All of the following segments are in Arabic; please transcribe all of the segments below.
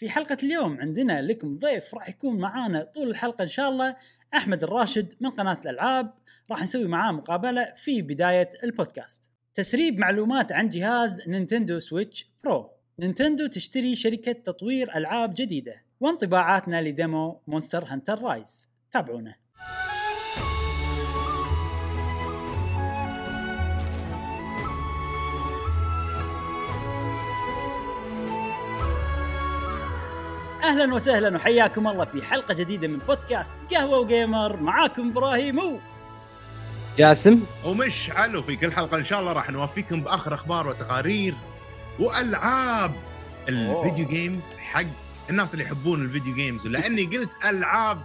في حلقة اليوم عندنا لكم ضيف راح يكون معانا طول الحلقة إن شاء الله أحمد الراشد من قناة الألعاب. راح نسوي معاه مقابلة في بداية البودكاست. تسريب معلومات عن جهاز Nintendo Switch Pro. Nintendo تشتري شركة تطوير ألعاب جديدة وانطباعاتنا ل demo Monster Hunter Rise. تابعونا. أهلا وسهلا وحياكم الله في حلقة جديدة من بودكاست قهوة وجيمر. معاكم إبراهيم و جاسم. ومشعل و في كل حلقة إن شاء الله راح نوفيكم بآخر أخبار وتقارير وألعاب ال video games حق الناس اللي يحبون ال video games ولأني قلت ألعاب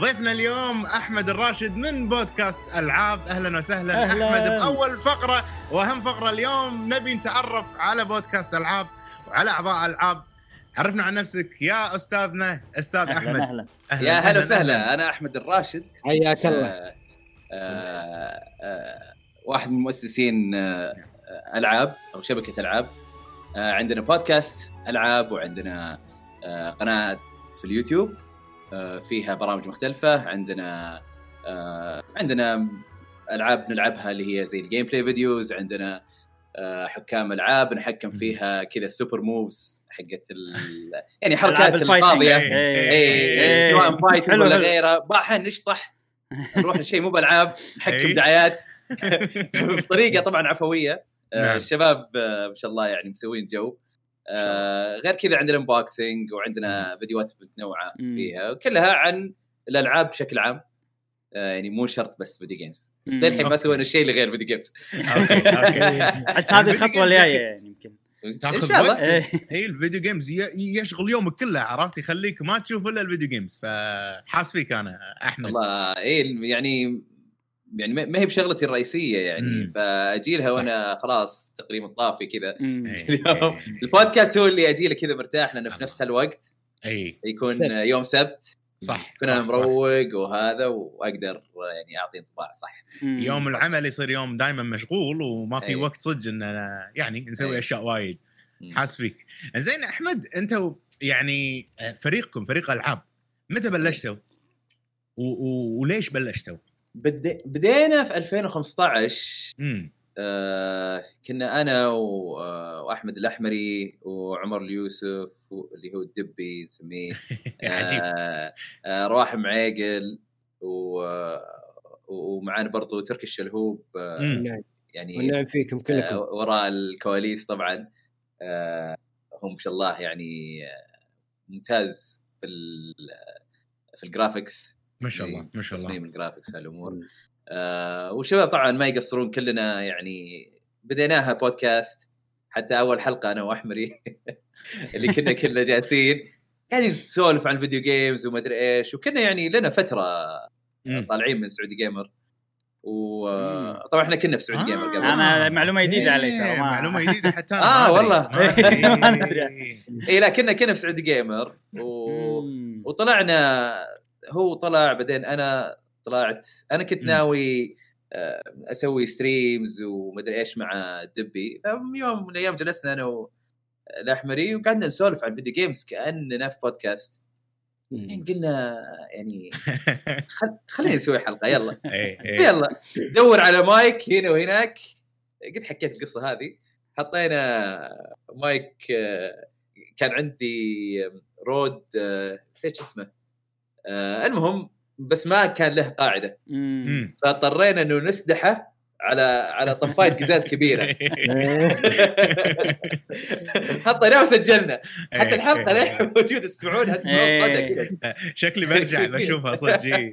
ضيفنا اليوم أحمد الراشد من بودكاست ألعاب. أهلا وسهلا. أهلاً. أحمد بأول فقرة وأهم فقرة اليوم نبي نتعرف على بودكاست ألعاب وعلى أعضاء ألعاب. عرفنا عن نفسك يا أستاذنا أستاذ أهلا أحمد. أهلا. أهلاً، يا هلا أهلاً، وسهلا. أهلاً. أنا أحمد الراشد. حياك الله. آه آه آه واحد من مؤسسين ألعاب أو شبكة ألعاب. آه عندنا بودكاست ألعاب وعندنا آه قناة في اليوتيوب آه فيها برامج مختلفة. عندنا آه عندنا ألعاب نلعبها اللي هي زي ال gameplay videos عندنا آه حكام ألعاب نحكم فيها كذا ال super moves حقت ال... يعني حركات. الفاضية إيه، اي إيه. سواء حلو، ولا. غيره باحن نشطح نروح لشيء مو بألعاب نحكم إيه. دعايات بطريقة طبعا عفوية آه، نعم. الشباب آه، ما شاء الله يعني مسوين جو آه، غير كذا عندنا unboxing وعندنا فيديوهات متنوعة. فيها وكلها عن الألعاب بشكل عام آه، يعني مو شرط بس video games بس. للحين ما. سوينا الشيء اللي غير video games okay okay احس هذه الخطوة الجاية يعني يمكن إن تاخذ شاء الله وقت. إيه. هي ال video games يشغل يومك كله عرفت يخليك ما تشوف إلا ال video games فحاس فيك أنا أحمد والله إيه يعني يعني ما هي بشغلتي الرئيسية يعني مم. فاجي لها صح. وأنا خلاص تقريبا طافي كذا. إيه، اليوم. إيه، البودكاست هو اللي أجي له كذا مرتاح لأنه في نفس هالوقت اي يكون سبت. يوم سبت صح كنا صح، مروق وهذا وأقدر يعني أعطي انطباع صح مم. يوم العمل يصير يوم دائما مشغول وما في أي. وقت صدق إن يعني نسوي أي. أشياء وايد. حاس فيك زين أحمد أنت يعني فريقكم فريق ألعاب متى بلشتوا؟ وليش بلشتوا؟ بد... بدينا في 2015 امم آه كنا أنا و... آه وأحمد الأحمري وعمر اليوسف و- اللي هو الدبي نسميه. عجيب آه آه رواح معيقل و... ومعانا برضو تركي الشلهوب يعني والنعم فيكم كلكم. وراء الكواليس طبعا. هم ما شاء الله يعني ممتاز في ال... في ال graphics ما شاء الله ما شاء الله. تصميم ال graphics هالأمور. مم. آه والشباب طبعا ما يقصرون كلنا يعني بديناها بودكاست حتى أول حلقة أنا والأحمري اللي كنا كلنا جالسين يعني نسولف عن video games وما أدري إيش وكنا يعني لنا فترة. طالعين من سعودي جيمر. وطبعا إحنا كنا في سعودي آه. جيمر قبل أنا معلومة جديدة علي إيه، ترى، ما- معلومة جديدة حتى أنا آه، أدري. والله. اي لا كنا كنا في سعودي جيمر و... وطلعنا هو طلع بعدين أنا طلعت. أنا كنت. ناوي آه، أسوي streams ومدري إيش مع دبي. يوم من الأيام جلسنا أنا والأحمري وقعدنا نسولف عن video games كأننا في بودكاست بعدين قلنا يعني خل... خلينا نسوي حلقة يلا. إيه، إيه. يلا. دور على مايك هنا وهناك. قد حكيت القصة هذه. حطينا مايك آه، كان عندي رود آه، نسيت اسمه. المهم بس ما كان له قاعدة مم. فاضطرينا إنه نسدحه على على طفاية قزاز كبيرة حطيناه وسجلنا حتى الحلقة للحين موجوده تسمعونها تسمعون صدى كذا شكلي برجع بشوفها صدق إيه.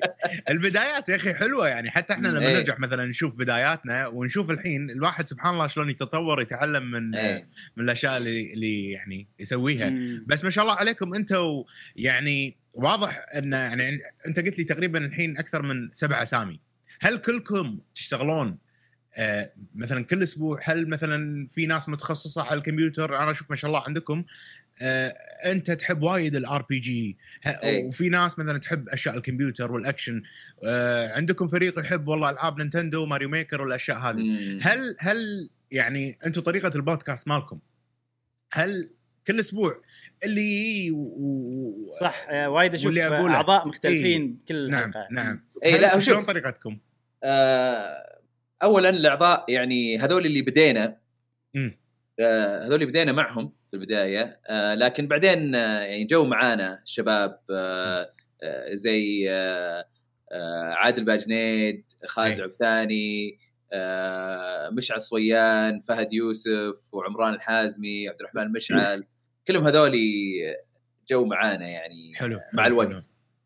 البدايات يا أخي حلوة يعني حتى إحنا لما إيه. نرجع مثلا نشوف بداياتنا ونشوف الحين الواحد سبحان الله شلون يتطور يتعلم من إيه. من الأشياء اللي اللي يعني يسويها. بس ما شاء الله عليكم أنتم يعني واضح أن يعني أنت قلت لي تقريبا الحين أكثر من سبع أسامي. هل كلكم تشتغلون آه مثلا كل أسبوع؟ هل مثلا في ناس متخصصة على الكمبيوتر؟ أنا أشوف ما شاء الله عندكم آه أنت تحب وايد ال RPG. وفي ناس مثلا تحب أشياء الكمبيوتر والأكشن. آه عندكم فريق يحب والله ألعاب نينتندو ماريو ميكر والأشياء هذه. هل هل يعني أنتم طريقة البودكاست مالكم هل كل أسبوع اللي و... و... صح آه، وايد أشوف. أعضاء مختلفين كل نعم حلقة نعم هل- لا، شلون. طريقتكم؟ آه، اولا الأعضاء يعني هذول اللي بدينا. آه، هذول اللي بدينا معهم في البداية آه، لكن بعدين آه، يعني جو معانا شباب آه، آه، زي آه، آه، عادل باجنيد خالد إيه. عبثاني آه، مشعل صويان فهد يوسف وعمران الحازمي عبد الرحمن مشعل كلهم هذول جو معانا يعني حلو مع الوقت. حلو.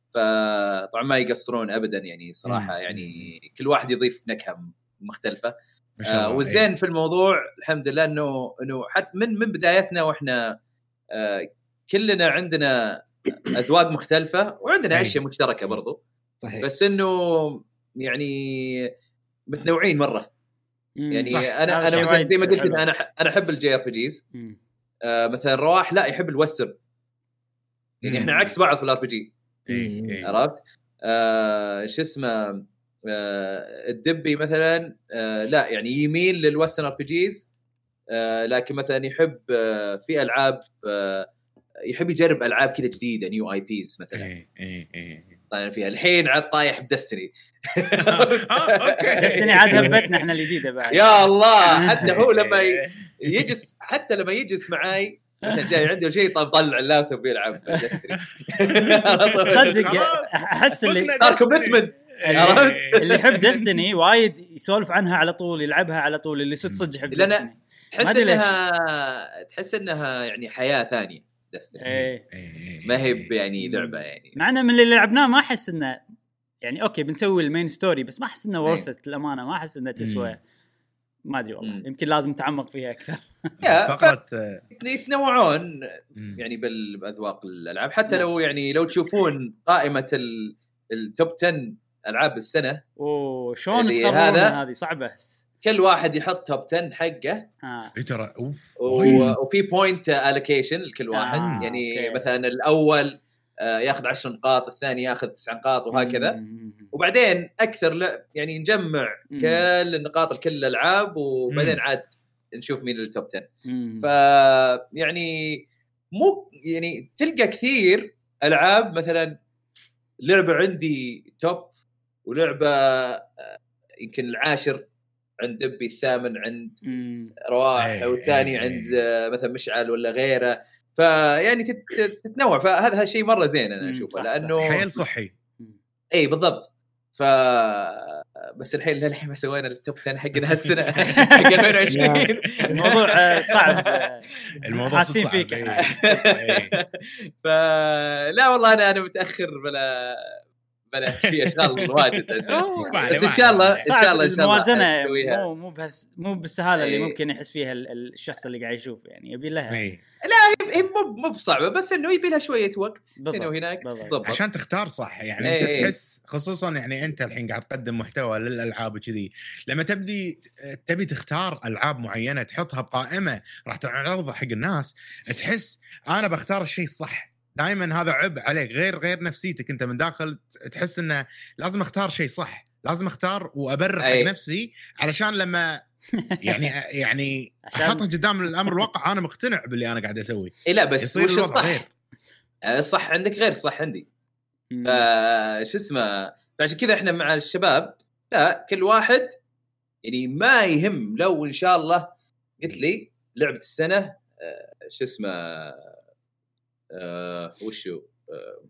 فطبعا ما يقصرون ابدا يعني صراحة مم. يعني كل واحد يضيف نكهة مختلفة ما شاء الله آه. والزين في الموضوع الحمد لله إنه إنه حتى من من بدايتنا وإحنا آه كلنا عندنا أذواق مختلفة وعندنا. أشياء مشتركة برضو صحيح بس إنه يعني متنوعين مرة مم. يعني صح. أنا أنا زي ما قلت أنا أنا أحب ال JRPGs مم. مثلا رواح لا يحب ال western يعني إحنا. عكس بعض في ال RPG إي، إي. عرفت؟ آه شو اسمه آه الدبي مثلا آه لا يعني يميل لل western RPGs آه لكن مثلا يحب آه في ألعاب آه يحب يجرب ألعاب كذا جديدة new IPs مثلا اي اي اي طالع فيها الحين عاد طايح ب Destiny okay Destiny عاد هبتنا إحنا الجديدة بعد يا الله حتى هو لما يجلس حتى لما يجلس معاي جاي عنده شيء طب طلع اللابتوب يلعب Destiny صدق خلاص. أحس اللي فكنا صار Destiny. commitment إي، عرفت؟ إي. اللي يحب Destiny وايد يسولف عنها على طول يلعبها على طول اللي صدق صدق يحب Destiny تحس. إنها تحس إنها يعني حياة ثانية Destiny إيه. إي، إي، ما هي. يعني لعبة يعني. مع إنه من اللي لعبناه ما أحس إنه يعني okay بنسوي ال main story بس ما أحس إنه إيه. ورثت الامانه ما أحس إنه تسوى. ما أدري والله. مم. يمكن لازم نتعمق فيها أكثر. يا ف- فقره آه، يتنوعون مم. يعني باذواق الألعاب. حتى. لو يعني لو تشوفون قائمة ال- ال top 10 ألعاب السنة وشلون اللي تقررون هذه؟ صعبة. كل واحد يحط top 10 حقه آه. إي ترى أوف. و- وفي point allocation لكل واحد آه، يعني okay. مثلا الأول آه، ياخذ 10 نقاط الثاني ياخذ 9 نقاط وهكذا مم. وبعدين أكثر لعب يعني نجمع مم. كل النقاط لكل الألعاب وبعدين مم. عاد نشوف مين ال top 10 مم. ف يعني مو يعني تلقى كثير ألعاب مثلا لعبة عندي top ولعبة آه، يمكن العاشر عند دبي الثامن عند. رواح إيه، أو الثاني إيه، عند إيه. مثلا مشعل ولا غيره. فيعني تت- تت- تتنوع. فهذا شيء مرة زين أنا أشوفه. لأنه حيل صحي. اي بالضبط. ف بس الحين للحين ما سوينا التوب 10 حقنا هالسنة. حق 2020 الموضوع صعب. الموضوع حاسين فيك. فلا والله أنا أنا متأخر بلا بلا في أشغال واجد بس إن شاء الله. إن شاء الله إن شاء الله الموازنة. مو مو بس مو بالسهاله اللي إيه. ممكن يحس فيها ال- ال- الشخص اللي قاعد يشوف يعني يبي لها إي. هي مو مو بصعبة بس إنه يبي لها شوية وقت هنا وهناك بالضبط. عشان تختار صح يعني أنت إي. تحس خصوصا يعني أنت الحين قاعد تقدم محتوى للألعاب وكذي لما تبدي تبي تختار ألعاب معينة تحطها بقائمة راح تعرضها حق الناس تحس أنا بختار الشيء الصح دائما هذا عبء عليك غير غير نفسيتك أنت من داخل تحس إنه لازم أختار شيء صح لازم أختار وابرر حق. نفسي علشان لما يعني يعني أحطها قدام الأمر الواقع أنا مقتنع باللي أنا قاعد اسويه إي لا بس يصير الوضع الصح؟ غير يعني الصح عندك غير الصح عندي مم. فشو اسمه فعشان كذا إحنا مع الشباب لا كل واحد يعني ما يهم لو إن شاء الله قلت لي لعبة السنة آه، شو اسمه آه وشو؟ آه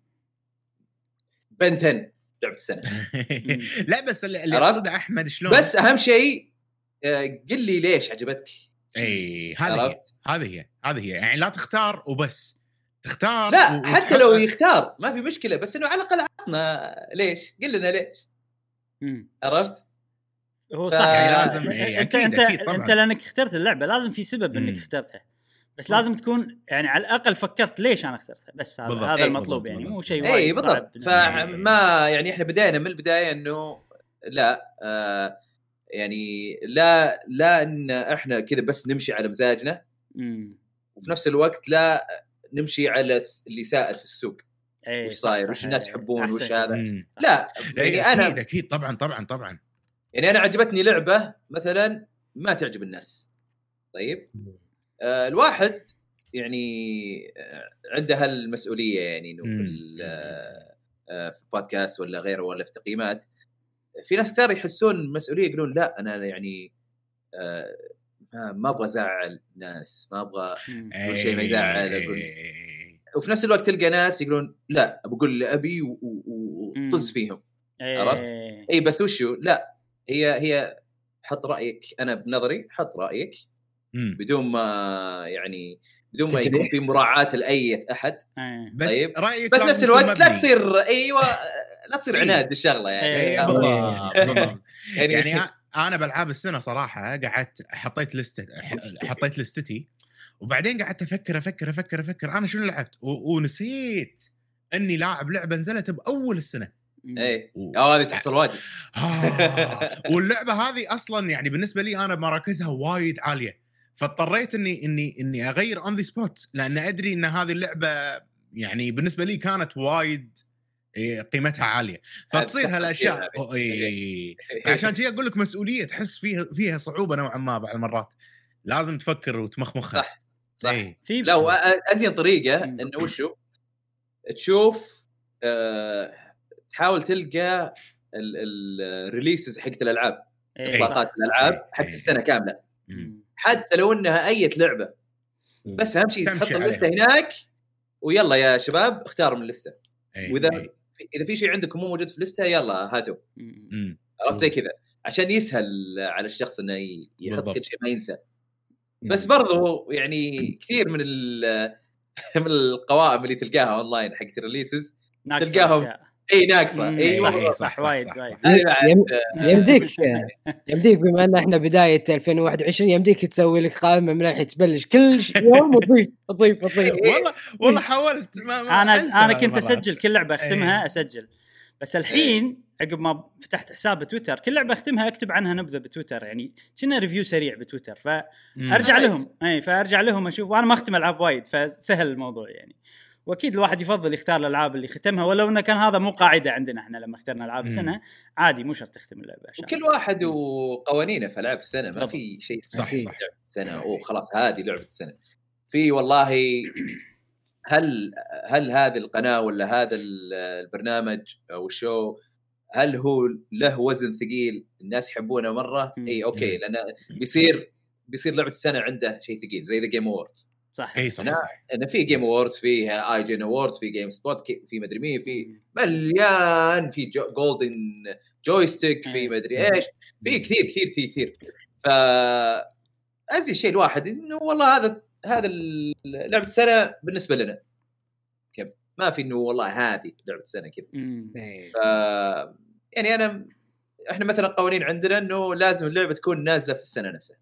بنتن لعبة السنة. لا بس اللي؟ يقصده أحمد شلون؟ بس أهم شيء آه، قل لي ليش عجبتك. إي هذه هي؟ هذه هي هذه هي. يعني لا تختار وبس. تختار لا و- حتى وتحط- لو يختار ما في مشكلة بس إنه على الأقل عطنا ليش. قل لنا ليش. عرفت؟ هو ف- صح. يعني آه، لازم إيه، انت أكيد انت أكيد طبعا. أنت لأنك اخترت اللعبة لازم في سبب إنك. اخترتها. بس لازم تكون يعني على الأقل فكرت ليش أنا اخترتها بس هذا بالضبط. هذا إيه، المطلوب بالضبط، يعني مو بالضبط. شيء اي وايد بالضبط صعب فما يعني إحنا بدينا من البداية إنه لا آه يعني لا لا إن إحنا كذا بس نمشي على مزاجنا مم. وفي نفس الوقت لا نمشي على اللي سائد في السوق إيه، وش صاير وش الناس إيه. يحبون وش. هذا مم. لا إيه، يعني أنا أكيد أكيد طبعا طبعا طبعا يعني أنا عجبتني لعبة مثلا ما تعجب الناس طيب الواحد يعني آه، عنده هالمسؤولية يعني إنه في آه، في بودكاست ولا غيره ولا في تقييمات في ناس كثير يحسون مسؤولية يقولون لا أنا يعني آه، ما- أبغى أزعل ناس ما أبغى. كل شيء ما يزعل، أقول. إيه. وفي نفس الوقت تلقى ناس يقولون لا بقول اللي أبي. وطز فيهم إيه. عرفت؟ اي بس وشو لا هي هي حط رأيك أنا بنظري حط رأيك. بدون ما يعني بدون ما. يكون في مراعاة لأي أحد إيه. بس طيب. رايك بس نفس الوقت لا. تصير أيوه لا تصير إيه. عناد الشغله يعني إيه، اي عرفت؟ بالضبط بالضبط يعني, يعني أنا بألعاب السنة صراحة قعدت حطيت لستة حطيت لستتي وبعدين قعدت أفكر أفكر أفكر أفكر أنا شنو لعبت ونسيت إني لاعب لعبة نزلت بأول السنة. إيه و- آه هذه تحصل واجد آه، واللعبة هذه أصلا يعني بالنسبة لي أنا مراكزها وايد عالية فاضطريت اني اني إني أغير on the spot لأن أدري إن هذه اللعبة يعني بالنسبة لي كانت وايد إيه، قيمتها عالية فتصير هالأشياء إيه. فعشان كذا أقول لك مسؤولية تحس فيها فيها صعوبة نوعا ما بعض المرات لازم تفكر وتمخمخها صح صح إيه. في لا أزين طريقة. إنه وشو تشوف آه تحاول تلقى الريليسز حقت الألعاب اطلاقات صح. الألعاب حقت. السنة كاملة مم. حتى لو إنها اي لعبة بس أهم شيء تحط اللستة عليها. هناك ويلا يا شباب اختاروا من اللستة. وإذا. إذا في شيء عندكم مو موجود في اللستة يلا هاتوا. عرفت زي كذا عشان يسهل على الشخص إنه ي- يحط. كل شيء ما ينسى بس برضو يعني كثير من ال- من القوائم اللي تلقاها اونلاين حقت ال releases تلقاهم. اي ناقصة. اي صح، والله صح، صح، وايد صح، وايد صح. يم- يمديك يمديك بما إن إحنا بداية 2021 يمديك تسوي لك قائمة من الحين تبلش كل ش- يوم وتضيف تضيف تضيف والله والله حاولت ما ما أنا أنا كنت. أسجل كل لعبة أختمها إيه. أسجل بس الحين عقب ما فتحت حساب بتويتر كل لعبة أختمها أكتب عنها نبذة بتويتر يعني كنا review سريع بتويتر. فأرجع. لهم اي فأرجع لهم أشوف وأنا ما أختم ألعاب وايد فسهل الموضوع يعني واكيد الواحد يفضل يختار الألعاب اللي ختمها ولو انه كان هذا مو قاعدة عندنا إحنا لما اخترنا ألعاب. السنة عادي مو شرط تختم اللعبة عشان وكل واحد وقوانينه في ألعاب السنة ما. في شيء صح، صح. لعبة السنة أو خلاص هذه لعبة السنة في والله هل هل هذه القناة ولا هذا ال- البرنامج أو ال show هل هو له وزن ثقيل الناس يحبونه مرة. إي أوكي. لأن بيصير بيصير لعبة السنة عنده شيء ثقيل زي The Game Awards صح. إي صح. صح. إنه في Game Awards في IGN Awards في GameSpot في مدري مين في مليان في جو Golden Joystick في. مدري إيش في كثير كثير كثير كثير. ف ازين شيء الواحد إنه والله هذا هذا لعبة السنة بالنسبة لنا. كم؟ ما في إنه والله هذه لعبة السنة كذا. إيه. ف يعني أنا إحنا مثلا قوانين عندنا إنه لازم اللعبة تكون نازلة في السنة نفسها.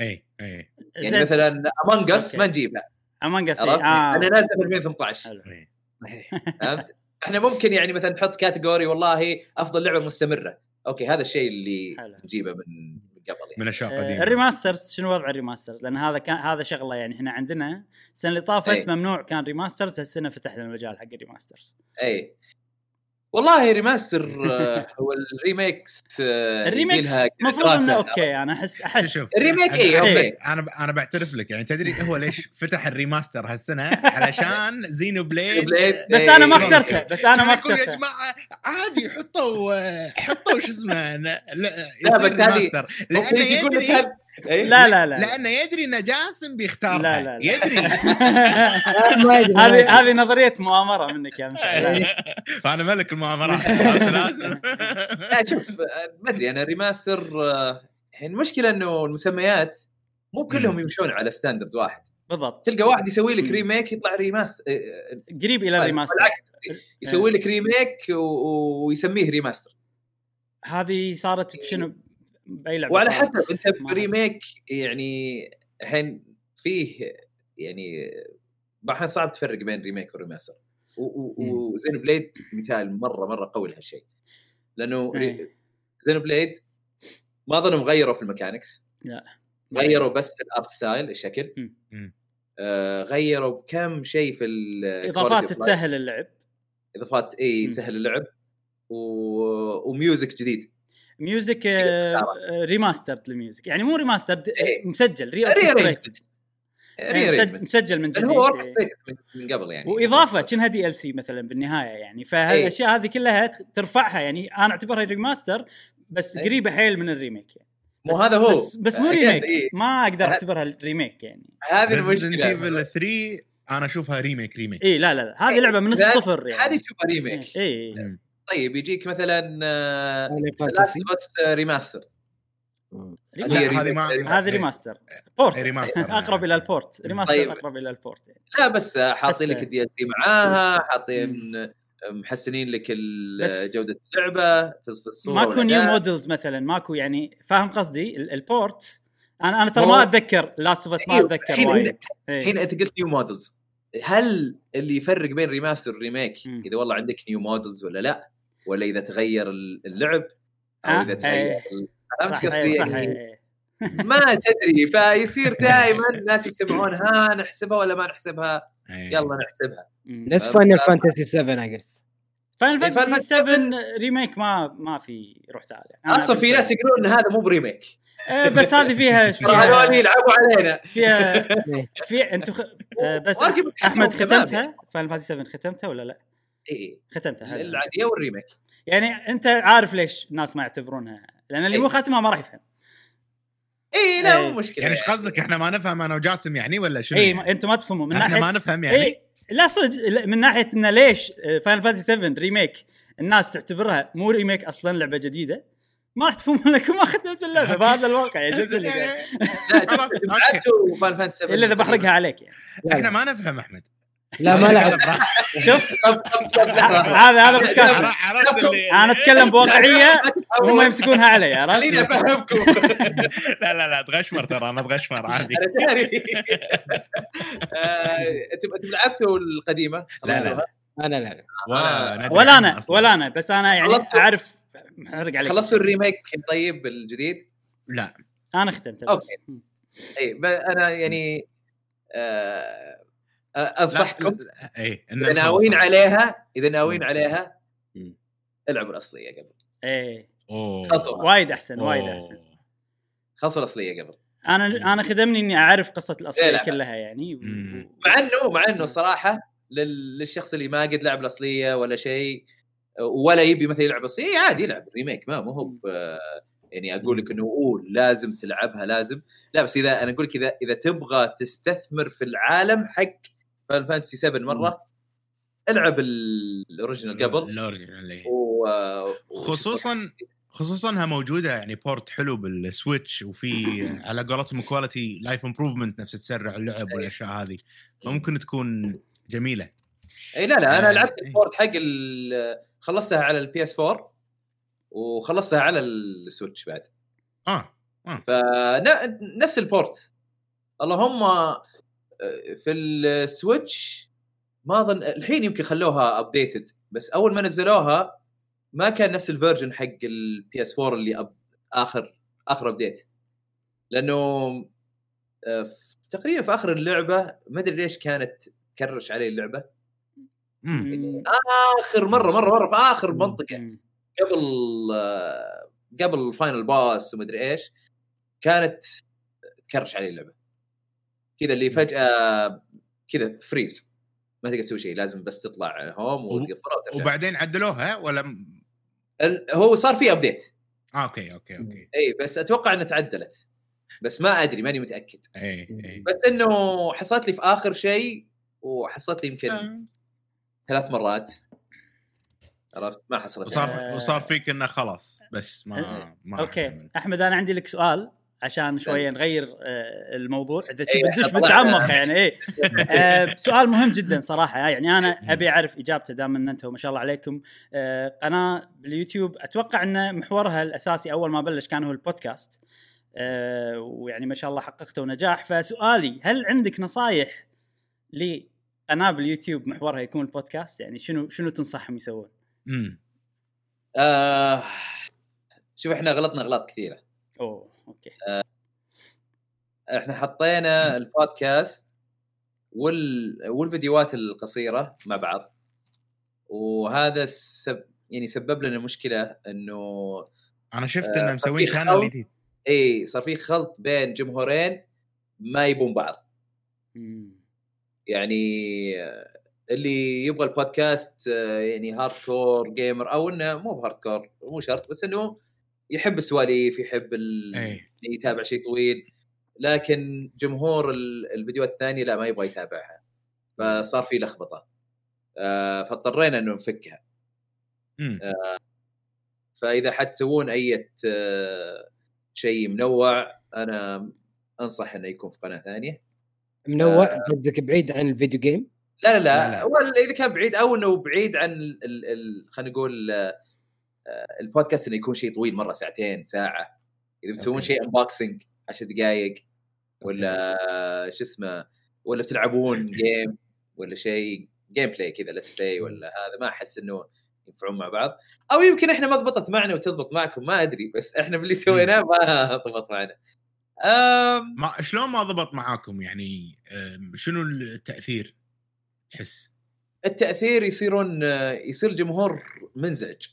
اي اي يعني زين. مثلا Among Us. ما نجيبها Among Us؟ آه. أنا نازله في 2018 حلو. إي. فهمت؟ إحنا ممكن يعني مثلا نحط category والله أفضل لعبة مستمرة أوكي هذا الشيء اللي حلو. نجيبه من من قبل يعني من اشياء آه، قديمه ال remasters شنو وضع ال remasters؟ لأن هذا كان هذا شغلة يعني إحنا عندنا السنة اللي طافت أي. ممنوع كان remasters هالسنة فتح لنا المجال حق الريماسترز اي والله remaster آه، هو ال remakes آه، ال remakes المفروض. إنه أوكي أنا احس أحس شوف ال remake اي أوكي. أنا أنا بعترف لك يعني تدري هو ليش فتح ال remaster هالسنة علشان Xenoblade Blade، بس. أنا ما. اخترتها بس أنا ما يقول يا جماعة عادي حطوا حطوا شو اسمه لا بس هذه- يقول لك إيه؟ لا لا لا. لأنه يدري ان جاسم بيختارها. لا لا لا. يدري. هذه. هذه نظرية مؤامرة منك يا مشعل. أنا ملك المؤامرات لازم. لا شوف آه، ما أدري أنا remaster آه، المشكلة إنه المسميات مو كلهم. يمشون على standard واحد. بالضبط. تلقى واحد يسوي لك. remake يطلع remaster قريب إلى ال remaster. بالعكس يسوي لك remake ويسميه remaster هذه صارت بشنو بأي لعبة وعلى؟ حسب أنت ب remake يعني الحين فيه يعني الحين صعب تفرق بين remake و remaster و Xenoblade مثال مرة مرة قوي لهالشيء لأنه إيه. Xenoblade ما اظنهم غيروا في ال mechanics لا. غيروا بس في ال art style الشكل. آه غيروا كم شيء في إضافات. تسهل اللعب إضافات اي. تسهل اللعب و... و music جديد music. remastered ال music يعني مو remastered إيه. مسجل re-orchestrated. يعني مسج- مسجل من جديد هو إيه. orchestrated من قبل يعني. وإضافة كأنها DLC مثلا بالنهاية يعني. فالاشياء هذه كلها ترفعها يعني. أنا أعتبرها remaster بس إيه. قريبة حيل من ال remake يعني. مو هذا هو. بس, بس مو remake إيه. ما أقدر أعتبرها remake يعني هذه المشكلة Evil 3 أنا أشوفها remake remake اي لا لا, لا. هذه لعبة من هذه- الصفر هذه يعني تشوفها remake اي. طيب يجيك مثلا Last. بس remaster هذه ما هذه remaster port remaster. أقرب إلى ال port remaster طيب. أقرب إلى ال port يعني. لا بس حاطين لك ال DLC معاها حاطين محسنين لك جودة اللعبة في الصورة ماكو new. models مثلا ماكو يعني فاهم قصدي؟ ال- ال port أنا أنا ترى ما أتذكر. Last of Us ما أيوه، أتذكر الحين- وايد. إيه. الحين أنت قلت new models هل اللي يفرق بين remaster وال remake مم. إذا والله عندك new models ولا لا؟ ولا إذا تغير اللعب أو إذا تغير إيه. ال- فهمت صح قصدي إيه، صح يعني إيه. ما تدري فيصير دائما الناس يجتمعون ها نحسبها ولا ما نحسبها. يلا نحسبها. نفس Final Fantasy 7 اجلس Final Fantasy Final 7 remake ما ما في روح تعال يعني. أصلا في ناس. يقولون إن هذا مو ب remake بس هذه فيها ترى هذول يلعبوا علينا فيها. في أنتم خ... آه، بس أحمد ختمتها Final Fantasy 7 ختمتها ولا لا؟ إي ختمتها. العادية وال remake يعني أنت عارف ليش الناس ما يعتبرونها لأن اللي إيه. مو خاتمها ما راح يفهم إي لا إيه. مو مشكلة يعني إيش قصدك إحنا ما نفهم أنا وجاسم يعني ولا شنو؟ إي يعني؟ ما- أنتم ما تفهموا من إحنا ناحية ما نفهم يعني إي لا صدق من ناحية انه ليش Final Fantasy 7 remake الناس تعتبرها مو remake أصلا لعبة جديدة ما راح تفهمون لكم ما ختمت اللعبة بهذا الواقع يعني يعني لا خلاص، أوكي. لعبتوا Final Fantasy 7 إلا إذا بحرقها عليك يعني إحنا ما نفهم أحمد لا ما لعب. شوف. هذا هذا بودكاست. أنا أتكلم بواقعية وهم يمسكونها علي خليني عرفت؟ أفهمكم. لا لا لا تغشمر ترى أنا أتغشمر عادي. أنا داري آه، أنتم أنتم لعبتوا القديمة؟ لا، لا. أنا لا ولا عنها أنا. ولا أنا بس أنا يعني؟ اعرف احرق عليك خلصتوا ال remake طيب الجديد؟ لا. أنا ختمته بس. أوكي. اي ب- أنا يعني آه، آه، انصحكم اي إذا ناويين عليها إذا ناويين. عليها. العبوا الاصليه قبل. إيه. أوه. خلصوا وايد أحسن وايد. أحسن. خلصوا الأصلية قبل. أنا أنا خدمني إني أعرف قصة إيه، الأصلية لا. كلها يعني. مع إنه مع إنه صراحة لل- للشخص اللي ما قد لعب الأصلية ولا شيء ولا يبي مثلا يلعب اصليه عادي يلعب remake ما مو هو يعني أقول لك إنه أوه لازم تلعبها لازم. لا بس إذا أنا أقول لك إذا إذا تبغى تستثمر في العالم حق Final Fantasy 7 مرة. العب ال- ال original قبل. ال original، إيه. و... خصوصا خصوصا انها موجودة يعني port حلو بال Switch وفي على قولتهم quality life improvement نفس تسرع اللعب والأشياء هذه. فممكن تكون جميلة. إي لا لا أنا آه، لعبت. ال port حق خلصتها على ال PS 4 وخلصتها على ال Switch بعد. آه فنفس ال port اللهم آه، في ال Switch ما اظن الحين يمكن خلوها updated بس أول ما نزلوها ما كان نفس ال version حق ال PS 4 اللي up... اخر آخر update لأنه آه، في- تقريبا في آخر اللعبة ما أدري ليش كانت تcrash علي اللعبة. آخر مرة مرة مرة في آخر منطقة. قبل آه، قبل ال final boss ومدري إيش كانت تcrash علي اللعبة. كذا اللي فجأة كذا freeze ما تقدر تسوي شيء لازم بس تطلع home وتقفلها وترجع وبعدين عدلوها ولا م- ال- هو صار في update آه okay okay okay. اي بس أتوقع إنها تعدلت. بس ما أدري ماني متأكد. اي اي بس إنه حصلت لي في آخر شيء وحصلت لي يمكن آه. ثلاث مرات. عرفت؟ ما حصلت. وصار آه. وصار فيك إنه خلاص بس ما ما راح okay. أحمد أنا عندي لك سؤال. عشان شوية نغير آه، الموضوع. إذا إيه، تبي ندش. بتعمق يعني إيه. آه، سؤال مهم جدا صراحة يعني أنا أبي أعرف إجابته دام أن أنتم ما شاء الله عليكم. آه، قناة باليوتيوب أتوقع أن محورها الأساسي أول ما بلش كان هو البودكاست. آه، ويعني ما شاء الله حققتوا نجاح. فسؤالي هل عندك نصايح لقناه باليوتيوب محورها يكون البودكاست؟ يعني شنو شنو تنصحهم يسوون؟ امم آه شوف إحنا غلطنا اغلاط كثيرة. أوه. okay إحنا حطينا البودكاست وال... والفيديوهات القصيرة مع بعض وهذا سب... يعني سبب لنا مشكلة إنه أنا شفت آه، إنه مسوين channel. جديد إي صار في خلط بين جمهورين ما يبون بعض مم. يعني آه، اللي يبغى البودكاست آه، يعني hardcore gamer أو إنه مو ب hardcore مو شرط بس إنه يحب السواليف يحب ال... اي يتابع شيء طويل لكن جمهور ال- الفيديوهات الثانية لا ما يبغى يتابعها. فصار في لخبطة. آه، فاضطرينا إنه نفكها. مم. فإذا حتسوون أي آه، شيء منوع أنا أنصح إنه يكون في قناة ثانية. منوع؟ قصدك بعيد عن ال video game؟ لا لا لا, لا، لا. ولا إذا كان بعيد أو إنه بعيد عن ال- ال- ال- خلينا نقول آه، آه، البودكاست إنه يكون شيء طويل مرة ساعتين ساعة. إذا بتسوون. شيء unboxing 10 دقائق ولا آه، شو اسمه ولا بتلعبون game ولا شيء gameplay كذا let's play ولا هذا ما أحس إنه ينفعون مع بعض. أو يمكن إحنا ما ضبطت معنا وتضبط معكم ما أدري بس إحنا باللي سويناه ما ضبط معنا. أم ما شلون ما ضبط معاكم؟ يعني شنو التأثير تحس؟ التأثير يصيرون آه، يصير الجمهور منزعج.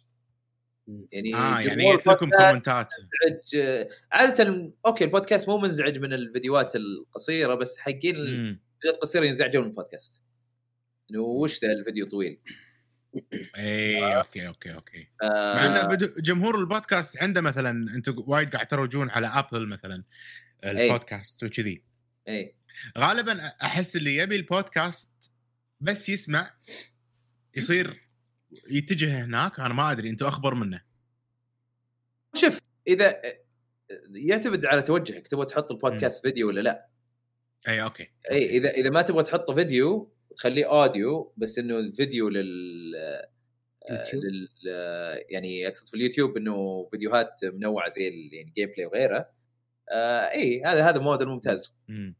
يعني آه يعني لكم commentات منزعج آه، عادة okay ال podcast مو منزعج من الفيديوهات القصيرة بس حقين. الفيديوهات القصيره ينزعجون من البودكاست. انه وش ذا الفيديو طويل؟ اي okay okay okay. آه مع إن بدو- جمهور البودكاست عنده مثلا أنتم وايد قاعد تروجون على Apple مثلا البودكاست وكذي. اي غالبا أحس اللي يبي البودكاست بس يسمع يصير يتجه هناك أنا ما أدري أنتم أخبر منه. شوف إذا يعتمد على توجهك تبغى تحط البودكاست فيديو ولا لا. أي okay. إي إذا إذا ما تبغى تحطه فيديو تخليه audio بس إنه الفيديو لل يوتيوب. لل يعني أقصد في اليوتيوب إنه فيديوهات منوعة زي ال- يعني gameplay وغيره. آه إي هذا هذا موديل ممتاز. مم.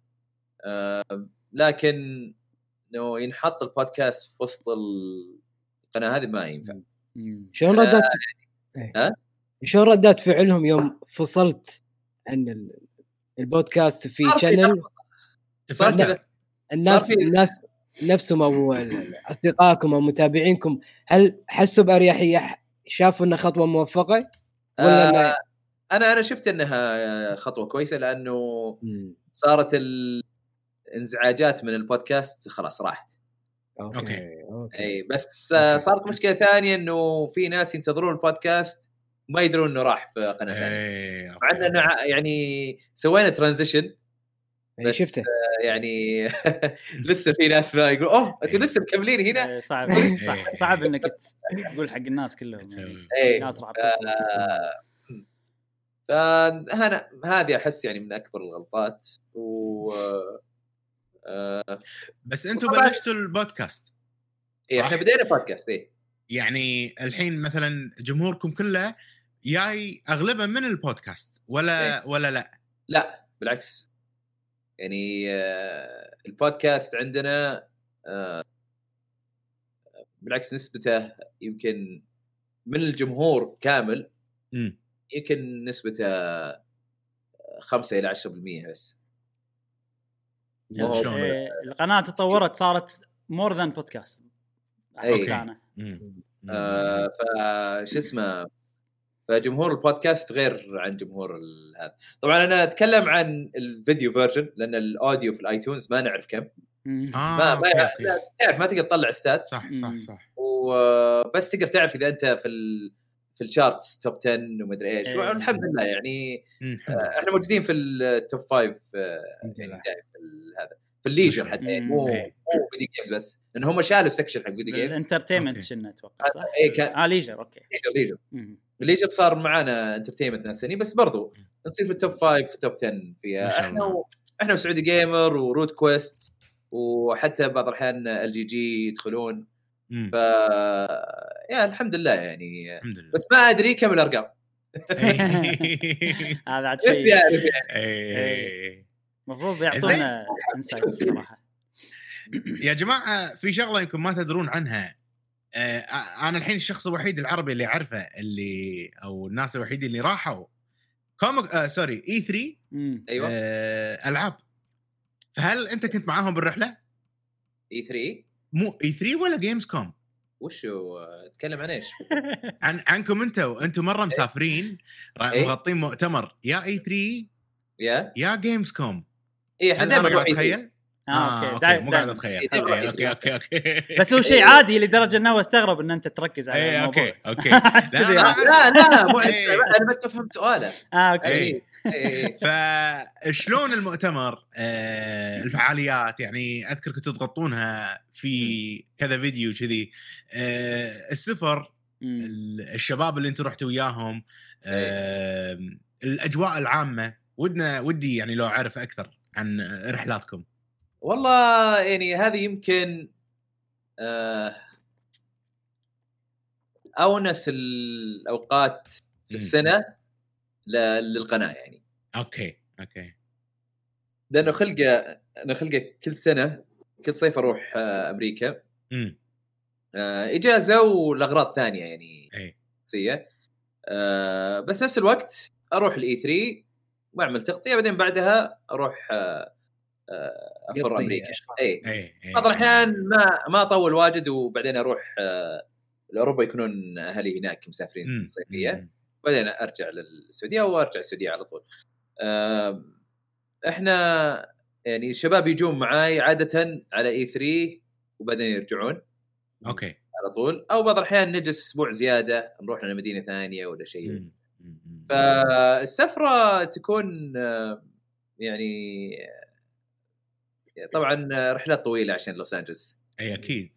آه لكن إنه ينحط البودكاست في وسط القناه هذه ما ينفع. شلون ردات إيه. ها؟ شلون ردات فعلهم يوم فصلت عن ال- البودكاست في channel الناس الناس نفسهم أو ال- أصدقائكم أو متابعينكم هل حسوا بأريحية؟ شافوا انها خطوة موفقة؟ ولا آه لا أنا أنا شفت إنها خطوة كويسة لأنه. صارت الانزعاجات من البودكاست خلاص راحت. okay. okay. اي بس okay. صارت مشكلة ثانية إنه في ناس ينتظرون البودكاست ما يدرون إنه راح في قناة ثانية. اي مع ان أنا ع- يعني سوينا transition إيه، بس شفته. يعني لسه في ناس ما يقول أوه أنتوا لسه مكملين هنا؟ إيه، صعب. صعب إنك تقول حق الناس كلهم يعني. الناس راح فهنا هذه أحس يعني من أكبر الغلطات و آه، بس أنتم بلشتوا البودكاست إيه،؟ إحنا بدينا بودكاست إيه. يعني الحين مثلا جمهوركم كله جاي أغلبه من البودكاست ولا ولا لا؟ لا بالعكس. يعني آه، البودكاست عندنا آه، بالعكس نسبته يمكن من الجمهور كامل امم يمكن نسبته 5 إلى 10% بس؟ إيه، القناة تطورت صارت more than podcast. أحس أنا. آه، فش اسمه فجمهور البودكاست غير عن جمهور ال- هذا. طبعا أنا أتكلم عن ال video version لأن ال audio في ال iTunes ما نعرف كم. آه ما ما تعرف ما تقدر تطلع stat صح صح. صح. وبس تقدر تعرف إذا أنت في ال في ال charts top 10 ومدري إيش إيه. الحمد لله يعني لله. آه، إحنا موجودين في ال top 5 الحمد يعني ال- هذا في ال leisure. حتى يعني. مو إيه. مو video games بس لأن هم شالوا ال section حق video games ال entertainment okay. شنو أتوقع صح؟ اي كان آه leisure okay leisure leisure مم. ال leisure صار معانا entertainment ناس ثانيين بس برضو نصير في ال top 5 في ال top 10 ما فيها إحنا. و... إحنا و Saudi Gamer و Root Quest وحتى بعض الأحيان ال GG يدخلون ف يا الحمد لله يعني. الحمد لله. بس ما أدري كم الأرقام. هذا عاد شيء. يعرف يعني. إيه. المفروض يعطونا insight صراحة. يا جماعة في شغلة يمكن ما تدرون عنها. آه، أنا الحين الشخص الوحيد العربي اللي أعرفه اللي أو الناس الوحيد اللي راحوا. comic آه sorry E3 مم. أيوه. آه ألعاب. فهل أنت كنت معاهم بالرحلة؟ E3 مو E3 ولا Gamescom؟ وشو تكلم عن إيش؟ عن عنكم أنتم أنتم مرة مسافرين را- إيه. مغطين مؤتمر يا E3 يا يا Gamescom اي إحنا دائما قاعد نروح E3. أتخيل؟ آه آه، okay مو قاعد. أتخيل إيه، أوكي أوكي أوكي بس هو شيء عادي لدرجة إنه استغرب إن أنت تركز على اي الموضوع okay okay لا، يعني. أنا لا لا مو إيه. أنا بس فهمت سؤاله آه okay إيه. إيه. فشلون المؤتمر آه الفعاليات؟ يعني أذكر كنتوا تغطونها في كذا فيديو كذي آه السفر الشباب اللي أنتم رحتوا وياهم آه الأجواء العامة. ودنا ودي يعني لو أعرف أكثر عن رحلاتكم. والله يعني هذه يمكن آه أونس الأوقات في. السنة. للقناة يعني. okay okay. لأنه خلقه أنا خلقه كل سنة كل صيف أروح آه أمريكا. امم إجازة ولأغراض ثانية يعني إي. آه بس نفس الوقت أروح ال E3 وأعمل تغطية بعدين بعدها أروح آه أفر أمريكا. إي. إي إي بعض الأحيان ما ما أطول واجد وبعدين أروح لأوروبا يكونون أهلي هناك مسافرين مم. بعدين أرجع للسعودية وأرجع السعودية على طول. إحنا يعني الشباب يجون معاي عادة على إي 3 وبعدين يرجعون أوكي. على طول. أو بعض الأحيان نجلس أسبوع زيادة نروح لنا مدينة ثانية ولا شيء. فالسفرة تكون آه، يعني آه، طبعا آه، رحلات طويلة عشان لوس أنجلس. أي أكيد.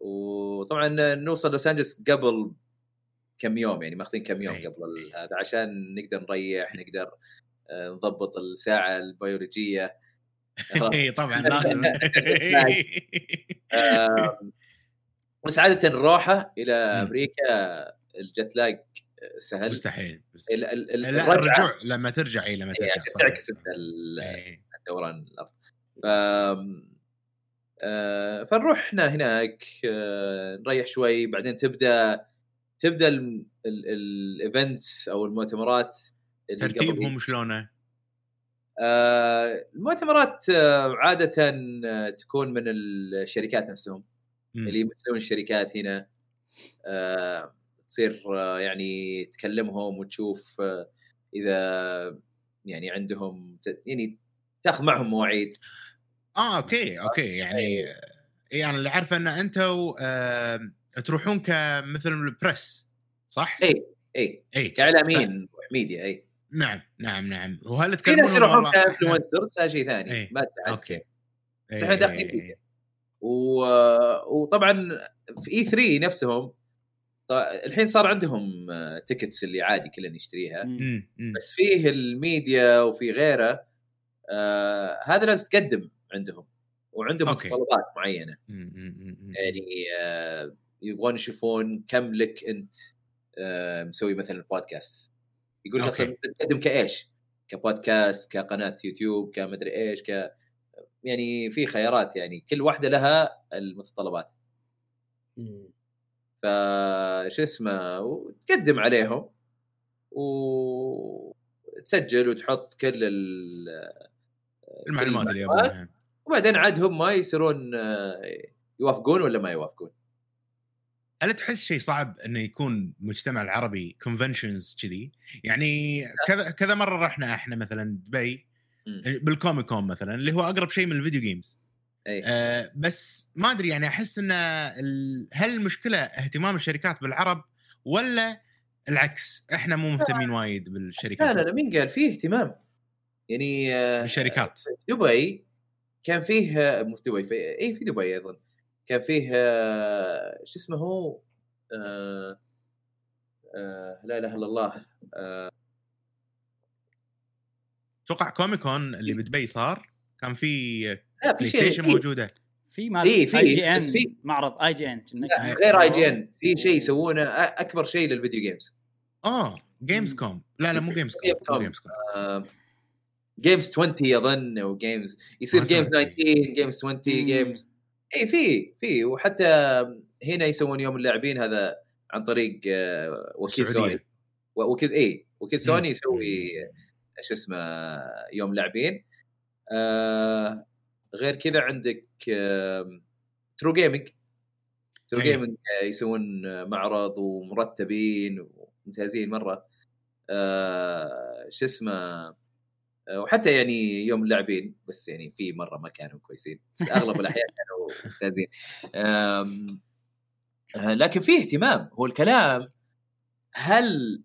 وطبعا نوصل لوس أنجلس قبل كم يوم يعني ماخذين كم يوم أي. قبل هذا عشان نقدر نريح نقدر آه، نضبط الساعة البيولوجية اي طبعا لازم آم، بس عادة الروحة إلى. أمريكا الجت لاج سهل مستحيل ال- ال- ال- لا الرجوع لما ترجع اي لما إيه، ترجع صحيح. تعكس إيه. دوران الأرض آه، فنروح هناك آه، نريح شوي بعدين تبدأ تبدأ الايفنتس أو المؤتمرات ترتيبهم شلونه؟ آه، المؤتمرات آه، عادة آه، تكون من الشركات نفسهم مم. اللي يمثلون الشركات هنا آه، تصير آه، يعني تكلمهم وتشوف آه، إذا يعني عندهم ت- يعني تاخذ معهم مواعيد آه okay okay يعني أنا اللي عارفه إن أنتم آه تروحون كمثل ال press صح؟ إي إي إي كإعلاميين نروح ميديا إي نعم نعم نعم وهل في تكلمون ناس يروحون ك influencers هذا شيء ثاني إيه. ما okay بس إحنا داخلين. ميديا و... وطبعا في E3 نفسهم الحين صار عندهم tickets اللي عادي كلنا يشتريها مم. بس فيه الميديا وفي غيره آه هذا لازم تقدم عندهم وعندهم. متطلبات معينة مم. يعني آه يبغون يشوفون كم لك أنت آه مسوي مثلا بودكاست يقول لك. أصلا تقدم كإيش؟ كبودكاست كقناة يوتيوب كمدري إيش ك يعني في خيارات يعني كل واحدة لها المتطلبات مم. فش اسمه وتقدم عليهم وتسجل وتحط كل ال- المعلومات اللي. يبونها وبعدين عاد هم يصيرون آه، يوافقون ولا ما يوافقون هل تحس شيء صعب إنه يكون مجتمع العربي conventions كذي؟ يعني كذا كذا مرة رحنا إحنا مثلا دبي. بال Comic Con مثلا اللي هو أقرب شيء من ال video games أي. آه بس ما أدري يعني أحس إن ال- هل المشكلة اهتمام الشركات بالعرب ولا العكس؟ إحنا مو مهتمين وايد بالشركات. لا لا مين قال؟ فيه اهتمام. يعني آه، بالشركات. دبي كان فيه آه، مو في دبي في اي في دبي أيضا. كان فيه آه، شو اسمه هو؟ آه، آه، لا إله إلا الله. أتوقع كوميك كون اللي بدبي صار؟ كان في لا بلاي ستيشن موجودة؟ في مال إيه، في- اي جي بس في- ان معرض اي جي ان غير اي جي ان في شيء يسوونه أكبر شيء للفيديو جيمز آه جيمز كوم لا لا مو جيمز كوم جيمز مو كوم. جيمز كوم جيمز 20 أظن أو جيمز يصير جيمز سمعت 19 جيمز 20 مم. جيمز إي في في وحتى هنا يسوون يوم اللاعبين هذا عن طريق آه، وكيل. سوني وكيل إي وكيل. سوني يسوي شو اسمه يوم لاعبين آه غير كذا عندك آه True Gaming True. Gaming يسوون آه، معرض ومرتبين وممتازين مرة آه شو اسمه وحتى يعني يوم اللاعبين بس يعني في مرة ما كانوا كويسين بس أغلب الأحيان كانوا ممتازين آه، لكن في اهتمام هو الكلام هل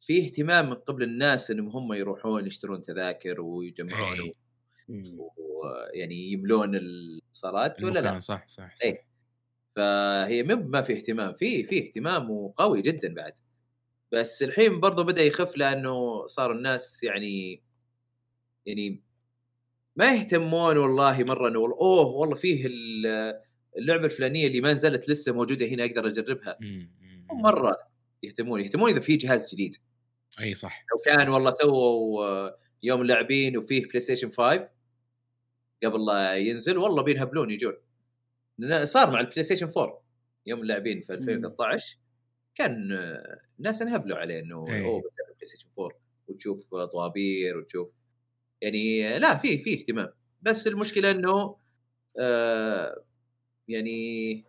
في اهتمام من قبل الناس إنهم هم يروحون يشترون تذاكر ويجمعون إيه. ويعني يملون الصالات ولا لا؟ صح صح, صح. إيه. فهي ما في اهتمام في في اهتمام وقوي جدا بعد بس الحين برضه بدأ يخف لأنه صار الناس يعني يعني ما يهتمون والله مرة إنه أوه والله فيه ال- اللعبة الفلانية اللي ما نزلت لسه موجودة هنا أقدر أجربها. مرة يهتمون يهتمون إذا في جهاز جديد. أي صح. لو كان والله سووا يوم اللاعبين وفيه PlayStation 5 قبل لا ينزل والله بينهبلون يجون. صار مع ال PlayStation 4 يوم اللاعبين في 2013 كان آه، الناس انهبلوا عليه إنه إيه. أوه PlayStation 4 وتشوف طوابير وتشوف يعني لا في في اهتمام بس المشكلة إنه آه يعني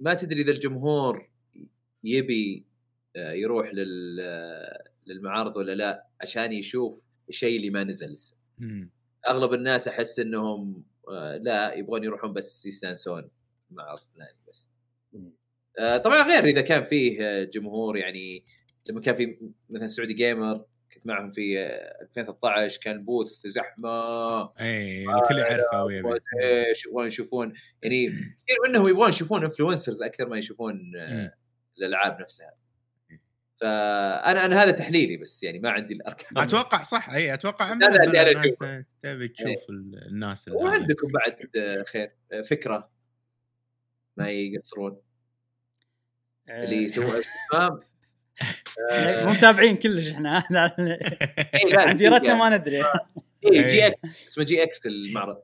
ما تدري إذا الجمهور يبي آه، يروح لل آه، للمعارض ولا لا عشان يشوف الشيء اللي ما نزل لسه. أغلب الناس أحس إنهم لا يبغون يروحون بس يستانسون مع فلان بس طبعا غير إذا كان فيه آه، جمهور يعني لما كان في مثلا سعودي gamer كنت معهم في آه، 2013 كان booth زحمة. اي الكل يعرفه يبغون يشوفون. يعني كثير منهم يبغون يشوفون influencers أكثر ما يشوفون آه، مم. الألعاب نفسها. فأنا أنا هذا تحليلي بس يعني ما عندي الأرقام. أتوقع صح اي أتوقع الناس أشوفه. تبي تشوف ال- الناس وعندكم بعد آه، خير آه، فكرة ما يقصرون؟ آه، اللي يسوون اسماء مو متابعين كلش إحنا. إيه، عندي يعني. ما ندري. إيه، جي إكس اسمه جي إكس المعرض.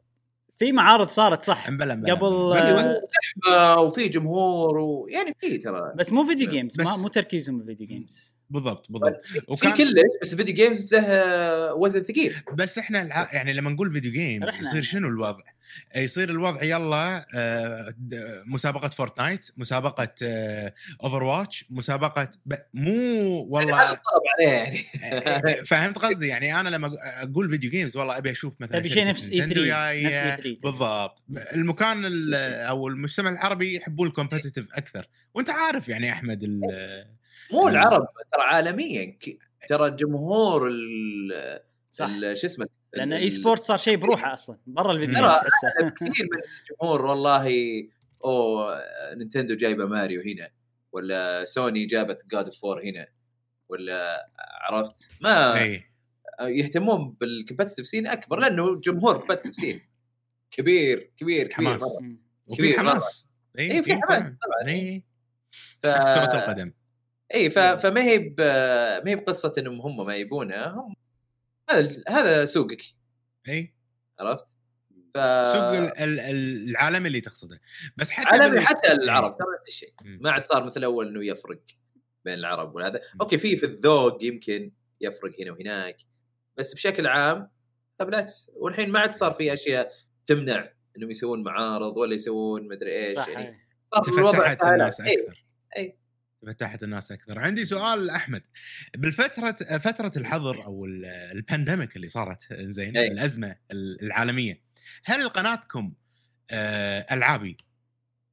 في معارض صارت صح؟ مبلا مبلا قبل بس آه، وفي جمهور ويعني في ترى. بس مو video games مو تركيزهم بال video games بالضبط بالضبط. في وكان كلش بس video games له وزن ثقيل. بس إحنا الع... يعني لما نقول video games رحنا. يصير شنو الوضع؟ يصير الوضع يلا آه، د- مسابقة فورتنايت مسابقة أوفر واتش مسابقة ب... مو والله طلب عليه يعني. فهمت قصدي؟ يعني أنا لما أقول video games والله أبي أشوف مثلا تبي شيء نفس E نينتندو 3 جاية. نفس E3 بالضبط. المكان ال- أو المجتمع العربي يحبون ال competitive أكثر. وأنت عارف يعني أحمد ال- مو العرب ترى عالميا. ترى جمهور ال صح. شو اسمه؟ لأن e-sport صار شيء بروحه أصلا برا الفيديو ترى games تحسه كثير من الجمهور والله أوه نينتندو جايبة ماريو هنا ولا سوني جابت God of War هنا ولا عرفت؟ ما اي يهتمون بال competitive scene أكبر لأنه جمهور competitive scene كبير كبير كبير حماس. وفي حماس. إيه، في حماس طبعاً. اي ف... كرة القدم. اي ف... فما هي ب... ما هي بقصة إنهم هم ما يبونها هم هذا هذا سوقك إي عرفت؟ ف السوق ال- ال- ال- العالمي اللي تقصده بس حتى عالمي بال- حتى العرب ترى نفس الشيء. ما عاد صار مثل أول إنه يفرق بين العرب وهذا أوكي في في الذوق يمكن يفرق هنا وهناك بس بشكل عام بالعكس والحين ما عاد صار في أشياء تمنع إنهم يسوون معارض ولا يسوون مدري إيش صح يعني إيه. صار الوضع. الناس إيه. أكثر إي. تفتحت الناس أكثر. عندي سؤال احمد بالفترة فترة الحظر أو ال- ال pandemic اللي صارت زين إي. الأزمة العالمية هل قناتكم آه، ألعابي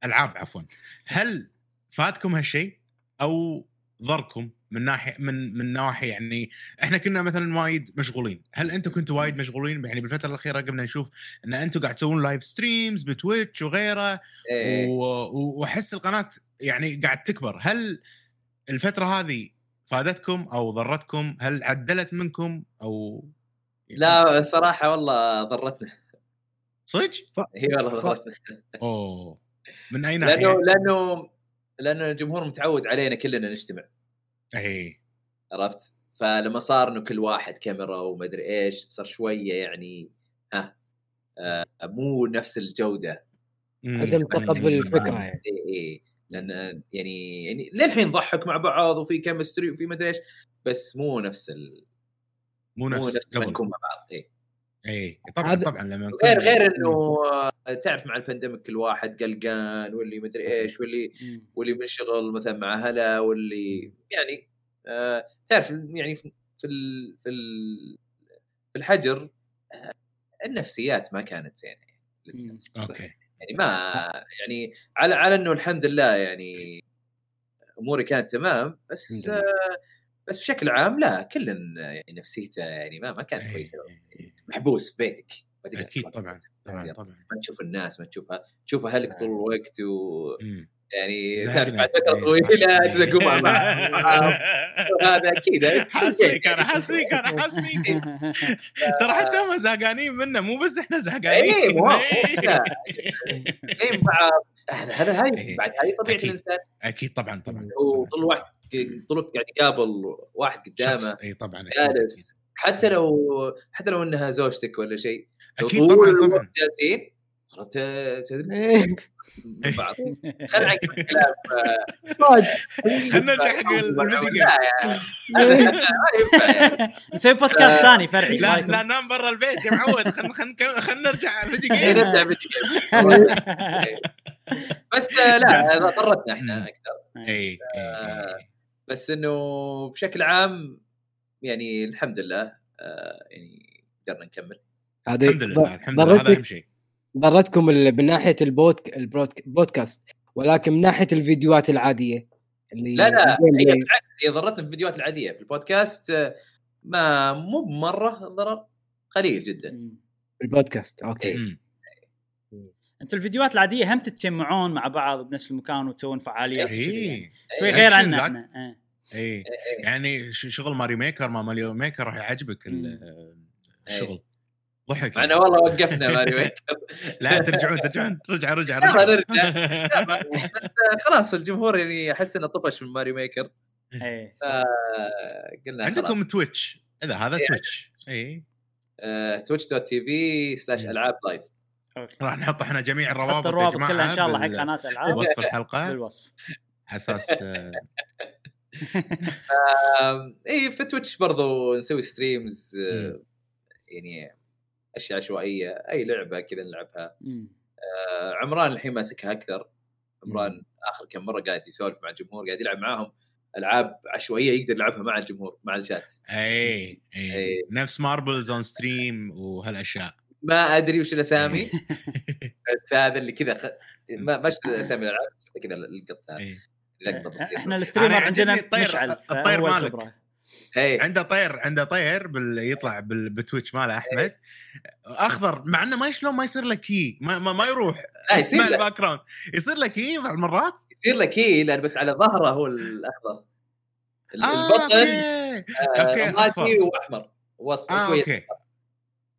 ألعاب عفوا هل فاتكم هالشيء؟ أو ضركم من ناحية من من نواحي يعني إحنا كنا مثلا وايد مشغولين. هل أنتم كنتوا وايد مشغولين؟ يعني بالفترة الأخيرة قمنا نشوف إن أنتم قاعد تسوون live streams بتويتش وغيره إيه. وأحس القناة يعني قاعد تكبر. هل الفترة هذه فادتكم أو ضرتكم؟ هل عدلت منكم أو لا صراحة والله ضرتنا. صدق؟ هي والله ضرتنا. أوه. من أي ناحية؟ لأنه لأنه الجمهور متعود علينا كلنا نجتمع. اي عرفت؟ فلما صار إنه كل واحد كاميرا ومدري إيش صار شوية يعني ها آه مو نفس الجودة. عدم تقبل الفكرة يعني اي اي لأن يعني يعني للحين نضحك مع بعض وفي chemistry وفي مدري إيش بس مو نفس ال... مو مو نفس نفس ما قبل. نكون مع بعض اي اي طبعا طبعا لما نكون- غير غير إنه تعرف مع ال pandemic كل واحد قلقان واللي مدري إيش واللي مم. واللي منشغل مثلا مع هلا واللي يعني آه تعرف يعني في ال في ال في الحجر آه، النفسيات ما كانت زينة مم. أوكي يعني ما يعني على على إنه الحمد لله يعني أموري كانت تمام بس. آه، بس بشكل عام لا كل يعني نفسيته يعني ما ما كانت إيه، كويسه إيه، محبوس في بيتك ما تقدر أكيد تطلع. طبعا طبعا طبعا ما تشوف الناس ما تشوفها تشوف أهلك طول الوقت و مم. يعني. تعرف بعد فترة إيه، طويلة. تزقوا مع بعض هذا أكيد حاس فيك أنا حاس فيك أنا حاس فيك ترى حتى هم زهقانين منه مو بس إحنا زهقانين اي مو إيه. إيه، هذا هذا هاي إيه. بعد هاي طبيعه أكيد. الإنسان أكيد طبعا طبعا هو طول الوقت طول الوقت قاعد يقابل واحد قدامه إي طبعا جالس. حتى لو حتى لو إنها زوجتك ولا شيء أكيد طبعا طبعا. جالسين إيه. من بعض. خلنا نرجع حق الفيديو جيم. يعني. نسوي بودكاست ثاني فرعي لا؟ لا نام برا البيت يا معود. خلينا خلينا نرجع فيديو إيه، game. نرجع video game. بس آه، لا هذا ضرتنا إحنا أكثر. إي. آه، بس إنه بشكل عام يعني الحمد لله آه، يعني قدرنا نكمل. هذه الحمد لله الحمد لله هذا أهم شيء. ضرتكم ال- من ناحية البودك البودكاست ولكن من ناحية الفيديوهات العادية اللي لا لا هي. بالعكس هي ضرتنا في الفيديوهات العادية. في البودكاست آه، ما مو بمرة ضرر قليل جدا. البودكاست أوكي. أنتم الفيديوهات العادية هم تتجمعون مع بعض بنفس المكان وتسوون فعاليات وكذي يعني. اي شوي إيه، غير عنا. إحنا إيه. اي إيه، إيه. يعني ش- شغل ماري ميكر ما ماريو ميكر راح يعجبك مم. الشغل ضحك مع انه والله وقفنا ماري ميكر لا ترجعون ترجعون رجع رجع رجع نرجع. خلاص الجمهور يعني احس إنه طفش من ماري ميكر إيه. آه، قلنا عندكم تويتش إذا هذا إيه. تويتش اي تويتش dot TV slash. العاب live. راح نحط إحنا جميع حط الروابط يا الروابط جماعة كلها إن شاء الله حق قناة العاب. وصف الحلقة. بالوصف. على أساس آه، آم، اي في تويتش برضو نسوي streams آه،. يعني أشياء عشوائية أي لعبة كذا نلعبها. آه، عمران الحين ماسكها أكثر. عمران آخر كم مرة قاعد يسولف مع الجمهور قاعد يلعب معاهم ألعاب عشوائية يقدر يلعبها مع الجمهور مع الشات. اي اي إي. نفس Marbles on Stream وهالأشياء. ما أدري وش الأسامي. بس هذا اللي كذا خ... ما ما شفت اسامي الالعاب كذا القط هذا. إي. لقطه بسيطه إحنا ال streamer عندنا الطير- الطير مالك. الخبرة. اي عنده طير عنده طير بال... يطلع بال... بتويتش ماله أحمد. أخضر مع إنه ما شلون ما يصير له key ما, ما, ما يروح. لا يصير له. ال background يصير له key بعض المرات؟ يصير له key لأن بس على ظهره هو الأخضر. ال- آه، البطن أوكي. أوكي آه، رمادي وأحمر. وصف آه كويس. أوكي.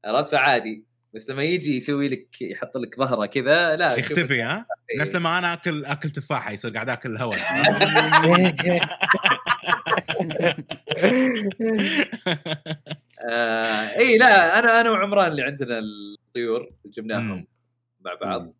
عرفت؟ فعادي. بس لما يجي يسوي لك يحط لك ظهره كذا لا يختفي ها؟ إيه. نفس لما أنا اكل آكل تفاحه يصير قاعد آكل الهواء. آه إي لا أنا أنا وعمران اللي عندنا الطيور جبناهم. مع بعض.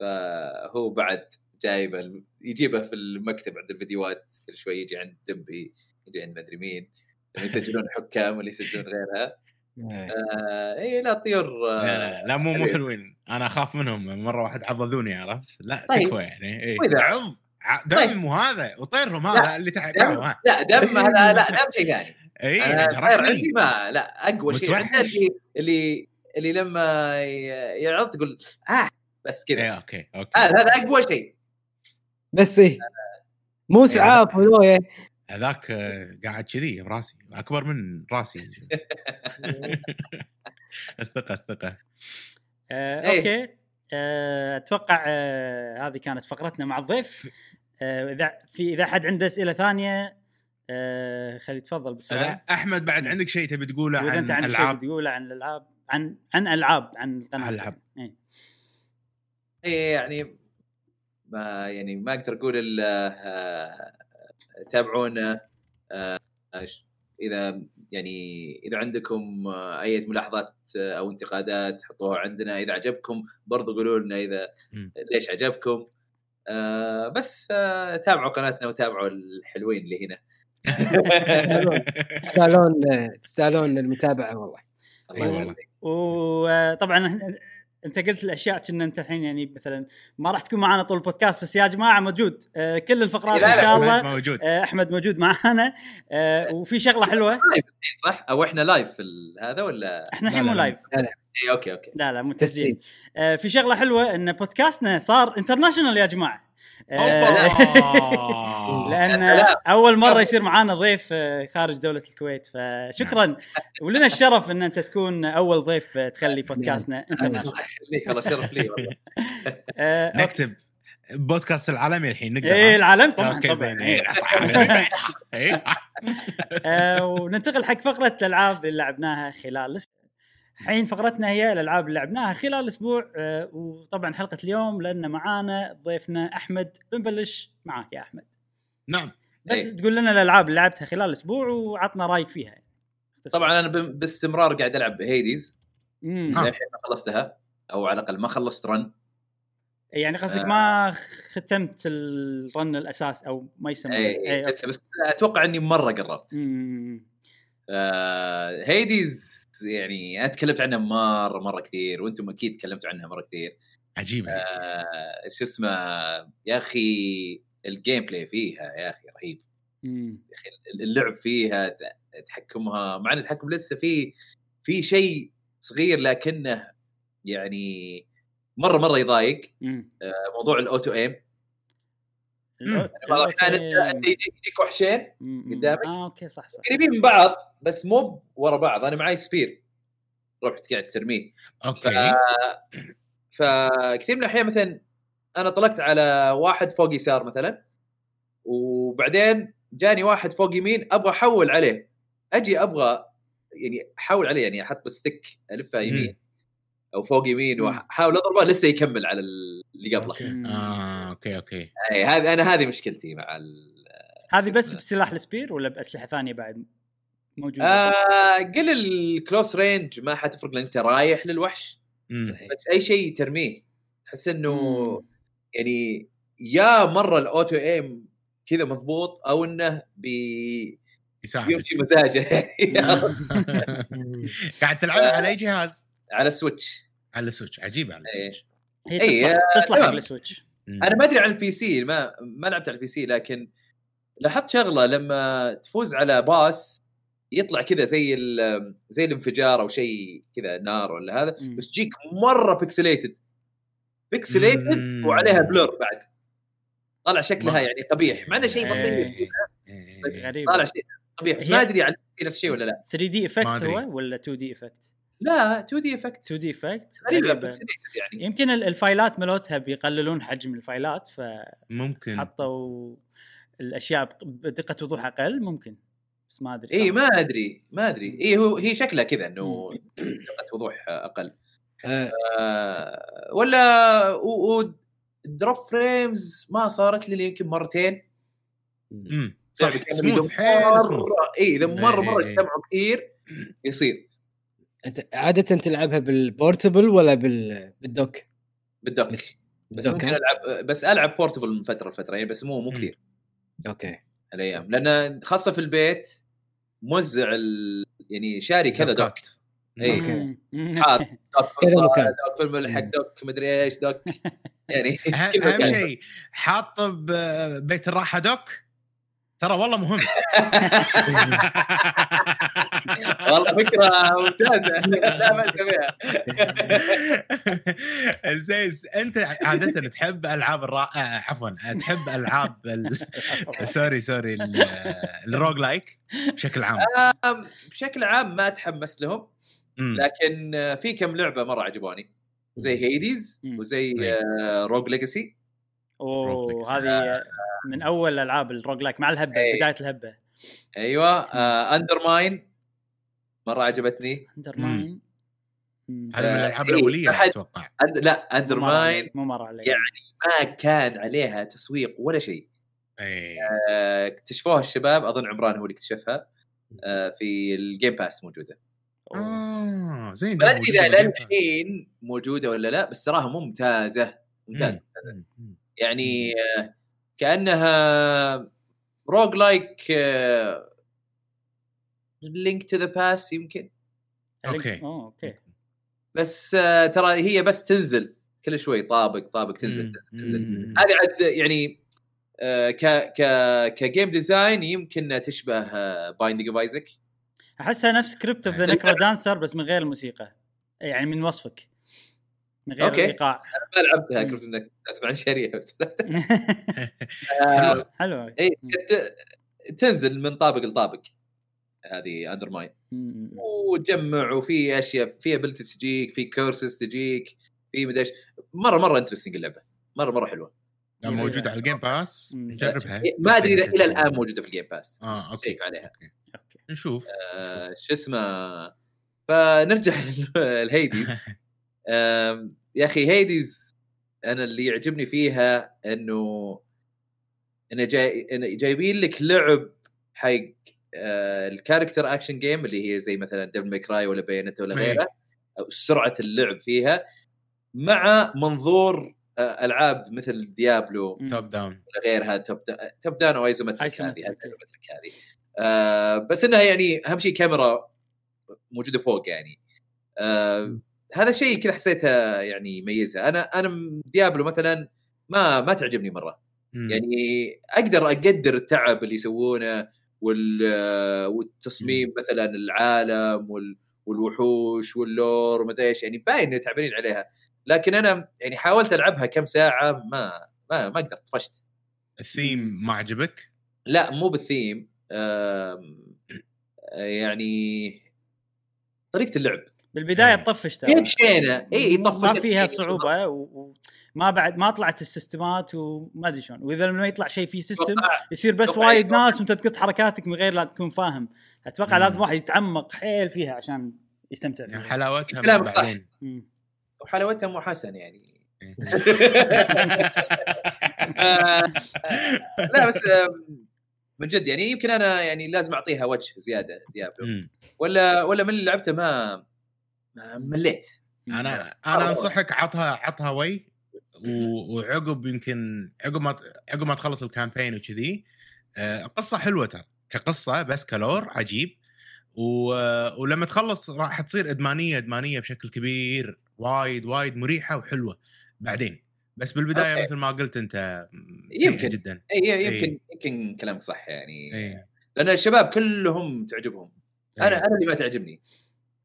فهو بعد جايبه يجيبه في المكتب عند الفيديوهات كل شوي يجي عند دبي يجي عند مدري مين. يسجلون حكام ولا يسجلون غيرها. آه اي لا الطيور آه لا لا لا مو مو حلوين. أنا أخاف منهم مرة واحد عضذوني عرفت؟ لا طيب. تكفى يعني وإذا- عض ع- طيب. دم وهذا وطيرهم هذا اللي تحت دم ها لا دم هذا لا دم شيء ثاني. اي عندي ما لا أقوى شيء. اللي اللي اللي لما يعض تقول آه بس اي كذا أوكي أوكي. هذا هذا أقوى شيء. بس إيه. مو إسعاف ولوية هذاك قاعد كذي براسي أكبر من راسي الثقه الثقه آه، إيه. أوكي. آه، أتوقع آه، هذه كانت فقرتنا مع الضيف. آه، إذا في إذا حد عنده أسئلة ثانية خلي يتفضل بسرعة. أحمد بعد عندك شيء تبي تقوله عن أنت عندك شيء ألعاب؟ تقوله عن الألعاب؟ عن عن ألعاب عن القناه ألعاب. إيه. إيه يعني ما يعني ما أقدر أقول إلا تابعونا آه، إذا يعني إذا عندكم آه، أي ملاحظات آه، أو انتقادات حطوها عندنا إذا عجبكم برضو قولوا لنا إذا. ليش عجبكم آه، بس آه، تابعوا قناتنا وتابعوا الحلوين اللي هنا تستاهلون تستاهلون المتابعة والله الله. وطبعا انت قلت الأشياء كنا انت الحين يعني مثلا ما راح تكون معنا طول البودكاست بس يا جماعة موجود. آه كل الفقرات إن شاء الله. موجود. آه أحمد موجود معانا. آه وفي شغلة حلوة. live الحين صح؟ أو إحنا live في ال- هذا ولا؟ إحنا الحين مو لا، live اي okay okay. لا لا مو تسجيل. آه في شغلة حلوة إن بودكاستنا صار international يا جماعة. لأن يا سلام. أول مرة يصير معانا ضيف آه، خارج دولة الكويت. فشكرا. ولنا الشرف إن أنت تكون أول ضيف آه، تخلي podcast نا international الله يخليك. والله شرف لي والله. آه، نكتب. بودكاست العالمي الحين نقدر إيه؟ العالم طبعا okay طبعا. زين. إيه. إيه. آه، وننتقل حق فقرة الألعاب اللي لعبناها خلال الأسبوع الحين فقرتنا هي الألعاب اللي لعبناها خلال الأسبوع آه، وطبعا حلقة اليوم لأن معانا ضيفنا أحمد بنبلش معاك يا أحمد نعم بس إيه. تقول لنا الألعاب اللي لعبتها خلال الأسبوع وعطنا رأيك فيها اختصار. طبعا أنا باستمرار قاعد ألعب Hades. للحين ما خلصتها أو على الأقل ما خلصت run يعني قصدك آه. ما ختمت ال run الأساس أو ما يسمى اي إيه، إي، بس بس أتوقع إني مرة قربت مم. آه Hades يعني أنا تكلمت عنها مرة مرة كثير وأنتم أكيد تكلمتوا عنها مرة كثير. عجيبة آه شو اسمه يا أخي ال gameplay فيها يا أخي رهيب. يا أخي اللعب فيها تحكمها مع إن التحكم لسه في في شيء صغير لكنه يعني مرة مرة يضايق. مم. موضوع ال auto aim ال aut- أنت يجيك وحشين. قدامك. آه okay صح صح. قريبين من بعض بس مو ورا بعض. أنا معي spear. رحت قاعد ترميه. ف... okay فكثير من الأحيان مثلا أنا طلقت على واحد فوق يسار مثلا وبعدين جاني واحد فوق يمين أبغى أحول عليه. أجي أبغى يعني أحول عليه يعني أحط بال stick الفها يمين. أو فوق يمين مم. واحاول أضربه لسه يكمل على اللي قبله okay. آه okay okay اي هذه أنا هذه مشكلتي مع ال... هذه بس. بسلاح ال spear ولا بأسلحة ثانية بعد موجودة؟ آه قل ال close range ما حتفرق لأن أنت رايح للوحش مم. بس أي شيء ترميه تحس إنه مم. يعني يا مرة الأوتو ايم كذا مضبوط أو إنه بي يساعدك يمشي مزاجه قاعد تلعبها على أي جهاز؟ على ال Switch على ال Switch عجيبه على إيه. ال Switch هي إي، تصلح تصلح حق. ال Switch. أنا ما أدري عن ال PC ما ما لعبت على البي سي لكن لاحظت شغلة لما تفوز على boss يطلع كذا زي ال- زي الانفجار أو شيء كذا نار ولا هذا مم. بس تجيك مرة pixelated pixelated مم. وعليها blur بعد طلع شكلها يعني قبيح مع إنه شيء بسيط إيه. إيه. غريب طالع شيء قبيح ما أدري عن نفس الشيء ولا لا 3D effect. هو ولا 2D effect؟ لا 2D effect 2D effect غريبة يعني. يمكن ال- الفايلات ملوتها بيقللون حجم الفايلات ممكن. فحطوا الأشياء بدقة وضوح أقل ممكن. بس ما أدري اي. ما أدري ما أدري. اي هو هي شكلها كذا إنه دقه وضوح أقل. آه، آه ولا و, و drop frames ما صارت لي يمكن مرتين. مم. لعبة صح smooth حيل smooth اي إذا مرة إيه، مرة إيه. اجتمعوا كثير يصير. أنت عاده تلعبها بال portable ولا بال... بال dock؟ بال dock بس- بس ممكن؟ ألعب بس ألعب portable من فترة لفترة يعني بس مو مو. كثير okay الأيام لأن خاصة في البيت موزع ال... يعني شاري كذا dock. إيه. مم. حاط dock مكان. dock في الملحق. dock مدري إيش dock يعني أهم مكان. شيء حاط ببيت الراحة dock ترى والله مهم. والله فكرة ممتازة. لا زين أنت عادة تحب ألعاب الرا... آه، عفوا تحب ألعاب ال... sorry sorry ال- ال roguelike بشكل عام؟ بشكل عام ما اتحمس لهم. لكن آه، في كم لعبة مرة عجبوني. زي Hades. وزي. Rogue Legacy أوه. هذه من أول ألعاب ال roguelike مع الهبة إيه. بداية الهبة. أيوه UnderMine مرة عجبتني. Under. Mine هذه من الألعاب إيه، الأولية أحد- أتوقع. Und... لا UnderMine مو مرة علي. يعني ما كان عليها تسويق ولا شيء. إيه. آه، اكتشفوها الشباب أظن عمران هو اللي اكتشفها. آه، في ال Game Pass موجودة. آه زين ما أدري إذا. للحين موجودة ولا لا بس تراها ممتازة. ممتازة. مم. مم. يعني آه، كأنها roguelike Link to the Past يمكن. okay. اوه okay. بس آه، ترى هي بس تنزل كل شوي طابق طابق تنزل تنزل. هذه عاد يعني آه، ك ك ك game design يمكن تشبه Binding of Isaac أحسها نفس Crypt of the NecroDancer بس من غير الموسيقى. يعني من وصفك. من غير okay. الايقاع ما لعبتها. كنت انك أسمع عن شاريها بس حلوة. حلوة اي تنزل من طابق لطابق هذه UnderMine. وتجمع وفي أشياء في ability تجيك في curses تجيك في مدري إيش. مرة مرة interesting اللعبة. مرة مرة حلوة. موجودة على ال Game Pass. نجربها. ما أدري إذا إلى الآن موجودة في ال Game Pass آه okay. عليها. okay. okay. نشوف. آه، شو اسمه؟ فنرجع ل Hades آم، يا أخي Hades أنا اللي يعجبني فيها إنه إنه جاي إنه جايبين لك لعب حق آه، ال character action game اللي هي زي مثلا Devil May Cry ولا Bayonetta ولا إيه. غيره أو سرعة اللعب فيها مع منظور آه، ألعاب مثل Diablo. top-down ولا غيرها top do... top-down أو isometric هذه. isometric هذه آه بس إنها يعني أهم شيء كاميرا موجودة فوق يعني آه هذا شيء كذا حسيته يعني يميزها. أنا أنا Diablo مثلا ما ما تعجبني مرة. يعني أقدر أقدر التعب اللي يسوونه وال والتصميم مثلا العالم وال والوحوش وال lore ومدري إيش يعني باين إن تعبانين عليها. لكن أنا يعني حاولت ألعبها كم ساعة ما ما ما قدرت طفشت الثيم ما عجبك؟ لا مو بالثيم. يعني طريقة اللعب. بالبداية إيه. تطفش ترى. بشينه اي يطفش. ما فيها صعوبة و- وما بعد ما طلعت السيستمات وما أدري شلون. وإذا لما يطلع شيء فيه system يصير بس وايد ناس وأنت تقط حركاتك من غير لا تكون فاهم. أتوقع مم. لازم واحد يتعمق حيل فيها عشان يستمتع يعني فيها حلاوتها من كلامك صح. وحلاوتها مو حسن يعني. إيه. آه، لا بس آم، من جد يعني يمكن أنا يعني لازم أعطيها وجه زيادة ديابلو. ولا ولا من اللي لعبته ما مليت أنا أنا أنصحك عطها عطها وي وعقب يمكن عقب ما عقب ما تخلص ال campaign وكذي آه، قصة حلوة ترى كقصة بس ك lore عجيب و... ولما تخلص راح تصير إدمانية إدمانية بشكل كبير وايد وايد مريحة وحلوة بعدين بس بالبداية okay. مثل ما قلت أنت يمكن. جدا إي يمكن إيه. يمكن كلامك صح يعني إيه. لأن الشباب كلهم تعجبهم أنا إيه. أنا اللي ما تعجبني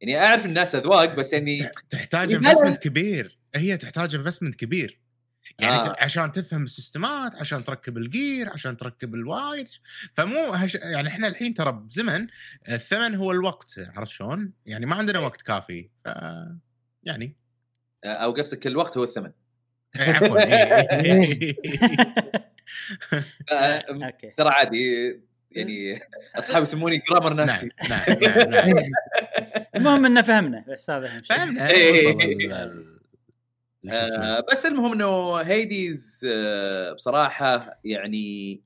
يعني أعرف الناس أذواق بس يعني تح- تحتاج investment كبير. هي تحتاج investment كبير. يعني آه. آه. عشان تفهم السيستمات عشان تركب ال gear عشان تركب الوايد فمو هش... يعني إحنا الحين ترى بزمن الثمن هو الوقت عرفت شلون؟ يعني ما عندنا وقت كافي. ف... يعني. أو قصدك الوقت هو الثمن. إيه، عفوا. إيه. آه، okay. ترى عادي. يعني أصحابي يسموني grammar نعم Nazi نعم نعم نعم. المهم إنه فهمنا بس هذا اهم شيء. فهمنا. إيه. آه بس المهم إنه Hades آه بصراحة يعني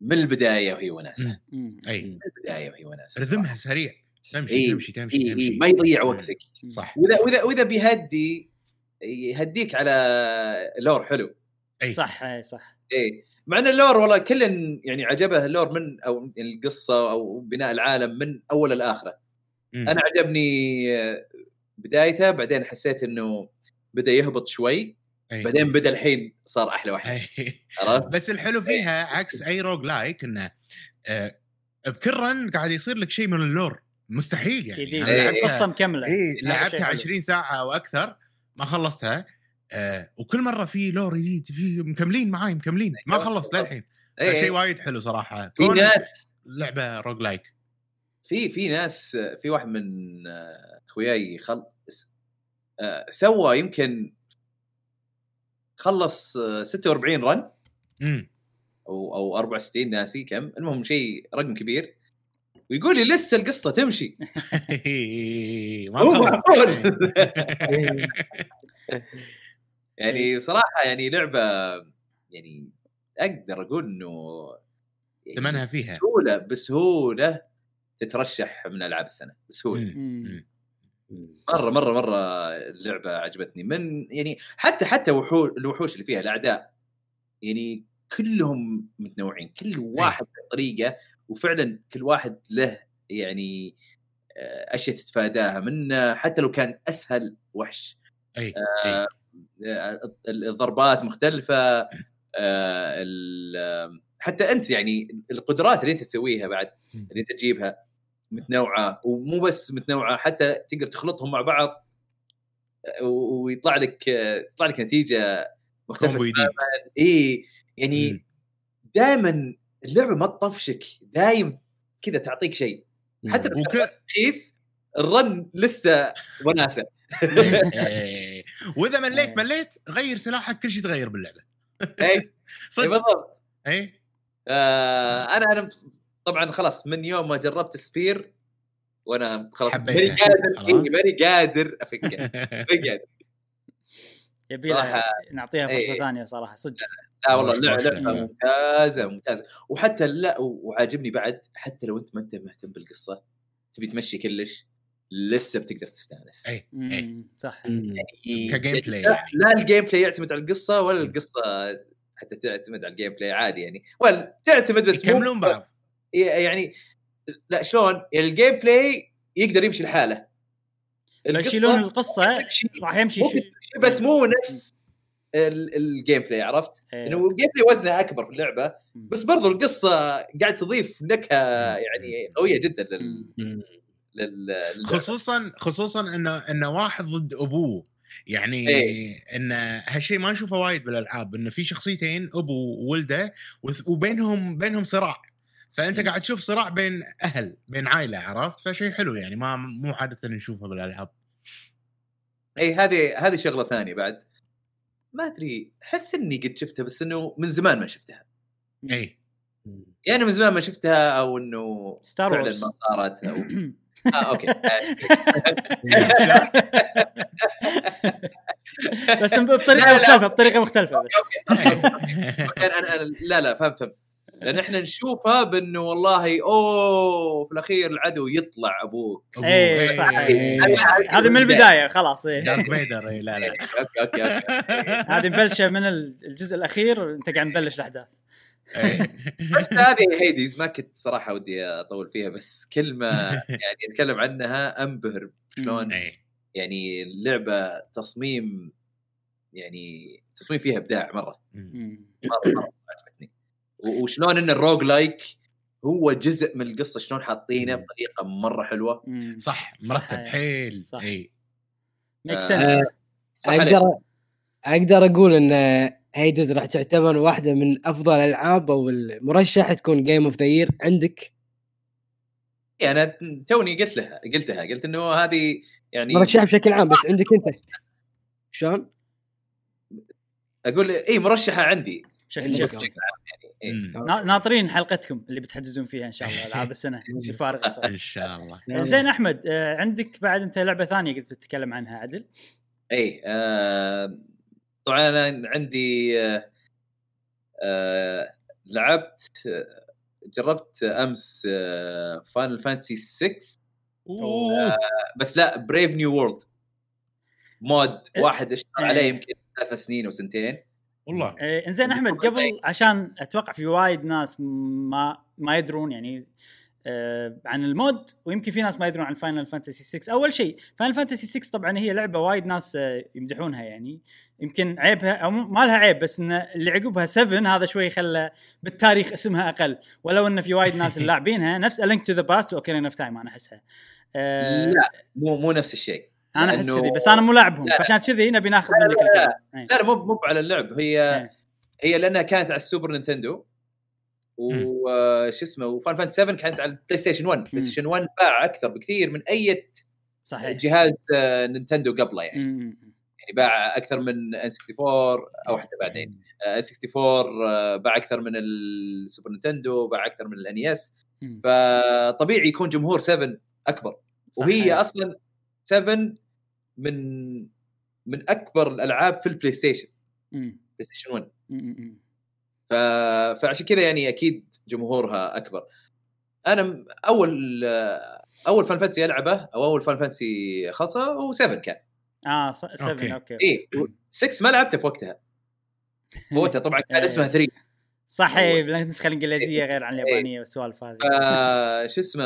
من البداية وهي وناسة. أي. من البداية وهي وناسة ال rhythm ها سريع. تمشي إيه، تمشي تمشي إيه تمشي. إيه ما يضيع وقتك. صح. وإذا وإذا وإذا بيهدي يهديك على lore حلو. أي. صح إي صح. إيه. مع إن ال lore والله كل يعني عجبه ال lore من أو القصة أو بناء العالم من أول لاخره. أنا عجبني آه، بدايته بعدين حسيت إنه بدأ يهبط شوي إي. بعدين بدأ الحين صار أحلى واحد. عرفت؟ بس الحلو فيها عكس أي roguelike إنه آه، بكل run قاعد يصير لك شيء من ال lore مستحيل يعني جديد أنا إيه، لعبتها- قصة مكملة إي لعبتها حلو. 20 ساعة أو أكثر ما خلصتها آه وكل مرة في lore جديد في مكملين معاي مكملين. ما خلصت للحين. إيه، شيء إيه. وايد حلو صراحة. في ناس لعبة روج لايك. في في ناس في واحد من آه، أخوياي خل آه، سوى يمكن خلص آه، 46 رن امم أو أو 64 ناسي كم. المهم شيء رقم كبير. ويقول لي لسه القصة تمشي. ما خلص. معقول. يعني صراحة يعني لعبة يعني أقدر أقول إنه يعني ثمنها فيها. بسهولة بسهولة تترشح من ألعاب السنة بسهولة. مرة مرة مرة اللعبة عجبتني. من يعني حتى حتى وحوش الوحوش اللي فيها الأعداء. يعني كلهم متنوعين. كل واحد بطريقه وفعلا كل واحد له يعني آه، أشياء تتفاداها. من آه، حتى لو كان أسهل وحش اي آه، آه، الضربات مختلفة آه، حتى أنت يعني القدرات اللي أنت تسويها بعد. اللي أنت تجيبها متنوعة ومو بس متنوعة حتى تقدر تخلطهم مع بعض آه، ويطلع لك يطلع لك نتيجة مختلفة اي يعني. دائما اللعبة ما تطفشك دايم كذا تعطيك شيء حتى لو رخيص ال run لسه وناسة إيه. وإذا مليت مليت غير سلاحك كل شيء تغير باللعبة إي صدق بالضبط إي آه أنا أنا طبعا خلاص من يوم ما جربت ال spear وأنا خلاص. ماني قادر. إيه، ماني قادر افكه ماني قادر يبي نعطيها فرصة. ثانية صراحة صدق لا والله لعبه لعبة. ممتازة ممتازة وحتى لا وعاجبني بعد حتى لو أنت ما أنت مهتم بالقصة تبي تمشي كلش لسه بتقدر تستانس. اي مم، صح. يعني- ك gameplay لا, يعني. لا ال gameplay يعتمد على القصة ولا القصة حتى تعتمد على ال gameplay عادي يعني. ولا تعتمد بس يكملون بعض. يعني لا شلون؟ يعني ال gameplay يقدر يمشي لحاله. لو يشيلون القصة. راح يمشي بس مو نفس ال- ال gameplay عرفت؟ إيه. إنه ال gameplay وزنه أكبر في اللعبة بس برضو القصة قاعد تضيف نكهة يعني قوية جدا لل... لل... خصوصا خصوصا إنه إنه واحد ضد أبوه. يعني إيه. إن هالشيء ما نشوفه وايد بالألعاب إنه في شخصيتين أبو وولده وبينهم بينهم صراع. فأنت قاعد تشوف صراع بين أهل بين عائلة عرفت؟ فشيء حلو يعني ما مو عادة نشوفه بالألعاب. اي هذه هذه شغلة ثانية بعد. ما أدري أحس إني قد شفتها بس إنه من زمان ما شفتها. اي يعني من زمان ما شفتها أو إنه Star فعلا Wars ما صارت أو آه okay بس بطريقة. مختلفة بطريقة مختلفة بس أنا أنا أنا- لا لا فهمت فهمت لأن إحنا نشوفها بإنه والله أوه في الأخير العدو يطلع أبوك أبوه. إيه، صح. إيه. هذه من البداية خلاص إيه. Darth Vader إيه، لا لا okay okay okay هذه مبلشة من الجزء الأخير أنت قاعد مبلش الأحداث إيه. بس هذه هيديز ما كنت صراحة ودي أطول فيها بس كلمه يعني أتكلم عنها أنبهر شلون إيه. يعني اللعبة تصميم يعني تصميم فيها إبداع مرة. مرة مرة عجبتني وشلون إن الروج لايك هو جزء من القصة شلون حاطينه. بطريقة مرة حلوة. صح مرتب. حيل صح. اي make آه، sense عليك. أقدر أقدر أقول إن Hades راح تعتبر واحدة من أفضل الالعاب أو المرشح تكون game of the year عندك؟ إيه، أنا توني قلت لها قلتها قلت إنه هذه يعني مرشح بشكل عام بس عندك أنت. شلون؟ أقول اي مرشحة عندي بشكل. شخصي بشكل عام يعني إيه. مم. نا- ناطرين حلقتكم اللي بتحددون فيها إن شاء الله ألعاب السنة. الصبر إن شاء الله. زين أحمد آه، عندك بعد أنت لعبة ثانية قلت بتتكلم عنها عدل؟ اي آه طبعا أنا عندي آه آه لعبت جربت أمس آه Final Fantasy 6 أوه. بس لا Brave New World mod إيه. واحد أشتغل إيه. عليه يمكن ثلاث سنين أو سنتين والله آه، إنزين أحمد قبل عشان أتوقع في وايد ناس ما ما يدرون يعني آه، عن ال mod ويمكن في ناس ما يدرون عن Final Fantasy 6 أول شيء Final Fantasy 6 طبعا هي لعبة وايد ناس آه، يمدحونها يعني يمكن عيبها أو ما لها عيب بس إن اللي عقبها 7 هذا شوي خلى بالتاريخ اسمها أقل ولو إن في وايد ناس لاعبينها نفس Link to the Past و Ocarina of Time أنا أحسها آه، لا مو مو نفس الشيء أنا أحس كذي بس أنا مو لاعبهم لا. فعشان كذي نبي ناخذ منك لا، لا. الكلام إيه. لا لا مو مو على اللعب هي إيه. هي لأنها كانت على ال Super Nintendo وش اسمه و Final Fantasy 7 كانت على ال PlayStation 1 PlayStation 1 باع أكثر بكثير من أي صحيح. جهاز آه، Nintendo قبله يعني. مم، يعني باع أكثر من N 64 أو حتى بعدين. N 64 آه، باع أكثر من ال Super Nintendo باع أكثر من ال NES مم. فطبيعي يكون جمهور 7 أكبر. وهي صحيح. أصلا 7 من من أكبر الألعاب في ال PlayStation PlayStation 1 مم، مم. ف... فعشان كذا يعني أكيد جمهورها أكبر أنا أول أول Final Fantasy ألعبه أو أول Final Fantasy خلصه هو 7 كان آه 7 okay. okay, okay. اي 6 ما لعبته في وقتها في وقتها طبعا كان إيه. اسمها 3 صحيح النسخه الإنجليزية غير عن اليابانية والسوالف هذه ف- شو اسمه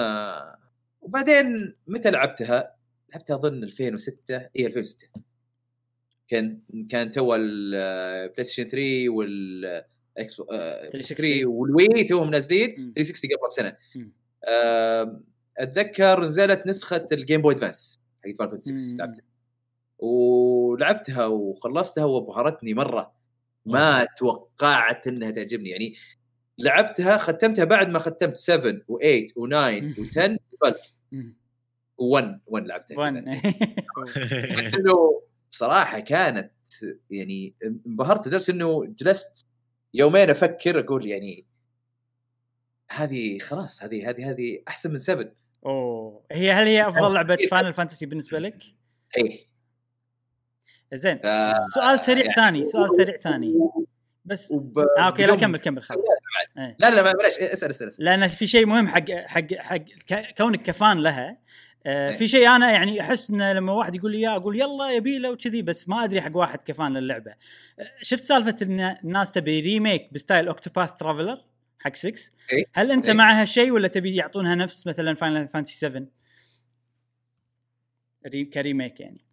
وبعدين متى لعبتها؟ لعبتها أظن 2006 اي 2006 كان كان تو ال PlayStation 3 وال إكس 3 وال Wii توهم نازلين مم. 360 قبل بسنة. أتذكر نزلت نسخة ال Game Boy Advance حق Final Fantasy 6 مم. لعبتها. ولعبتها وخلصتها وابهرتني مرة. ما توقعت إنها تعجبني. يعني لعبتها ختمتها بعد ما ختمت 7 و8 و9 و10 و12 مم. و1 1 لعبتها كذا. وان بس انه بصراحه كانت يعني انبهرت لدرجة إنه جلست يومين أفكر أقول يعني هذه خلاص هذه هذه هذه أحسن من 7 أوه هي هل هي أفضل لعبة Final Fantasy بالنسبة لك؟ اي زين آه، سؤال سريع يعني- ثاني سؤال سريع ثاني. بس وب... آه okay لا كمل كمل خلاص. إيه. لا لا ما- بلاش اسأل اسأل اسأل. لأن في شيء مهم حق حق حق كونك ك fan لها آه، إيه. في شيء أنا يعني أحس إنه لما واحد يقول لي إياه أقول يلا يبي له وكذي بس ما أدري حق واحد ك fan للعبة آه، شفت سالفة إن الناس تبي remake ب style Octopath Traveler حق 6 إيه. هل أنت إيه. مع هالشيء ولا تبي يعطونها نفس مثلا Final Fantasy 7 re ك remake يعني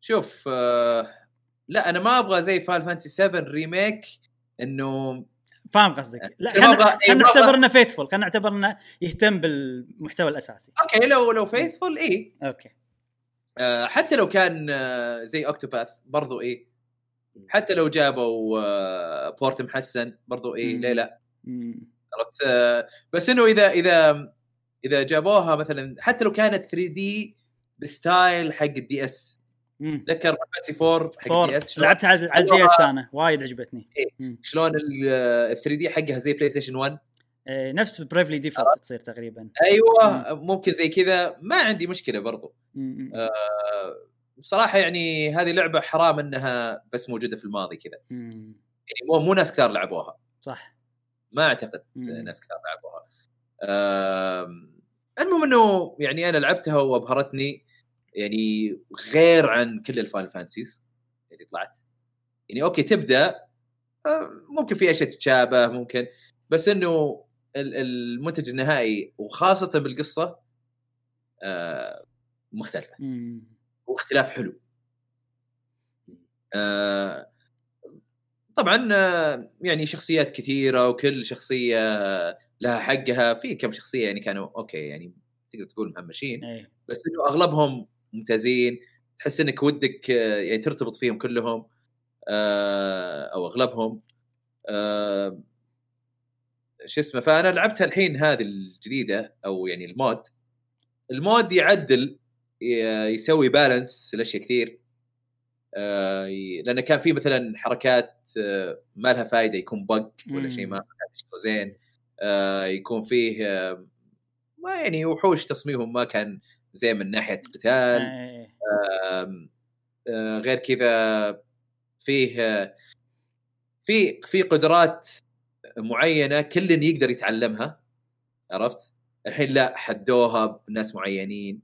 شوف آه... لا أنا ما أبغى زي Final Fantasy 7 remake إنه فاهم قصدك. لا إيه، خلينا أبغى- إيه، خلينا أبغى- نعتبر إنه faithful خلينا نعتبر إنه يهتم بالمحتوى الأساسي. okay لو لو faithful اي okay. آه حتى لو كان آه زي Octopath برضو اي حتى لو جابوا آه port محسن برضو اي. ليه لا. عرفت؟ آه بس إنه إذا إذا إذا جابوها مثلا حتى لو كانت 3 D ب style حق ال DS. تذكر 4 حق four. ال DS لعبتها على ال DS أنا وايد عجبتني. شلون ال 3 D حقها زي PlayStation 1 إيه، نفس Bravely Default تصير تقريبا. أيوه ممكن زي كذا. ما عندي مشكلة برضو. مم. آه، بصراحة يعني هذه لعبة حرام إنها بس موجودة في الماضي كذا. مم. يعني مو مو ناس كثار لعبوها. صح. ما أعتقد مم. ناس كثار لعبوها. آم، المهم إنه يعني أنا لعبتها وأبهرتني. يعني غير عن كل ال Final Fantasies اللي طلعت. يعني okay تبدأ آه، ممكن في أشياء تتشابه ممكن بس إنه ال- المنتج النهائي وخاصة بالقصة آه، مختلفة. واختلاف حلو. آه، طبعا يعني شخصيات كثيرة وكل شخصية لها حقها. في كم شخصية يعني كانوا okay يعني تقدر تقول مهمشين. إيه. بس إنه أغلبهم ممتازين. تحس إنك ودك آه، يعني ترتبط فيهم كلهم آه، أو أغلبهم. آه، شو اسمه فأنا لعبتها الحين هذه الجديدة أو يعني ال mod. ال mod يعدل يسوي balance لأشياء كثير. لأنه كان في مثلا حركات ما لها فائده يكون بق ولا. شيء ما زين. يكون فيه ما يعني وحوش تصميمهم ما كان زين من ناحية قتال إيه. آم، آه، غير كذا فيه آه، في في قدرات معينة كل يقدر يتعلمها عرفت؟ الحين لا حدوها بناس معينين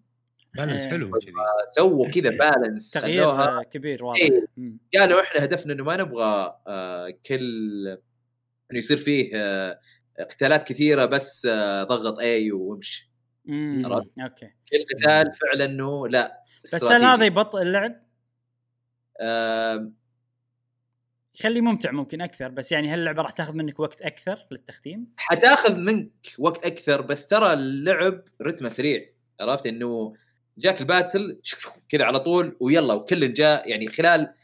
بالانس إيه. حلو كذي سووا كذا بالانس تغيير آه، كبير واضح إيه. قالوا إحنا هدفنا إنه ما نبغى آه، كل إنه يصير فيه آه، قتالات كثيرة بس آه، ضغط اي وامشي. عرفت؟ أوكي كل قتال فعلا إنه لا بس هل. هذا يبطئ اللعب؟ آم، يخليه ممتع ممكن أكثر بس يعني هل اللعبة راح تاخذ منك وقت أكثر للتختيم؟ حتاخذ منك وقت أكثر بس ترى اللعب رتمه سريع عرفت إنه جاك ال battle كذا على طول ويلا وكل جاء يعني خلال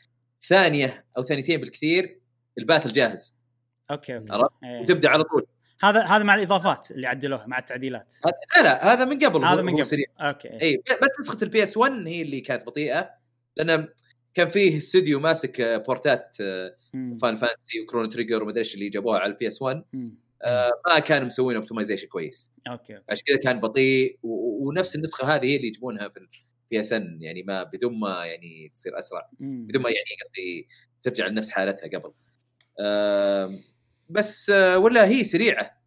ثانية أو ثانيتين بالكثير ال battle جاهز okay okay عرفت؟ إيه. وتبدأ على طول هذا هذا مع الإضافات اللي عدلوها مع التعديلات. لا لا هذا من قبل هذا من قبل. سريع. okay. إي بس نسخة ال PS1 هي اللي كانت بطيئة لأن كان فيه استوديو ماسك آه، port ات. Final Fantasy و Chrono Trigger ومدري إيش اللي جابوها على ال PS1 مم. آه، ما كانوا مسوين optimization كويس. okay عشان كذا كان بطيء ونفس النسخة هذه هي اللي يجيبونها في ال PSN يعني ما بدون ما يعني تصير أسرع. بدون ما يعني قصدي ترجع لنفس حالتها قبل. بس آه، ولا هي سريعة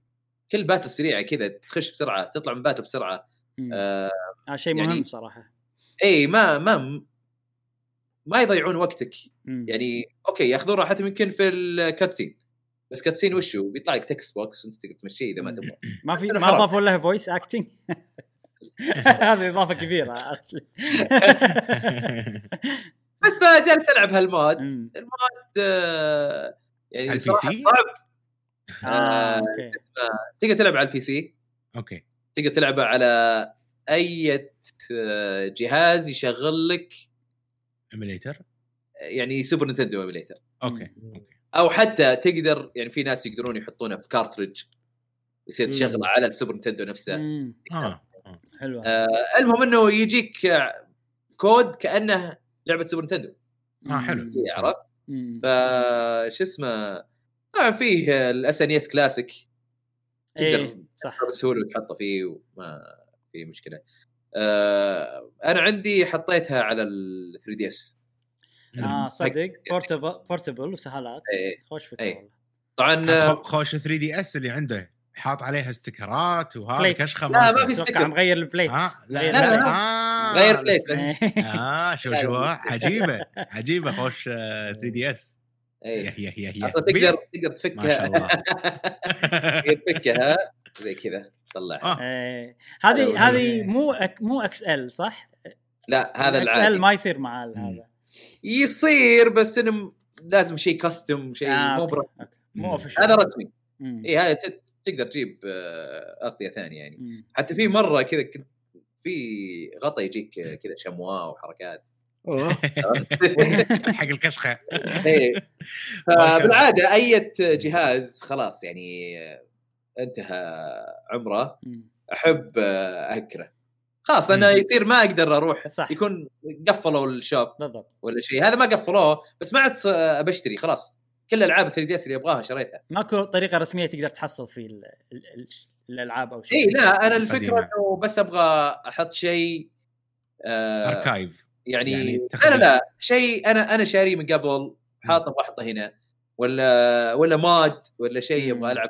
كل battle سريعة كذا تخش بسرعة تطلع من battle بسرعة. آه، هذا شيء يعني- مهم صراحة اي ما ما ما يضيعون وقتك مم. يعني okay ياخذون راحتهم يمكن في ال cutscene بس cutscene وشو بيطلع لك text box وأنت تقدر تمشيه إذا ما تبغى ما في ما. اضافوا لها voice acting هذه إضافة كبيرة. بس فجالس ألعب هال mod. ال mod آه، يعني؟ صعب آه، okay. اسمه تقدر تلعب على ال PC؟ okay. تقدر تلعبه على أي آه، جهاز يشغل لك؟ emulator يعني سوبر نينتندو emulator okay. okay. أو حتى تقدر يعني في ناس يقدرون يحطونه في cartridge يصير. تشغله على السوبر نينتندو نفسه. أمم، آه آه. حلوة. آه المهم إنه يجيك آه، كود كأنه لعبة سوبر نينتندو آه حلو. عرفت. فش اسمه؟ طبعا فيه ال SNES Classic تقدر صح بسهولة تحطه فيه وما في مشكلة آه أنا عندي حطيتها على ال 3DS آه صدق portable portable وسهالات إيه. خوش فكره إيه. طبعا آه، خوش 3DS اللي عنده حاط عليها sticker ات وهذا. كشخة لا، ما. في أتوقع sticker. مغير ال plate ها لا لا, لا، لا. آه غير plate بس إيه. آه شو شو عجيبة عجيبة خوش 3DS يا إيه. يا يا يا حتى تقدر تقدر تفكها ما شاء الله تقدر تفكها زي كذا تطلعها آه. إيه. هذه. هذه مو أك مو XL صح؟ لا هذا XL العادي ما يصير مع. هذا يصير بس إنه م- لازم شيء custom شيء آه، مو. برا. مو هذا رسمي. اي هذا تقدر تجيب آه، أغطية ثانية يعني مم. حتى في مرة كذا كنت في غطا يجيك كذا شمواء وحركات. حق الكشخة إيه. فبالعادة أي جهاز خلاص يعني انتهى عمره. أحب اهكره خلاص مم. يصير ما أقدر أروح صح. يكون قفلوا ال shop بالضبط ولا شيء هذا ما قفلوه بس ما عاد بشتري خلاص كل الألعاب 3DS اللي أبغاها شريتها ماكو طريقة رسمية تقدر تحصل في ال- ال- ال- الألعاب أو شيء اي لا أنا الفكرة. إنه بس أبغى أحط شيء آه archive يعني, يعني لا لا شيء أنا أنا شاريه من قبل حاطه واحطة هنا. ولا ولا mod ولا شيء. أبغى ألعبه.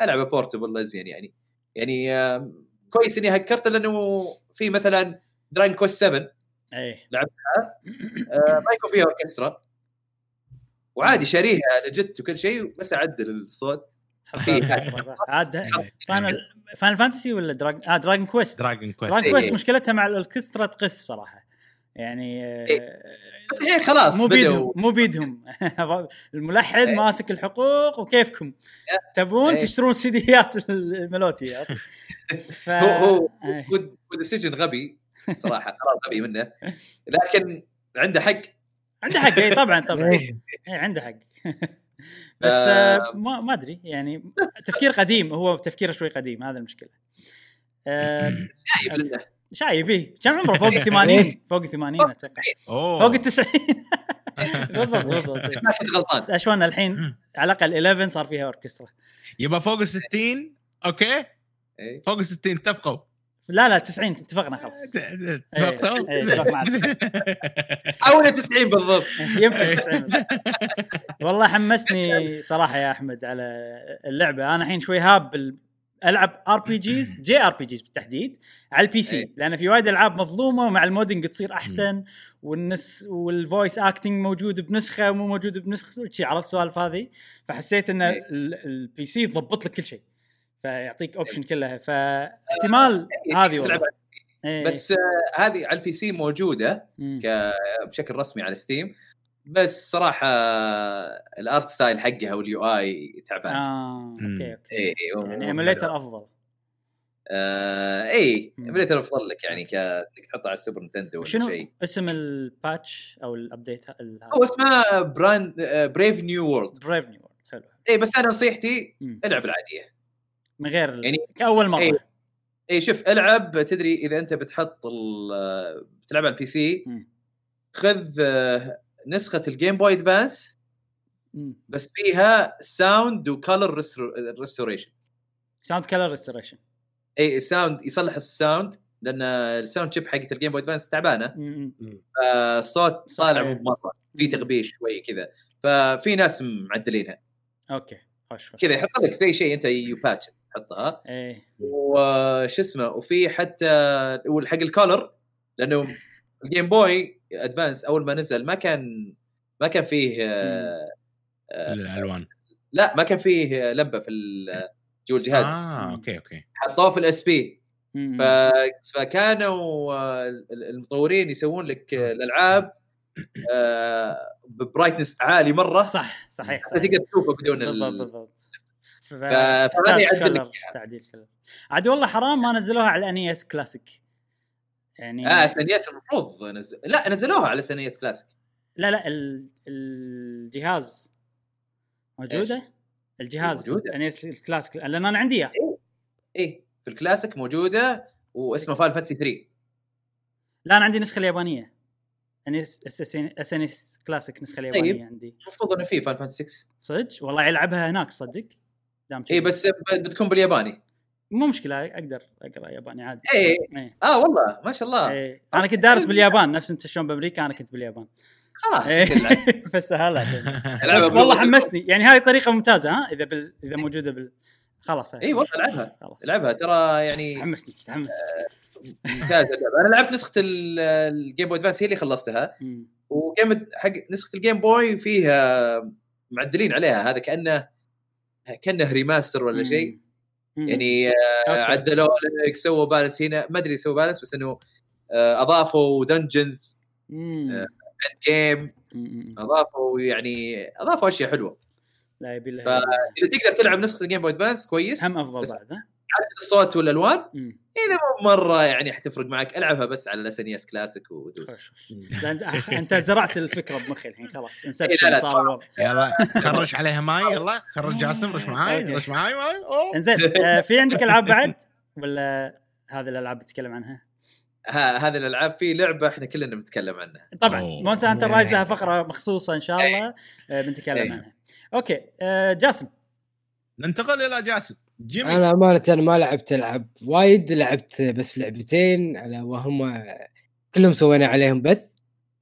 ألعبه portable أزين يعني. يعني كويس إني hack رت لأنه في مثلا Dragon Quest 7 إيه. آه، ما يكون فيها أوركسترا. وعادي شاريها لجت وكل شيء بس أعدل الصوت. صح. عاد Final Final Fantasy ولا Drag آه Dragon Quest Dragon Quest Dragon. Quest مشكلتها مع الأوركسترا تقف صراحة. يعني إيه. بس الحين خلاص مو بيدهم مو بيدهم الملحن إيه. ماسك الحقوق وكيفكم تبون إيه. تشترون سيديات الملوتي؟ ف... هو هو إيه. هو decision غبي صراحة قرار غبي منه لكن عنده حق عنده حق اي طبعا طبعا إيه. اي عنده حق بس آه، آه. ما ما أدري يعني تفكير قديم هو تفكيره شوي قديم هذا المشكلة آه، شايب إيه. كم عمره فوق ال 80 فوق ال 80 أتوقع فوق ال 90 بالضبط بالضبط. إيه. ما كنت غلطان. أشوان الحين على الأقل 11 صار فيها أوركسترا. يبقى فوق ال 60 okay؟ إيه. فوق ال 60 اتفقوا لا لا 90 اتفقنا خلاص. إيه، على حول 90 بالضبط. يمكن 90 والله حمسني صراحة يا أحمد على اللعبة. أنا الحين شوي هاب ألعب ار بي جيز جي ار بي جيز بالتحديد على ال PC إيه. لأن في وايد ألعاب مظلومة ومع ال modding تصير أحسن والنس وال voice acting موجود بنسخة مو موجود بنسخة شي عرفت السوالف هذه فحسيت إن إيه. ال PC تضبط لك كل شيء فيعطيك option كلها فاحتمال إيه، هذه والله إيه. بس آه، هذه على ال PC موجوده. بشكل رسمي على Steam بس صراحة ال art style حقها وال UI تعبان آه. okay okay اي يعني emulator أفضل آه اي. emulator أفضل لك يعني ك- إنك تحطه على السوبر نتندو ولا شيء اسم ال patch أو ال update هو اسمه brand Brave New World Brave New World حلو اي بس أنا نصيحتي. ألعب العادية من غير يعني كاول مرة إيه. اي شوف ألعب تدري إذا أنت بتحط ال- بتلعب على ال PC. خذ آه، نسخة ال Game Boy Advance. بس فيها sound و color restoration sound color restoration اي sound يصلح ال sound لأن ال sound chip حقت ال Game Boy Advance تعبانة. فالصوت طالع. مو بمره في تغبيش شوي كذا. ففي ناس معدلينها. okay. خوش خوش. كذا يحط لك زي شيء أنت ي patch تحطها إيه. وش اسمه وفي حتى حق ال color لأنه ال Game Boy Advance أول ما نزل ما كان ما كان فيه آه، آه، الألوان. لا ما كان فيه لمبة في جوا الجهاز آه okay okay. حطوه في ال SP فكانوا آه، ال- المطورين يسوون لك الألعاب ب brightness عالي مرة. صح صحيح حتى صحيح. تقدر تشوفه بدون بالضبط ال... بالضبط فهذا يعدل لك color، تعديل عاد والله حرام ما نزلوها على ال NES Classic يعني آه SNES المفروض نزل... لا نزلوها على SNES Classic لا لا ال... الجهاز. موجودة؟ الجهاز موجودة. NES ال Classic لأن أنا عندي إياه. إيه في الكلاسيك موجودة واسمه Final Fantasy 3 لا أنا عندي النسخه اليابانية. NES SNES Classic النسخه اليابانيه طيب. عندي. المفروض إنه في Final Fantasy 6 صدق؟ والله يلعبها هناك صدق؟ دام اي. بس بتكون بالياباني. مو مشكلة أقدر أقرأ ياباني عادي. إيه. إيه. آه والله ما شاء الله. إيه. أنا كنت دارس باليابان نفس أنت شلون بأمريكا أنا كنت باليابان. خلاص. فسهلها العبها بس والله. حمسني. يعني هذه طريقة ممتازة ها؟ إذا بال... إذا موجودة بال خلاص. اي والله العبها العبها ترى يعني حمسني تحمس ممتازة اللعبة. أنا لعبت نسخة ال- ال Game Boy Advance هي اللي خلصتها. و game حق نسخة ال Game Boy فيها معدلين عليها. هذا كأنه كأنه remaster ولا شيء. يعني. عدلوا لك سووا balance هنا ما أدري سووا balance بس إنه آه، أضافوا dungeons. آه، game. أضافوا يعني أضافوا أشياء حلوة لا يبي فإذا تقدر تلعب نسخة ال Game Boy Advance كويس هم أفضل بعد عدل الصوت والالوان مم. إذا مو مرة يعني حتفرق معك ألعبها بس على ال SNES Classic ودوس. انت أنت زرعت الفكرة بمخي الحين خلاص. إيه، لا، Inception لا، صار الوضع. يلا خرج عليها ماي يلا. خرج جاسم رش معاي. رش معاي ماي. إنزين آه، في عندك ألعاب بعد؟ ولا هذه الألعاب بتتكلم عنها؟ ها هذه الألعاب في لعبة إحنا كلنا بنتكلم عنها. طبعا. أوه. Monster Hunter Rise لها فقرة مخصوصة إن شاء الله آه، بنتكلم إيه. عنها. okay آه، جاسم. ننتقل إلى جاسم. جيمي؟ أنا أمانة ما لعبت العاب وايد لعبت بس لعبتين على وهم كلهم سوينا عليهم بث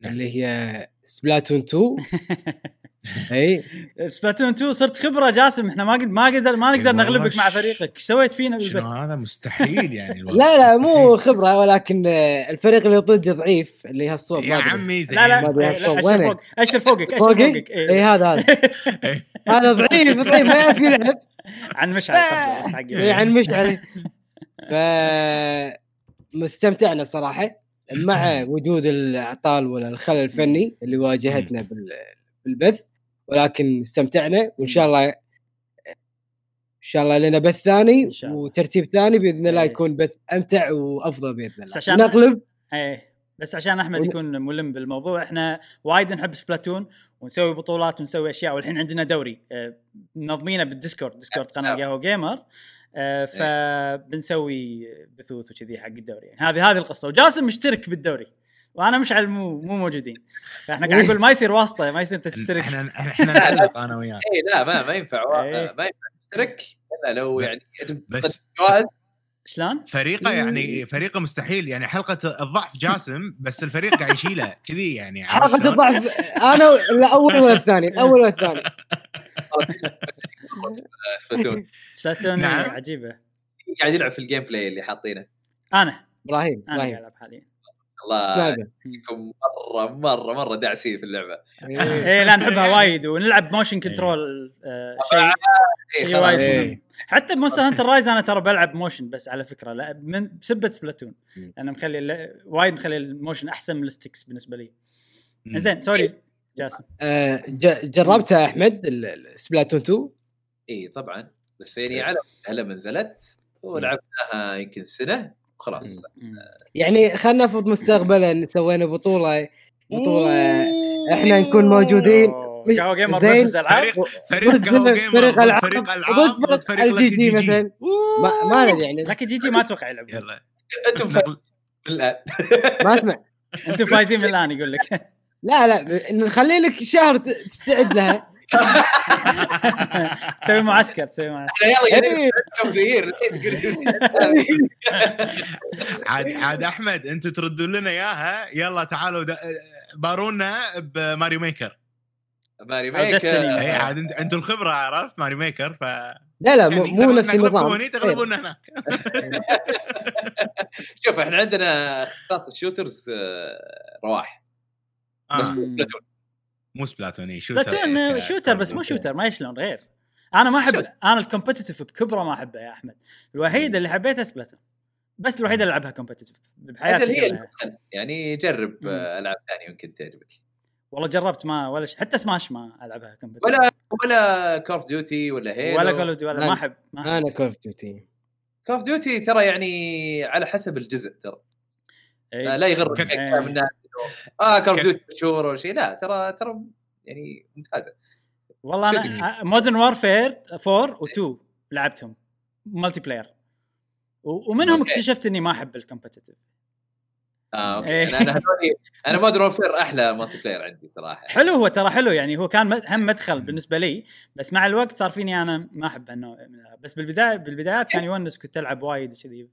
اللي هي Splatoon 2 إي Splatoon 2 صرت خبرة جاسم إحنا ما قد ما قدر ما نقدر نغلبك مع فريقك إيش سويت فينا شنو؟ هذا مستحيل يعني. لا لا مو. خبرة ولكن الفريق اللي ضدي ضعيف اللي هي الصوت يا. عمي زين لا لا أشر وينه. فوق أشر فوقك أشر فوقك إي. هذا هذا. هذا ضعيف ضعيف ما يعرف يلعب عن مشعل قصدي، بس حقي. يعني مش عليه ف مستمتعنا صراحة مع وجود الاعطال ولا الخلل الفني اللي واجهتنا بال- بالبث ولكن استمتعنا وإن شاء الله إن شاء الله لنا بث ثاني. وترتيب ثاني بإذن الله إيه. يكون بث أمتع وأفضل بإذن بس الله. عشان- نقلب إيه بس عشان أحمد ون- يكون ملم بالموضوع إحنا وايد نحب سبلاتون ونسوي بطولات ونسوي أشياء والحين عندنا دوري. آه، منظمينه بال Discord Discord قناة نعم. قهوة Gamer. آه، فبنسوي بثوث وكذي حق الدوري. يعني هذه هذه القصة. وجاسم مشترك بالدوري. وأنا مشعل مو مو موجودين. فاحنا قاعد نقول ما يصير واسطة ما يصير انت تشترك. إحنا إحنا نعلق أنا وياك. اي لا ما ما ينفع. إيه. ما ينفع تشترك. إلا لو يعني بس جوائز. شلون؟ فريقه يعني فريقه مستحيل. يعني حلقة الضعف جاسم بس الفريق قاعد يشيله. كذي يعني حلقة؟ الضعف أنا الأول ولا الثاني الأول ولا الثاني. Splatoon Splatoon نعم. عجيبة. قاعد يلعب في ال gameplay اللي حاطينه. أنا. إبراهيم أنا إبراهيم. ألعب حاليا. الله مرة مرة مرة داعسين في اللعبة. إيه. إيه لا نحبها وايد ونلعب motion control آه، شيء إيه، شيء خلاص. وايد إيه. مهم. حتى ب Monster Hunter Rise أنا ترى بلعب motion بس على فكرة لا من بسبة Splatoon. لأن مخلي وايد مخلي ال motion أحسن من ال sticks بالنسبة لي. زين sorry جاسم. آه، ج- جربتها أحمد ال- ال- Splatoon 2 اي طبعا. بس يعني على هلا ما نزلت ولعبناها يمكن سنة. وخلاص يعني خلينا نفرض مستقبلا سوينا بطولة بطولة أوه. إحنا نكون موجودين. مش- قهوه Gamer. versus العاب؟ فريق قهوه Gamer فريق العاب ضد فريق فريق ال GGG مثلاً. ما, ندري يعني. لكن GG ما أتوقع يلعب. يلا. أنتم الان ما أسمع. أنتم فايزين من الان يقول لك. لا لا. نخلي لك شهر تستعد لها. تسوي معسكر تسوي معسكر. يلا إيه. عاد عاد أحمد أنتم تردون لنا إياها. يلا تعالوا بارونا ب Mario Maker. Mario Maker. اي عاد أنت أنتم الخبرة عرفت؟ Mario Maker ف لا لا مو, يعني مو نفس النظام. هني تغلبونا هناك. شوف إحنا عندنا اختصاص ال shooters آه، رواح. آه. Splatoon مو Splatoon ي shooter Splatoon shooter بس مو shooter ما شلون غير. أنا ما أحب. أنا ال competitive بكبره ما أحبه يا أحمد. الوحيده اللي حبيتها Splatoon بس الوحيده اللي ألعبها competitive بحياتي هي. يعني جرب مم. ألعاب ثانية يمكن تعجبك. والله جربت ما ولا ش... حتى سماش ما ألعبها competitive ولا ولا Call of Duty ولا Halo ولا Call ولا ما لا. أحب ما أحب. أنا Call of Duty Call of Duty ترى يعني على حسب الجزء ترى. إيه. آه، لا يغرك الناس إنه، آه كان- Duty مشهور ولا شيء لا ترى ترى يعني ممتازة. والله. أنا Modern Warfare 4 و2 لعبتهم. multiplayer ومنهم okay. اكتشفت إني ما أحب ال competitive آه okay. إيه. أنا أنا هذولي أنا Modern Warfare أحلى multiplayer عندي صراحة. حلو هو ترى حلو. يعني هو كان هم مدخل بالنسبة لي بس مع الوقت صار فيني أنا ما أحب النوع من الألعاب. بس بالبدايه بالبدايات كان يونس كنت ألعب وايد وكذي.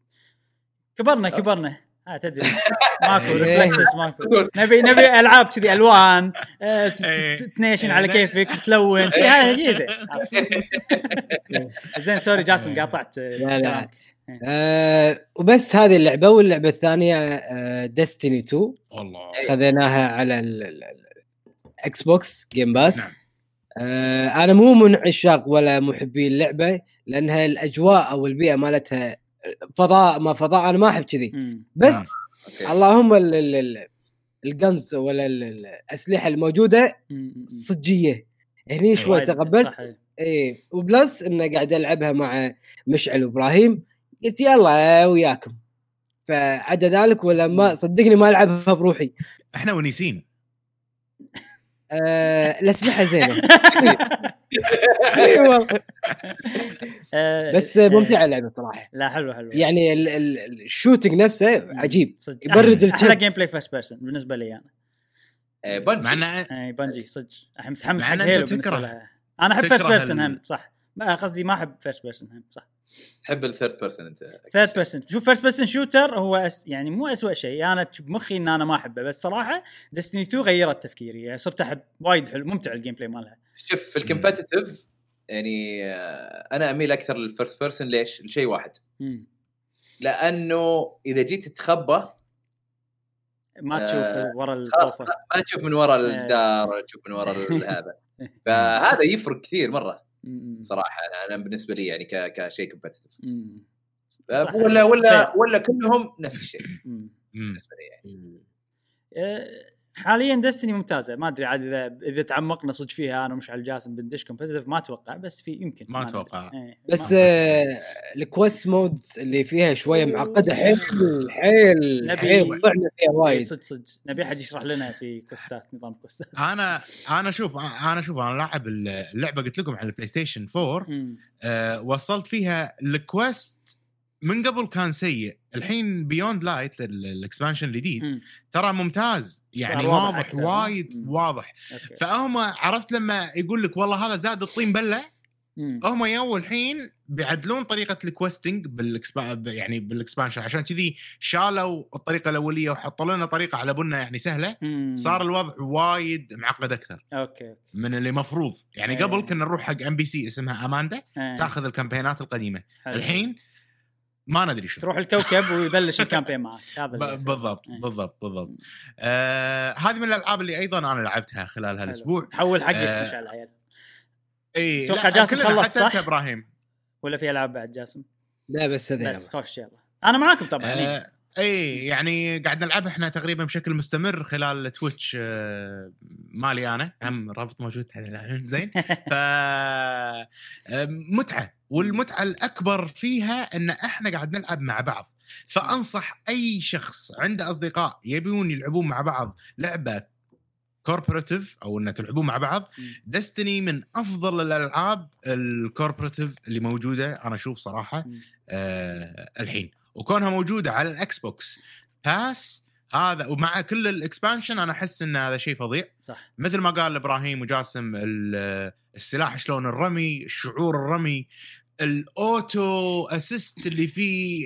كبرنا كبرنا. ها تدري ماكو إيه. reflexes ماكو نبي نبي ألعاب كذي ألوان آه، إيه. تنيشن على إيه. كيفك تلون هذا شيء زين sorry جاسم إيه. قاطعت آه، لا، لا. آه وبس هذه اللعبة واللعبة الثانية آه Destiny 2 والله خذيناها على ال Xbox Game Pass نعم. آه أنا مو من عشاق ولا محبي اللعبة لأنها الأجواء أو البيئة مالتها فضاء ما فضاء أنا ما أحب كذي. بس. okay. اللهم ال- ال- ال- ال guns ولا ال- ال- الأسلحة الموجودة. صجية. هني شوي وايد تقبلت. إيه. اي و plus إنه قاعد ألعبها مع مشعل وابراهيم قلت يلا وياكم. فعدا ذلك ولا ما صدقني ما ألعبها بروحي. إحنا ونيسين. آه الأسلحة زينة. اي والله. آه، بس آه، ممتعة اللعبة صراحة. لا حلو حلو يعني ال- ال- ال shooting نفسه عجيب. صدق. يبرد أحلى. gameplay first person بالنسبة لي أنا. إيه، Bungie. مع صدق. الحين متحمس حق Halo تكره- أنا أحب first person هم صح. قصدي ما أحب first person هم صح. تحب ال third person أنت. third person شوف first person shooter هو أس يعني مو أسوأ شيء. أنا بمخي إن أنا ما أحبه بس صراحة Destiny 2 غيرت تفكيري. يعني صرت أحب وايد حلو ممتع ال gameplay مالها. شوف في ال competitive يعني آه، أنا أميل أكثر لل first person ليش؟ لشيء واحد مم. لأنه إذا جيت تتخبى ما تشوف آه، ورا خلاص الطوفه ما تشوف من وراء الجدار ولا تشوف من وراء ال- هذا فهذا يفرق كثير مرة. صراحة أنا بالنسبة لي يعني كشيء competitive. صح. ولا ولا. ولا كلهم نفس الشيء. بالنسبة لي يعني آه، حاليا Destiny ممتازة. ما أدري عاد إذا إذا تعمقنا صدق فيها أنا ومشعل جاسم بندش competitive ما أتوقع. بس في يمكن. ما. أتوقع. إيه، بس آه ال quest modes اللي فيها شوية معقدة. حيل حيل حيل ضعنا فيها إيه، وايد. صدق صدق. نبي أحد يشرح لنا في quest ات نظام quest ات أنا أنا شوف أنا شوف أنا لاعب اللعبة قلت لكم على ال PlayStation 4 مم. أه وصلت فيها ال quest من قبل كان سيء الحين Beyond Light ال expansion الجديد. ترى ممتاز يعني واضح. وايد. واضح فهم عرفت لما يقول لك والله هذا زاد الطين بلة. هم يو الحين بيعدلون طريقة ال questing بال expa- يعني بال expansion عشان كذي شالوا الطريقة الأولية وحطوا لنا طريقة على بنا يعني سهلة مم. صار الوضع وايد معقد أكثر okay من اللي مفروض يعني إيه. قبل كنا نروح حق NPC اسمها اماندا إيه. تأخذ ال campaign ات القديمة حلو. الحين ما ندري شو تروح الكوكب ويبلش ال campaign معك. هذا يصير. بالضبط إيه. بالضبط بالضبط. آه هذه من الألعاب اللي أيضا أنا لعبتها خلال. هالأسبوع. حول حقك آه، مشعل عيال إي أتوقع جاسم خلص، حتى انت صح؟ إبراهيم ولا في ألعاب بعد جاسم؟ لا بس هذا بس خوش يلا. أنا معاكم طبعا إيه. آه إي يعني قاعد نلعبها إحنا تقريبا بشكل مستمر خلال تويتش آه مالي أنا. هم رابط موجود زين. ف آه، متعة. والمتعة الأكبر فيها إن إحنا قاعد نلعب مع بعض. فأنصح أي شخص عنده أصدقاء يبون يلعبون مع بعض لعبة cooperative أو ان تلعبون مع بعض. Destiny من أفضل الألعاب ال cooperative اللي موجودة. أنا أشوف صراحة. آه الحين. وكونها موجودة على ال Xbox Pass هذا ومع كل ال expansion أنا أحس إن هذا شيء فظيع. صح. مثل ما قال إبراهيم وجاسم ال- السلاح شلون الرمي الشعور الرمي ال auto assist اللي في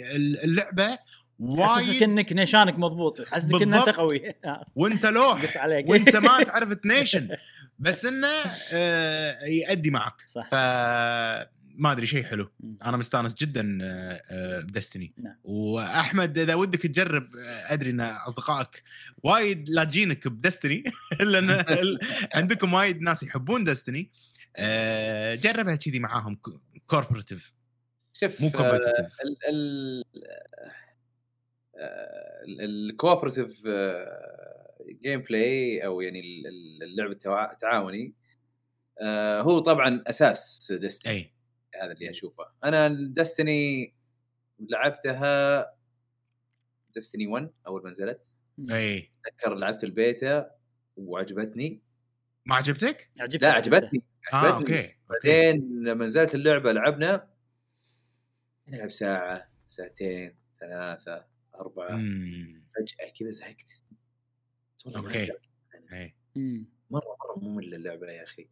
اللعبة وايد إنك نيشانك مضبوط. حسسك ان أنت. قوي. وانت لوح. قص عليك. وانت ما تعرف تنيشن بس إنه آه يأدي معك. صح. ف ما أدري شيء حلو. أنا مستانس جدا آه، آه، ب Destiny. نعم. وأحمد إذا ودك تجرب آه، أدري إن أصدقائك وايد لاجينك ب Destiny. لأن عندكم وايد ناس يحبون Destiny. آه، جربها كذي معاهم cooperative شوف مو competitive. آه، ال ال ال cooperative gameplay أو يعني ال- ال- اللعب التعاوني آه، هو طبعا أساس Destiny أي. هذا اللي أشوفه. أنا Destiny لعبتها Destiny 1 أول ما نزلت. أي. أتذكر لعبت البيتا وعجبتني. ما عجبتك؟ عجبتك لا عجبتني. آه okay okay. بعدين لما نزلت اللعبة لعبنا نلعب ساعة ساعتين ثلاثة أربعة. فجأة كذا زهقت. والله ما okay. أقدر. إي. مم. مرة مرة مملة اللعبة يا أخي.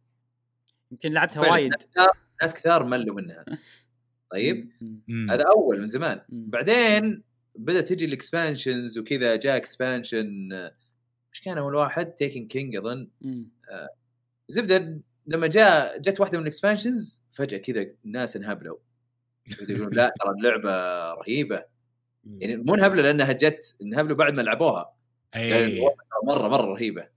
يمكن لعبتها وايد. ناس كثار- ناس كثار ملوا منها. طيب؟ مم. هذا أول من زمان. مم. بعدين بدأت تجي ال expansions وكذا جاء expansion إيش كان أول واحد؟ Taken King أظن. مم. زبدة. لما جاء جت واحدة من ال expansions فجأة كذا الناس انهبلوا. يقولون لا ترى اللعبة رهيبة. يعني مو انهبلوا لأنها جت انهبلوا بعد ما لعبوها. ترى مرة مرة رهيبة.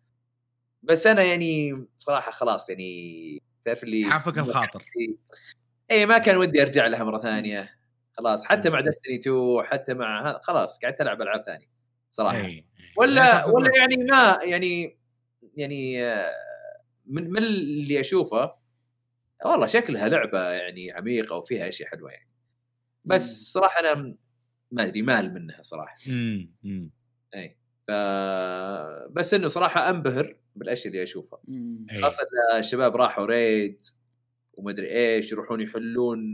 بس أنا يعني صراحة خلاص يعني تعرف اللي عاف الخاطر. إي ما كان ودي أرجع لها مرة ثانية. خلاص حتى مع Destiny 2 حتى مع خلاص قعدت ألعب ألعاب ثانية صراحة. أي ولا ولا يعني ما يعني يعني آه، من من اللي أشوفه والله شكلها لعبة يعني عميقة وفيها أشياء حلوة يعني. بس صراحة أنا ما أدري مليت منها صراحة. امم اي ف بس إنه صراحة أنبهر بالأشياء اللي أشوفها. مم. إي. خاصة الشباب راحوا raid وما أدري إيش يروحون يحلون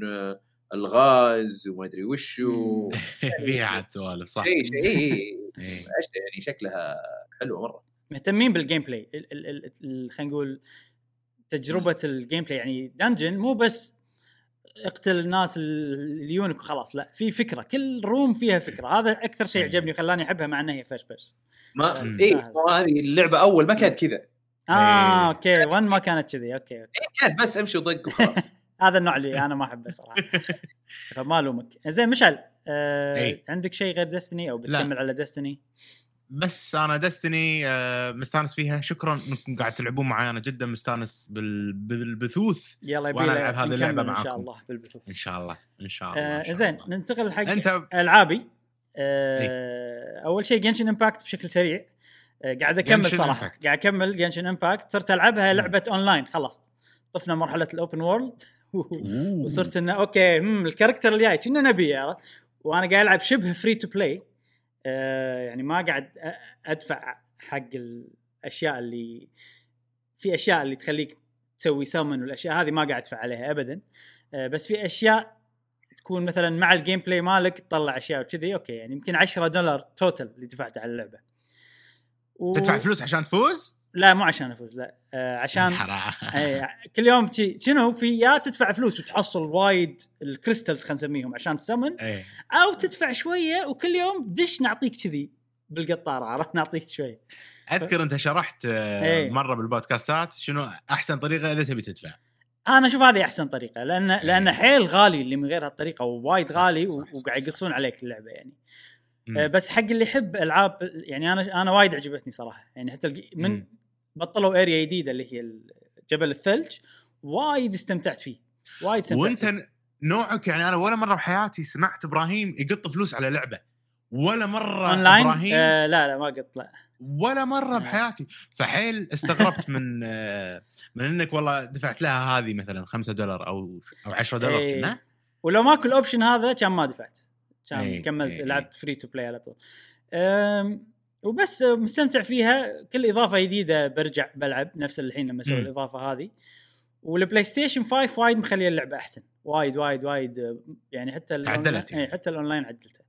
الغاز وما أدري وشو. فيها عاد سوالف صح. شيء شيء إي، إي، إي. أشياء يعني شكلها حلوة مرة. مهتمين بال gameplay ال- ال- ال- ال- خلينا نقول تجربة ال gameplay يعني dungeon مو بس اقتل الناس اللي يجونك وخلاص لا في فكرة كل room فيها فكرة هذا أكثر شيء أي. عجبني وخلاني أحبها مع إنها هي first person ما. اي هذه اللعبة أول ما كانت كذا آه إيه. أوكي 1 ما كانت كذي أوكي أوكي كانت بس أمشي وضق وخلاص هذا النوع اللي أنا ما أحبه صراحة فما ألومك زين مشعل آه. عندك شيء غير Destiny أو لا. بتكمل على Destiny بس أنا دستني مستانس فيها شكرا إنكم قاعد تلعبون معي أنا جدا مستانس بال- بالبثوث يلا يبي وأنا ألعب هذه اللعبة إن شاء معاكم. الله بالبثوث إن شاء الله إن شاء الله, إن آه زين. ننتقل حق أنت ألعابي آه أول شيء Genshin Impact بشكل سريع آه قاعد أكمل صراحة Impact. قاعد أكمل Genshin Impact صرت ألعبها. لعبة اونلاين خلص طفنا مرحلة ال open world. وصرت إنه أوكي ال character الجاي كنا نبي عرفت؟ وأنا قاعد ألعب شبه free to play يعني ما قاعد أدفع حق الأشياء اللي في أشياء اللي تخليك تسوي سمن والأشياء هذه ما قاعد أدفع عليها ابدا آه، بس في أشياء تكون مثلا مع ال gameplay مالك تطلع أشياء وكذي أوكي يعني يمكن 10 دولار total اللي دفعت على اللعبة و... تدفع فلوس عشان تفوز؟ لا مو عشان أفوز لا. آه عشان اي كل يوم شي شنو في يا تدفع فلوس وتحصل وايد ال crystals خلينا نسميهم عشان تسمن إيه. أو تدفع شوية وكل يوم دش نعطيك كذي بالقطارة عرفت؟ نعطيك شوية. أذكر أنت شرحت آه، إيه. مرة بالبودكاستات شنو أحسن طريقة إذا تبي تدفع. أنا أشوف هذه أحسن طريقة لأن لأن حيل غالي اللي من غير هالطريقة ووايد غالي وقاعد. يقصون عليك اللعبة يعني. آه، بس حق اللي يحب ألعاب يعني أنا أنا وايد عجبتني صراحة. يعني حتى من. بطلوا area جديدة اللي هي جبل الثلج. وايد استمتعت فيه. وايد استمتعت وانت فيه. نوعك يعني أنا ولا مرة بحياتي سمعت إبراهيم يقط فلوس على لعبة. ولا مرة اونلاين إبراهيم آه لا لا ما قط لا. ولا مرة آه. بحياتي. فحيل استغربت من آه، من إنك والله دفعت لها هذه مثلا 5 دولار أو أو 10 دولار. كنا. ولو ماكو ال option هذا كان ما دفعت. كان إيه، كملت إيه، لعبت free to play على طول. وبس مستمتع فيها كل إضافة جديدة برجع بلعب نفس الحين لما أسوي. الإضافة هذه وال PlayStation 5 وايد مخليه اللعبة أحسن وايد وايد وايد يعني حتى تعدلت يعني. إيه، حتى الاونلاين عدلتها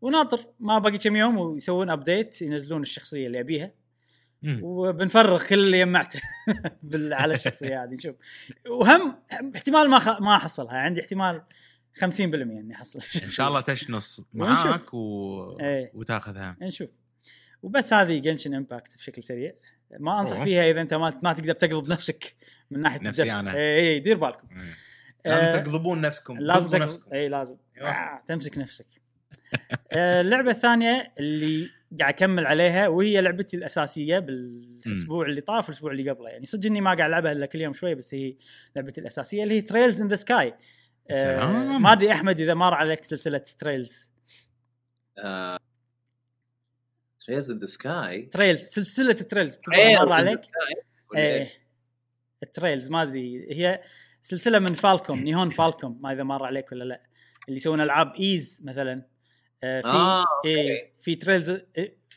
وناطر ما باقي كم يوم ويسوون update ينزلون الشخصية اللي أبيها. وبنفرغ كل اللي جمعته على الشخصية هذه نشوف وهم احتمال ما خ... ما أحصلها عندي احتمال 50% إني أحصل إن شاء الله chance. معاك و... إيه. وتاخذها نشوف وبس هذه Genshin Impact بشكل سريع ما أنصح أوه. فيها إذا أنت ما ما تقدر تقضب نفسك من ناحية نفسي الدفع. أنا. اي اي دير بالكم. آه، لازم تقضبون نفسكم لازم تقضب نفسكم اي لازم أيوة. آه، تمسك نفسك آه، اللعبة الثانية اللي قاعد أكمل عليها وهي لعبتي الأساسية بالأسبوع اللي طاف والأسبوع اللي قبله يعني صدق إني ما قاعد ألعبها إلا كل يوم شوي بس هي لعبتي الأساسية اللي هي Trails in the Sky سلام. ما أدري أحمد إذا مر عليك سلسلة Trails Trails in the Sky Trails سلسلة Trails مر عليك. إيه ال Trails ما أدري هي سلسلة من Falcom Nihon Falcom ما إذا مر عليك ولا لا. اللي يسوون ألعاب Ys مثلا. آه، في آه، إيه في Trails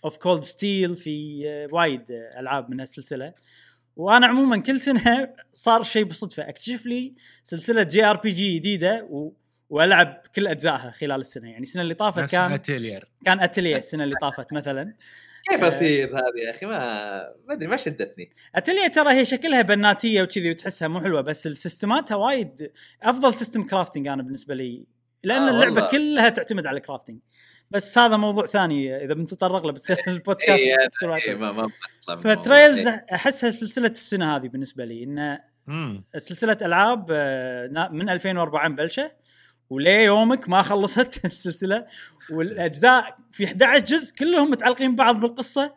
of Cold Steel في آه، وايد ألعاب من السلسله وأنا عموما كل سنة صار شيء بالصدفه أكتشف لي سلسلة JRPG جديدة و... وألعب كل أجزائها خلال السنة يعني السنة اللي طافت كان أتيلير كان اتليه السنة اللي طافت مثلا كيف آه. أثير هذه يا أخي ما ما أدري ما شدتني اتليه ترى هي شكلها بناتية وكذي وتحسها مو حلوة بس السيستماتها وايد أفضل system crafting أنا بالنسبة لي لأن آه، اللعبة والله. كلها تعتمد على ال crafting بس هذا موضوع ثاني إذا بنتطرق له بتصير البودكاست إيه، وقت. إيه، ما ما. ف Trails إيه. أحسها سلسلة السنة هذه بالنسبة لي انه. سلسلة ألعاب آه، من 2004 مبلشة وليه يومك ما خلصت السلسلة والأجزاء في 11 جزء كلهم متعلقين ببعض بالقصة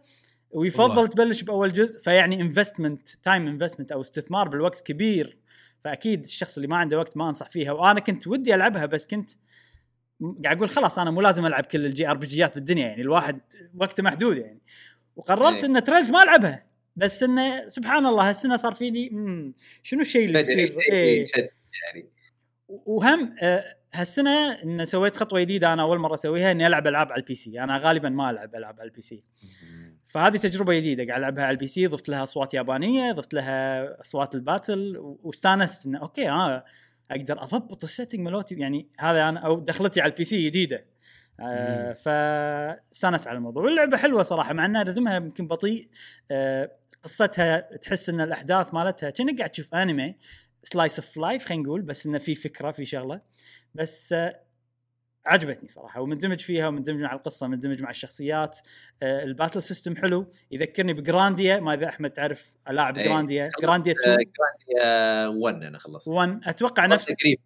ويفضل والله. تبلش بأول جزء فيعني investment time investment أو استثمار بالوقت كبير فأكيد الشخص اللي ما عنده وقت ما أنصح فيها وأنا كنت ودي ألعبها بس كنت قاعد أقول خلاص أنا مو لازم ألعب كل ال JRPG ات بالدنيا يعني الواحد وقته محدود يعني وقررت إيه. إن Trails ما ألعبها بس إنه سبحان الله هالسنة صار فيني شنو الشيء اللي بيصير إيه. يعني وهم آه، هالسنة إن سويت خطوة جديدة أنا أول مرة أسويها إني ألعب ألعاب على ال PC. أنا غالبا ما ألعب ألعاب على ال PC. فهذه تجربة جديدة. قاعد ألعبها على ال PC ضفت لها أصوات يابانية ضفت لها أصوات ال battle واستانست إنه okay ها أقدر أضبط ال setting مالوتي يعني هذا أنا أو دخلتي على ال PC جديدة. آه فاستانست على الموضوع. واللعبة حلوة صراحة مع إنها رذمها يمكن بطيء. آه قصتها تحس إن الأحداث مالتها كأنك قاعد تشوف أنمي slice of life خلينا نقول بس إنه في فكرة في شغلة. بس آه عجبتني صراحة ومندمج فيها ومندمج مع القصة مندمج مع الشخصيات. آه ال battle system حلو يذكرني ب Grandia. ما اذا أحمد تعرف لاعب إيه. Grandia؟ Grandia آه، 2 Grandia 1 أنا خلصت. 1 أتوقع نفس قريب.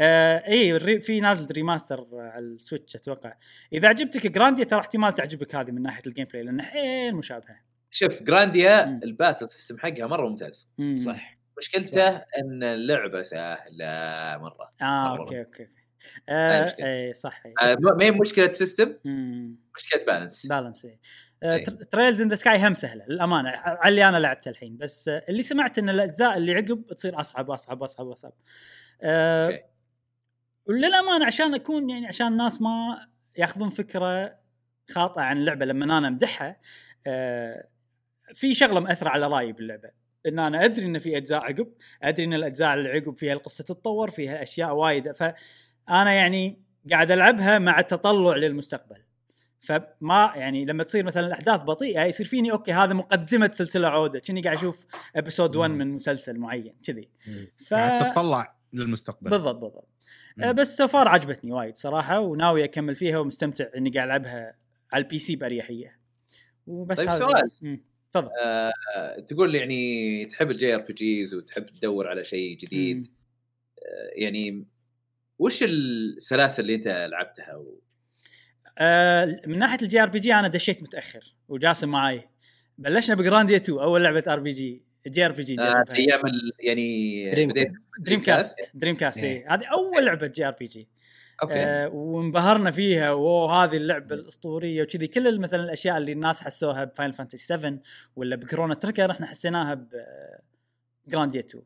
آه اي في نازل remaster على ال Switch أتوقع. إذا عجبتك Grandia ترى احتمال تعجبك هذه من ناحية ال gameplay لانها حيل مشابهه شوف Grandia. ال battle system حقها مرة ممتاز. مم. صح. مشكلته إن اللعبة سهلة مرة آه مرة. okay okay هاي آه. اي صح آه، ما هي مشكلة system. مشكلة balance balance اي إيه. Trails in the Sky هم سهلة للأمانة على اللي أنا لعبته الحين بس آه، اللي سمعت إن الأجزاء اللي عقب تصير أصعب أصعب أصعب أصعب آه. وللأمانة عشان أكون يعني عشان الناس ما ياخذون فكرة خاطئة عن اللعبة لما أنا أمدحها آه في شغلة مأثرة على رأيي باللعبة إن أنا أدري إن في أجزاء عقب أدري إن الأجزاء اللي عقب فيها القصة تتطور فيها أشياء وايد فانا يعني قاعد ألعبها مع تطلع للمستقبل فما يعني لما تصير مثلا الأحداث بطيئة يصير فيني okay هذا مقدمة سلسلة عودة كني قاعد أشوف episode 1 مم. من مسلسل معين كذي ف قاعد تطلع للمستقبل بالضبط بالضبط مم. آه، بس so far عجبتني وايد صراحة وناوي أكمل فيها ومستمتع إني قاعد ألعبها على ال PC بأريحية وبس طيب هذا سؤال. مم. تفضل. آه، تقول يعني تحب ال JRPGs وتحب تدور على شيء جديد. آه، يعني وش السلاسل اللي انت لعبتها و... آه من ناحية ال JRPG أنا دشيت متأخر وجاسم معاي. بلشنا ب Grandia 2 أول لعبة ار بي جي جي ار بي جي أيام ال- يعني Dream بديت Dreamcast Dreamcast اي إيه. هذه أول لعبة JRPG okay. آه وانبهرنا فيها وهذه اللعبة الأسطورية. وكذي كل مثلا الأشياء اللي الناس حسوها ب Final Fantasy 7 ولا ب Chrono Trigger إحنا حسيناها ب Grandia 2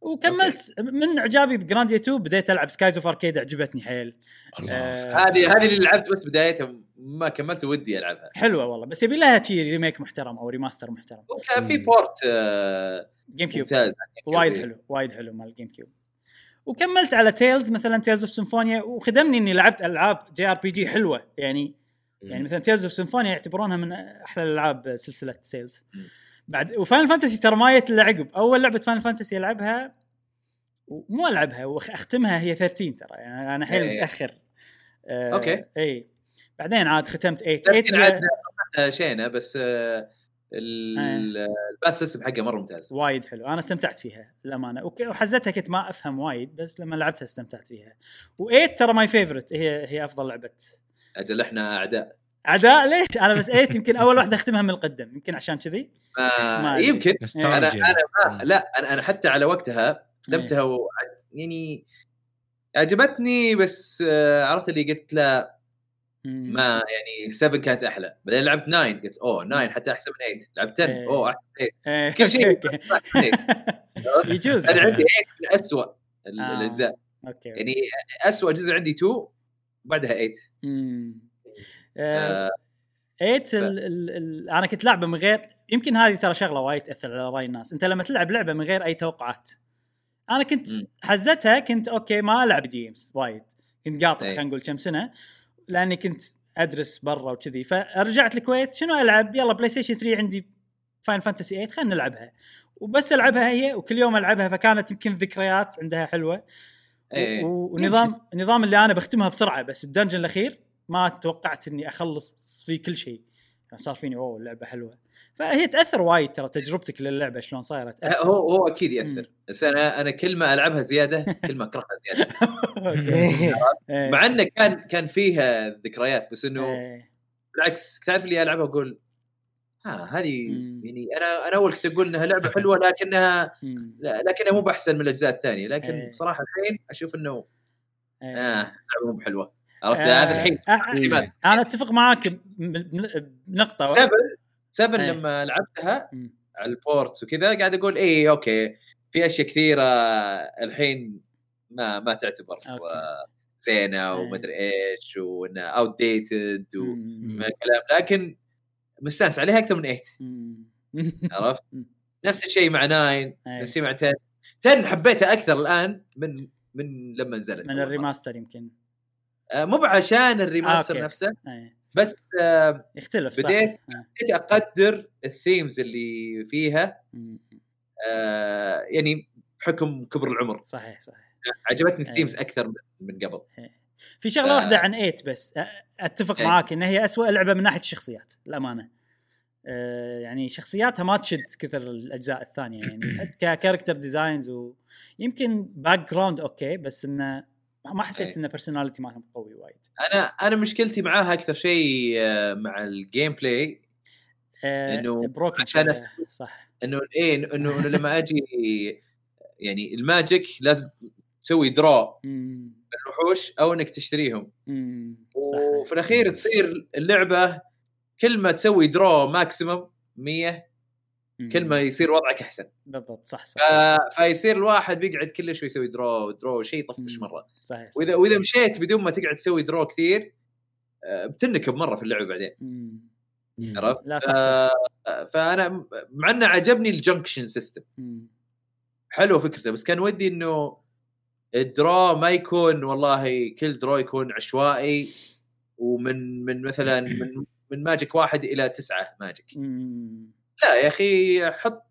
وكملت من إعجابي ب Grandia 2 بديت ألعب Skies of Arcadia عجبتني حيل. الله آه، هذه هذه اللي لعبت بس بدايتها ما كملت ودي ألعبها. حلوة والله بس يبي لها شي remake محترم أو remaster محترم. وكان في. port آه، GameCube ممتاز. وايد حلو وايد حلو مال ال GameCube وكملت على Tales مثلا Tales of Symphonia وخدمني إني لعبت ألعاب JRPG حلوة يعني يعني مثلا Tales of Symphonia يعتبرونها من أحلى الألعاب سلسلة Tales. بعد و Final Fantasy ترى ما جت إلا عقب أول لعبة Final Fantasy ألعبها مو ألعبها وأختمها هي 13 ترى يعني أنا حيل إيه. متأخر آه okay. اي بعدين عاد ختمت 8 8 لكن هي عاد شينة بس آه،. ال bat system حقه مرة ممتاز. وايد حلو. أنا استمتعت فيها للأمانة. وحزتها كنت ما أفهم وايد بس لما لعبتها استمتعت فيها. و8 ترى my favorite هي هي أفضل لعبة. أجل إحنا أعداء. عداء ليش؟ أنا بس 8 يمكن أول واحدة أختمها من القدم. يمكن عشان كذي. أدري. يمكن. أنا نوستالجيا. أنا ما لا أنا أنا حتى على وقتها ختمتها و... يعني عجبتني بس آه، عرفت اللي قلت لا. ما يعني 7 كانت أحلى. بعدين لعبت 9 قلت أوه 9 حتى أحسن من 8 لعبت 10 إيه. أوه أحسن من 8 إيه، كل شيء okay، okay. أحسن من 8 يجوز. أنا عندي 8 من اسوء آه. الأجزاء. okay يعني اسوء جزء عندي 2 بعدها 8 مم. آه، آه، 8 ال ال ال أنا كنت لعبة من غير يمكن هذه ترى شغلة وايد تأثر على رأي الناس. أنت لما تلعب لعبة من غير أي توقعات. أنا كنت. حزتها كنت okay ما ألعب games وايد. كنت قاطع إيه. خلينا نقول كم سنة. لاني كنت ادرس برا وكذي. فرجعت الكويت شنو ألعب؟ يلا PlayStation 3 عندي Final Fantasy 8 خلينا نلعبها. وبس ألعبها هي وكل يوم ألعبها فكانت يمكن ذكريات عندها حلوة. إيه. و- ونظام النظام اللي أنا بختمها بسرعة بس ال dungeon الأخير ما توقعت إني أخلص فيه كل شيء. صار فيني اوه اللعبة حلوة فهي تأثر وايد ترى تجربتك للعبة شلون صايره تاثر هو هو أكيد يأثر بس أنا أنا كل ما ألعبها زيادة كل ما أكرهها زيادة okay. إيه. مع إنه كان كان فيها ذكريات بس إنه إيه. بالعكس تعرف اللي العبها أقول ها هذه مم. يعني أنا أنا أول كنت أقول إنها لعبة حلوة لكنها لكنها مو بأحسن من الأجزاء الثانية لكن إيه. بصراحة الحين أشوف إنه. آه لعبة مو بحلوة عرفت؟ آه، هذا الحين. آه، تقريبا أنا أتفق معاك بنقطة. 7 7 إيه. لما لعبتها. على ال ports وكذا قاعد أقول اي okay في أشياء كثيرة الحين ما ما تعتبر زينة ومدري إيش وانها outdated الكلام. لكن مستانس عليها أكثر من 8 مم. عرفت؟ نفس الشيء مع 9 إيه. نفس الشيء مع 10 10 حبيتها أكثر الآن من من لما نزلت. من ال remaster يمكن. مو عشان الريماستر okay. نفسه. بس آه، يختلف صح بديت- آه. بديت أقدر ال themes اللي فيها. آه، يعني بحكم كبر العمر صحيح صحيح عجبتني. ال themes أكثر من- قبل في شغلة آه. واحدة عن 8 بس أتفق. معاك إن هي أسوأ لعبة من ناحية الشخصيات للأمانة آه، يعني شخصياتها ما تشد كثر الأجزاء الثانية يعني ك character designs ويمكن background okay بس إنه ما حسيت إيه. إن personality مالهم قوي وايد أنا أنا مشكلتي معاها أكثر شيء آه، مع ال gameplay آه، إنه broken عشان شوية، صح إنه إيه إنه إنه لما أجي يعني ال magic لازم تسوي مم. الوحوش أو إنك تشتريهم. وفي الأخير تصير اللعبة كل ما تسوي draw maximum 100 مم. كل ما يصير وضعك أحسن بالضبط صح ف... صح فيصير الواحد بيقعد كل شوي يسوي draw draw شيء يطفش. مرة صحيح صح. وإذا وإذا مشيت بدون ما تقعد تسوي درو كثير آه، بتنكب مرة في اللعبة بعدين. عرفت؟ لا صح صح آه، فانا مع إنه عجبني ال junction system. حلوة فكرته بس كان ودي إنه ال draw ما يكون والله كل draw يكون عشوائي ومن من مثلا من من magic واحد إلى تسعة magic. لا يا أخي حط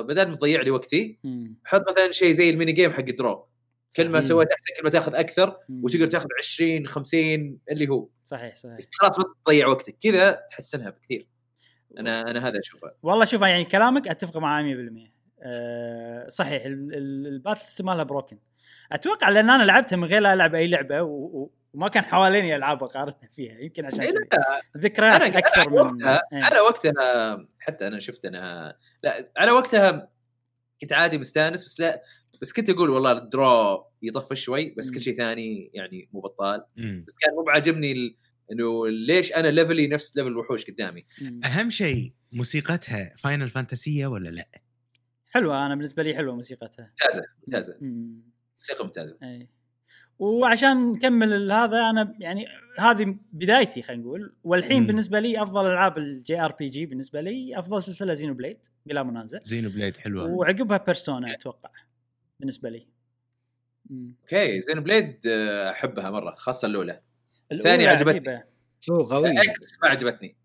بدل ما تضيع لي وقتي. حط مثلا شيء زي ال mini game حق ال draw كل ما. سويت أحسن كل ما تأخذ أكثر. وتقدر تأخذ 20 50 اللي هو. صحيح صحيح. خلاص ما تضيع وقتك. كذا تحسنها بكثير. أنا أنا هذا أشوفه. والله شوف يعني كلامك أتفق معاه 100% أه صحيح ال- ال- ال battle system مالها broken أتوقع لأن أنا لعبتها من غير لا ألعب أي لعبة و... وما كان حواليني ألعاب اقارنها فيها يمكن عشان إيه، ذكريات أنا أكثر أنا من وقتها إيه. أنا وقتها حتى أنا شفت انها لا أنا وقتها كنت عادي مستانس بس لا بس كنت أقول والله ال draw يطفش شوي بس. كل شيء ثاني يعني مو بطال. بس كان مو بعاجبني ال... إنه ليش أنا level ي نفس level الوحوش قدامي. أهم شيء موسيقتها Final Fantasy ولا لا؟ حلوة أنا بالنسبة لي حلوة موسيقتها ممتازة ممتازة مم. موسيقى ممتازة اي وعشان نكمل هذا أنا يعني هذه بدايتي خلينا نقول والحين مم. بالنسبة لي أفضل ألعاب ال JRPG بالنسبة لي أفضل سلسلة Xenoblade بلا منازع Xenoblade حلوة وعقبها Persona أتوقع بالنسبة لي. okay Xenoblade آه، أحبها مرة خاصة الأولى الأولى الثانية عجبتني. عجيبة. two قوي X ما عجبتني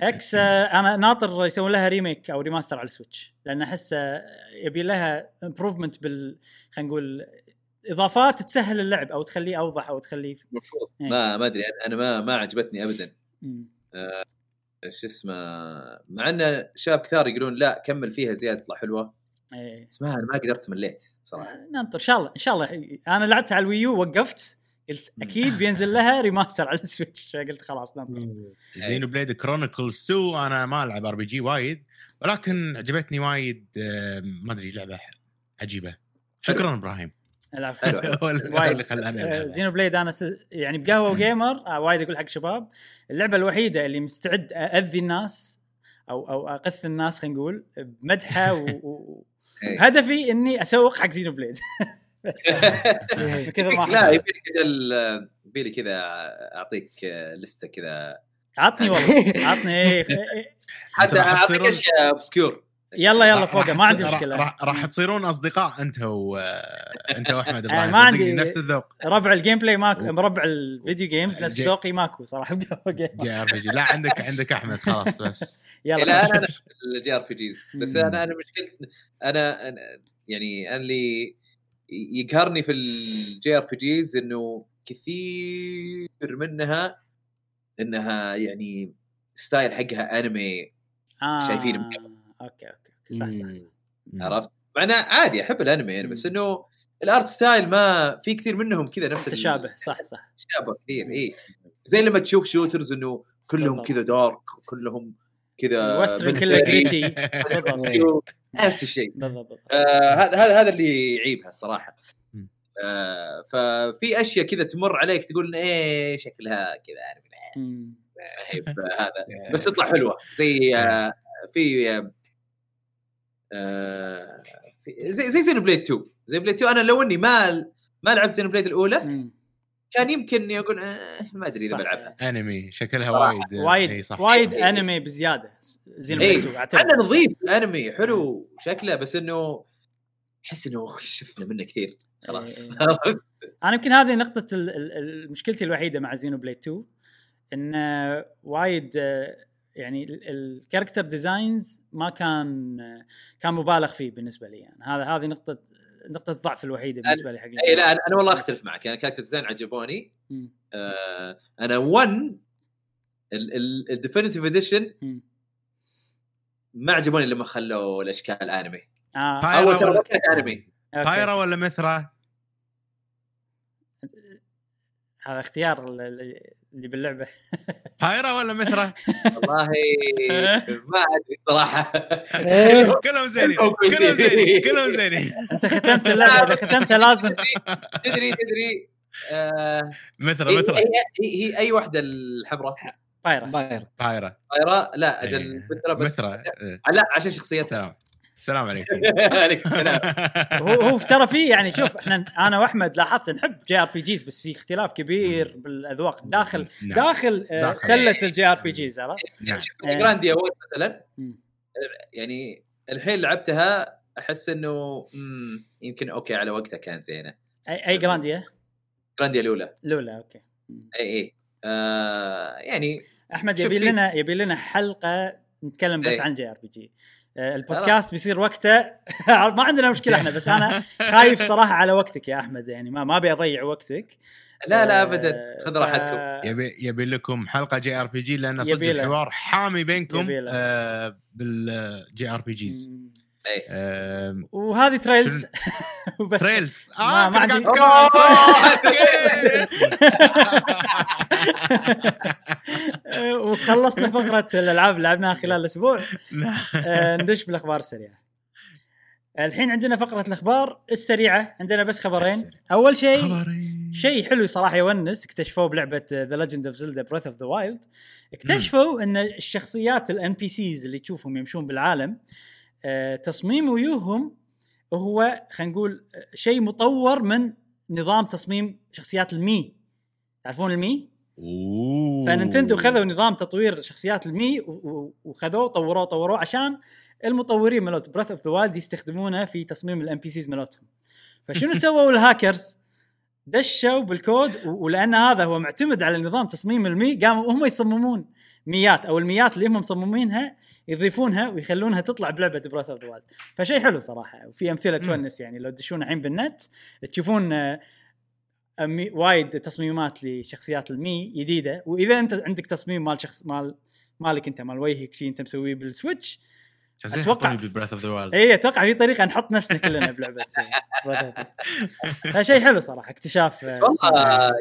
X آه، أنا ناطر يسوون لها remake أو remaster على ال Switch لأن أحس آه، يبي لها improvement بال خلينا نقول إضافات تسهل اللعب أو تخليه أوضح أو تخليه المفروض إيه. ما ما أدري. أنا- أنا ما ما عجبتني ابدا. مم. شو اسمه مع إن شباب كثار يقولون لا كمل فيها زيادة تطلع حلوة. إيه. بس ما أنا ما قدرت مليت صراحة. ننطر. إن شاء الله إن شاء الله. أنا لعبت على ال Wii U وقفت. قلت أكيد بينزل لها remaster على ال Switch. فقلت خلاص ننطر. Xenoblade Chronicles 2 أنا ما ألعب RPG وايد ولكن عجبتني وايد آه، ما أدري لعبة عجيبة. شكرا إبراهيم. العفو. وايد. آه،. زينو بليد أنا س... يعني بقهوة جيمر آه، وايد أقول حق شباب اللعبة الوحيدة اللي مستعد اذي الناس أو أو أقث الناس خلينا نقول بمدحه و... و... إيه. هدفي إني أسوق حق Xenoblade. بس. من كثر ما لا. يبي لي كذا يبي لي كذا أعطيك لستة كذا. عطني والله. عطني. إيه، إيه. حتى أعطيك أشياء obscure يلا يلا راح ما عندي مشكلة. راح, راح تصيرون أصدقاء أنت و أنت وأحمد آه، ما عندي- نفس الذوق. ربع ال gameplay ماكو من ربع ال video games نفس جي- ذوقي ماكو صراحة. JRPG. لا عندك عندك أحمد خلاص بس. يلا. لا أنا أنا ال JRPGs. بس. أنا أنا مشكلتي أنا أنا- يعني أنا اللي يقهرني في ال JRPGs إنه كثير منها إنها يعني style حقها أنمي آه. شايفين okay okay okay صح صح, صح. عرفت؟ مع إنه عادي أحب الأنمي يعني بس. إنه ال art style ما في كثير منهم كذا نفس تشابه صح صح تشابه كثير اي زي لما تشوف shooters إنه كلهم. كذا dark كلهم كذا military. كله gritty نفس الشيء بالضبط بالضبط. آه، هذا هذا هذا اللي يعيبها الصراحة. آه ففي أشياء كذا تمر عليك تقول إيه شكلها كذا بهذا بس تطلع حلوة زي آه في آه آه زي زي Xenoblade 2 زي blade 2 أنا لو إني ما ما لعبت Xenoblade الأولى مم. كان يمكن إني أقول آه ما أدري إذا صح. بلعبها انمي شكلها. وايد إي وايد صح. وايد إيه. انمي بزيادة زين أعتقد أنا نظيف الأنمي حلو شكله بس إنه أحس إنه شفنا منه كثير خلاص. أنا يمكن هذه نقطة ال- ال- ال- مشكلتي الوحيدة مع Xenoblade 2 إن آه، وايد آه، يعني ال character designs ما كان آه، كان مبالغ فيه بالنسبة لي يعني هذا هذه نقطة نقطة الضعف الوحيدة بالنسبة لي حق إي لا أنا أنا والله أختلف معك أنا character design عجبوني. آه أنا 1 ال definitive edition. ما عجبوني لما خلوا الأشكال انمي آه Pyra أول ترى انمي. Pyra ولا Mythra؟ هذا اختيار اللي باللعبة. بايرا ولا مثرى؟ والله ما أدري صراحة. كلهم زينين. كلهم. زينين. كلهم زينين. أنت ختمت اللعبة ختمتها لازم. تدري تدري آه مثرى هي, مثرى هي, أي واحدة الحمراء بايرة. باير بايرا طايره لا أجل إيه. مثرى بس. إيه. لا عشان شخصيتها. السلام عليكم عليك السلام. هو هو ترى في يعني شوف إحنا أنا وأحمد لاحظت نحب JRPGs بس في اختلاف كبير بالأذواق داخل نعم. داخل آه، داخل. سلة ال JRPGs عرفت؟ نعم. Grandia اوورد مثلا. يعني الحين لعبتها أحس إنه يمكن okay على وقتها كانت زينة اي أي Grandia Grandia الأولى الأولى okay. اي أي آه يعني أحمد يبي لنا يبي لنا حلقة نتكلم بس إيه. عن JRPG البودكاست بيصير وقته. ما عندنا مشكلة إحنا بس أنا خايف صراحة على وقتك يا أحمد يعني ما ما أبي أضيع وقتك. لا لا آه، ابدا. خذ راحتكم. يبي يبي لكم حلقة JRPG لأن صدق. الحوار حامي بينكم. آه بال JRPGs. آه وهذه Trails وبس. Trails ما- آه ما عندي-. وخلصنا فقرة الألعاب اللي لعبناها خلال الأسبوع. آه، ندش بالأخبار السريعة. الحين عندنا فقرة الأخبار السريعة. عندنا بس خبرين. أول شيء. شيء حلو صراحة يونس اكتشفوه بلعبة The Legend of Zelda Breath of the Wild اكتشفوا إن الشخصيات ال NPCs اللي تشوفهم يمشون بالعالم آه، تصميم ويوهم هو خلينا نقول آه، شيء مطور من نظام تصميم شخصيات ال Mii تعرفون ال Mii؟ ف Nintendo خذوا نظام تطوير شخصيات ال Mii وخذوه طوروه طوروه عشان المطورين مالت Breath of the Wild يستخدمونه في تصميم ال NPCs مالتهم فشنو سووا الهاكرز؟ دشوا بالكود ولأن هذا هو معتمد على نظام تصميم ال Mii قاموا هم يصممون ميات أو الميات اللي هم مصممينها يضيفونها ويخلونها تطلع بلعبة Breath of the Wild فشيء حلو صراحة. وفي أمثلة تونس يعني لو تدشون الحين بالنت تشوفون آه، وايد تصميمات لشخصيات ال Mii جديدة. وإذا أنت عندك تصميم مال شخص مال مالك أنت مال وجهك شيء أنت مسويه بال Switch يحطوني ب Breath of the Wild. اي أتوقع في طريقة نحط نفسنا كلنا بلعبة فشيء حلو صراحة اكتشاف والله.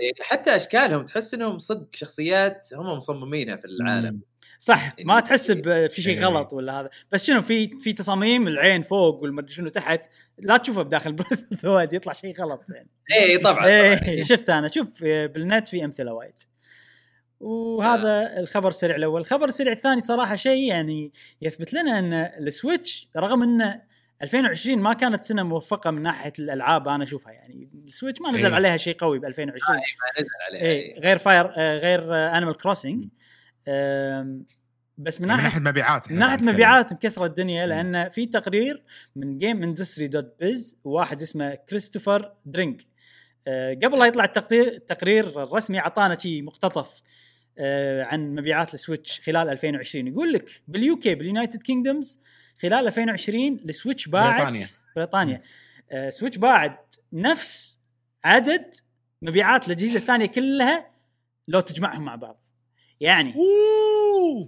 يعني حتى أشكالهم تحس إنهم صدق شخصيات هم مصممينها في العالم. صح ما يعني- تحس ب- في شيء إيه. غلط ولا هذا. بس شنو في في تصاميم العين فوق والمدري شنو تحت لا تشوفه بداخل Breath وايد يطلع شيء غلط يعني. اي طبعا طبعاً. شفت أنا شوف بالنت في أمثلة وايد. وهذا الخبر السريع الأول. الخبر السريع الثاني صراحة شيء يعني يثبت لنا إن ال Switch رغم انه 2020 ما كانت سنة موفقة من ناحية الألعاب أنا أشوفها يعني. ال Switch ما نزل إيه. عليها شيء قوي ب 2020 ما نزل عليه إيه غير Fire آه، غير Animal Crossing بس من من ناحية ناحية مبيعات من ناحية. مبيعات مكسرة الدنيا لأن في تقرير من Game Industry dot biz وواحد اسمه Christopher Dring آه، قبل لا يطلع التقرير التقرير الرسمي أعطانا شيء مقتطف آه، عن مبيعات ال Switch خلال 2020 يقول لك بال UK بال United Kingdoms خلال 2020 ال Switch باعت بريطانيا. بريطانيا. آه، Switch باعت نفس عدد مبيعات الأجهزة الثانية كلها لو تجمعهم مع بعض. يعني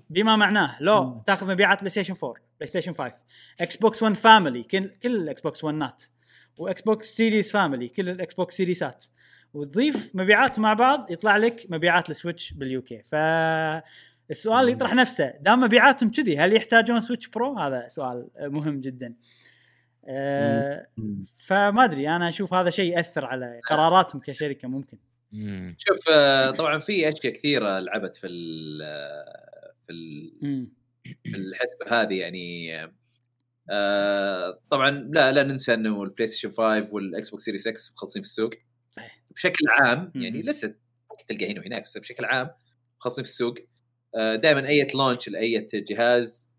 بما معناه لو مم. تاخذ مبيعات PlayStation 4 PlayStation 5 Xbox 1 family كل كل ال Xbox 1 نات. و Xbox Series family كل ال Xbox سيريسات وتضيف مبيعات مع بعض يطلع لك مبيعات ال Switch بال UK ف السؤال يطرح نفسه دام مبيعاتهم كذي هل يحتاجون Switch Pro؟ هذا سؤال مهم جدا. أه مم. فما أدري أنا أشوف هذا شيء يأثر على قراراتهم كشركة ممكن. مم. شوف آه، طبعا في أشياء كثيرة لعبت في ال في ال مم. في الحسبة هذه يعني آه، طبعا لا لا ننسى إنه ال PlayStation 5 وال Xbox Series X مخلصين في السوق. صحيح. بشكل عام. يعني لسه تلقى هنا وهناك بس بشكل عام مخلصين في السوق. دائما أي launch لأي جهاز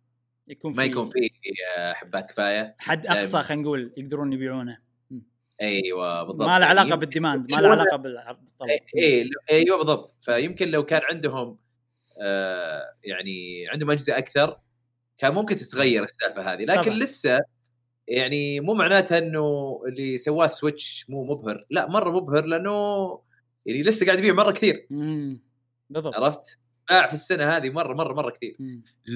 يكون ما يكون فيه آه، حبات كفاية. حد أقصى خلينا نقول يقدرون يبيعونه. أيوه بالضبط. ما له علاقة بال demand ما له علاقة بالطلب. اي إيه أيوه بالضبط. فيمكن لو كان عندهم آه يعني عندهم أجهزة أكثر كان ممكن تتغير السالفة هذه لكن طبعاً. لسه يعني مو معناتها إنه اللي سواه Switch مو مبهر لا مرة مبهر لأنه يعني لسه قاعد يبيع مرة كثير امم بالضبط عرفت باع في السنة هذه مرة مرة مرة كثير.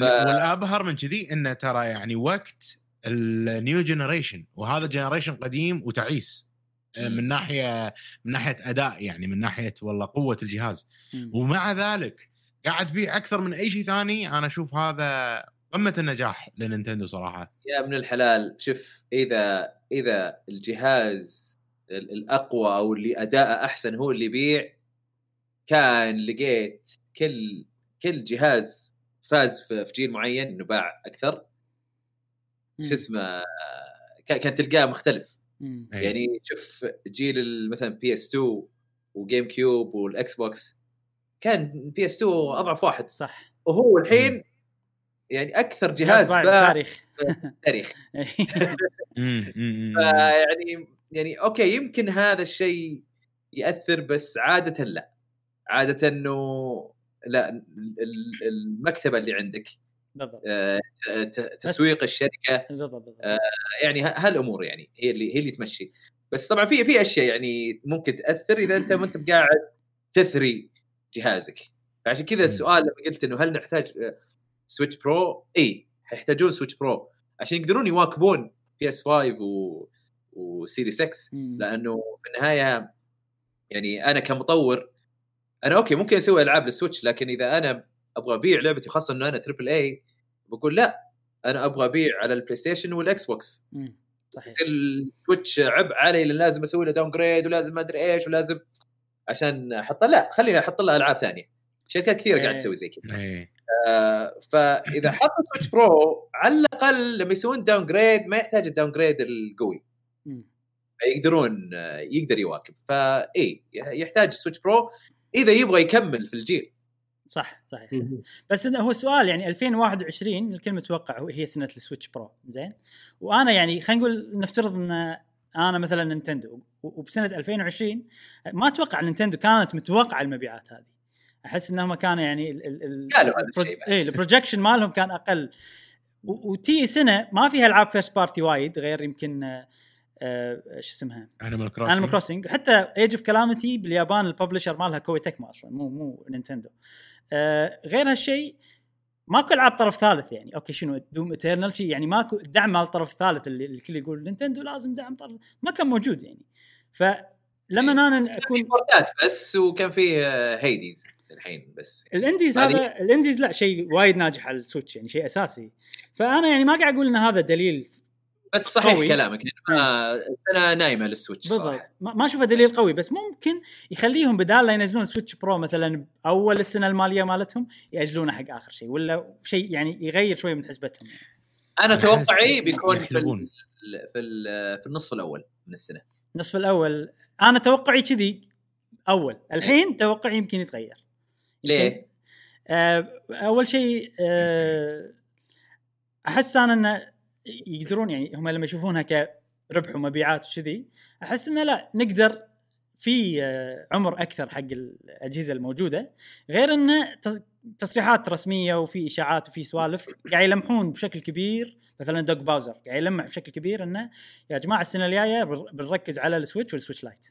ف... والأبهر من كذي إنه ترى يعني وقت ال new generation وهذا generation قديم وتعيس آه،. من ناحية من ناحية أداء يعني من ناحية والله قوة الجهاز مم. ومع ذلك قاعد تبيع أكثر من أي شيء ثاني أنا أشوف هذا قمة النجاح ل Nintendo صراحة يا ابن الحلال شوف إذا إذا الجهاز ال- الأقوى أو اللي اداءه أحسن هو اللي يبيع كان لقيت كل كل جهاز فاز في في جيل معين إنه باع أكثر. شو اسمه كان كان تلقاه مختلف مم. أي. يعني شوف جيل ال- مثلا PS2 و GameCube وال Xbox كان PS2 أضعف واحد صح وهو الحين يعني أكثر جهاز باع باع تاريخ. مم. فيعني يعني okay يمكن هذا الشيء يأثر بس عادة لا. عادة إنه لا ال- ال- المكتبة اللي عندك بالضبط. آه، تسويق الشركة بالضبط بالضبط. آه، يعني هالأمور يعني هي اللي هي اللي تمشي. بس طبعا في في أشياء يعني ممكن تأثر إذا أنت ما أنت بقاعد تثري جهازك. فعشان كذا. السؤال لما قلت إنه هل نحتاج آه، Switch Pro؟ إي حيحتاجون Switch Pro عشان يقدرون يواكبون PS5 و و Series X مم. لأنه في النهاية يعني أنا كمطور أنا okay ممكن أسوي ألعاب لل Switch لكن إذا أنا أبغى أبيع لعبتي خاصة إنه أنا triple A بقول لا أنا أبغى أبيع على ال PlayStation وال Xbox. صحيح يصير ال Switch عبء علي لأن لازم أسوي له downgrade ولازم ما أدري إيش ولازم عشان أحط لا خليني أحط له ألعاب ثانية شركات كثيرة قاعد إيه. تسوي زي كذا إيه. آه فإذا حطوا Switch Pro على الأقل لما يسوون downgrade ما يحتاج ال downgrade القوي. يقدرون آه، يقدر يواكب. فاي يحتاج Switch Pro إذا يبغى يكمل في الجيل. صح صحيح. بس إنه هو السؤال يعني 2021 الكل متوقع هي سنة ال Switch Pro زين؟ وأنا يعني خلينا نقول نفترض إن أنا مثلا Nintendo وبسنة 2020 ما أتوقع Nintendo كانت متوقعة المبيعات هذه. أحس إنهم كانوا يعني ال ال. إيه ال projection مالهم كان أقل. وهي سنة ما فيها ألعاب first party وايد غير يمكن آه، آه، شو اسمها؟ Animal Animal Crossing Crossing حتى Age of Calamity باليابان ال publisher مالها Koei Tecmo أصلا مو مو Nintendo. آه غير هالشيء ماكو ألعاب طرف ثالث يعني. okay شنو؟ Doom Eternal شي يعني ماكو الدعم مال الطرف الثالث اللي الكل يقول Nintendo لازم دعم طرف ما كان موجود يعني. فلما أنا كان في اكون port ات بس وكان في آه، Hades الحين بس ال indies هذه- هذا ال indies لا شيء وايد ناجح على ال Switch يعني شيء أساسي. فأنا يعني ما قاعد أقول إن هذا دليل بس صحيح قوي. كلامك إن ما السنة نايمة لل Switch بالضبط. ما ما أشوفه دليل قوي بس ممكن يخليهم بدال لا ينزلون Switch Pro مثلا اول السنة المالية مالتهم يأجلونه حق آخر شيء ولا شيء يعني يغير شوي من حسبتهم. يعني. أنا توقعي بيكون في يحلبون. ال- في ال- في النصف الأول من السنة. النصف الأول. أنا توقعي كذي أول. الحين توقعي يمكن يتغير. ليه؟ آه، أول شيء آه، أحس أنا انه يقدرون يعني هم لما يشوفونها كربح ومبيعات وكذي أحس انه لا نقدر في آه، عمر أكثر حق الأجهزة الموجودة غير انه تص- تصريحات رسمية وفي إشاعات وفي سوالف قاعد يلمحون بشكل كبير مثلا دوغ باوزر قاعد يلمح بشكل كبير انه يا جماعة السنة الجاية بنركز على ال Switch وال Switch Lite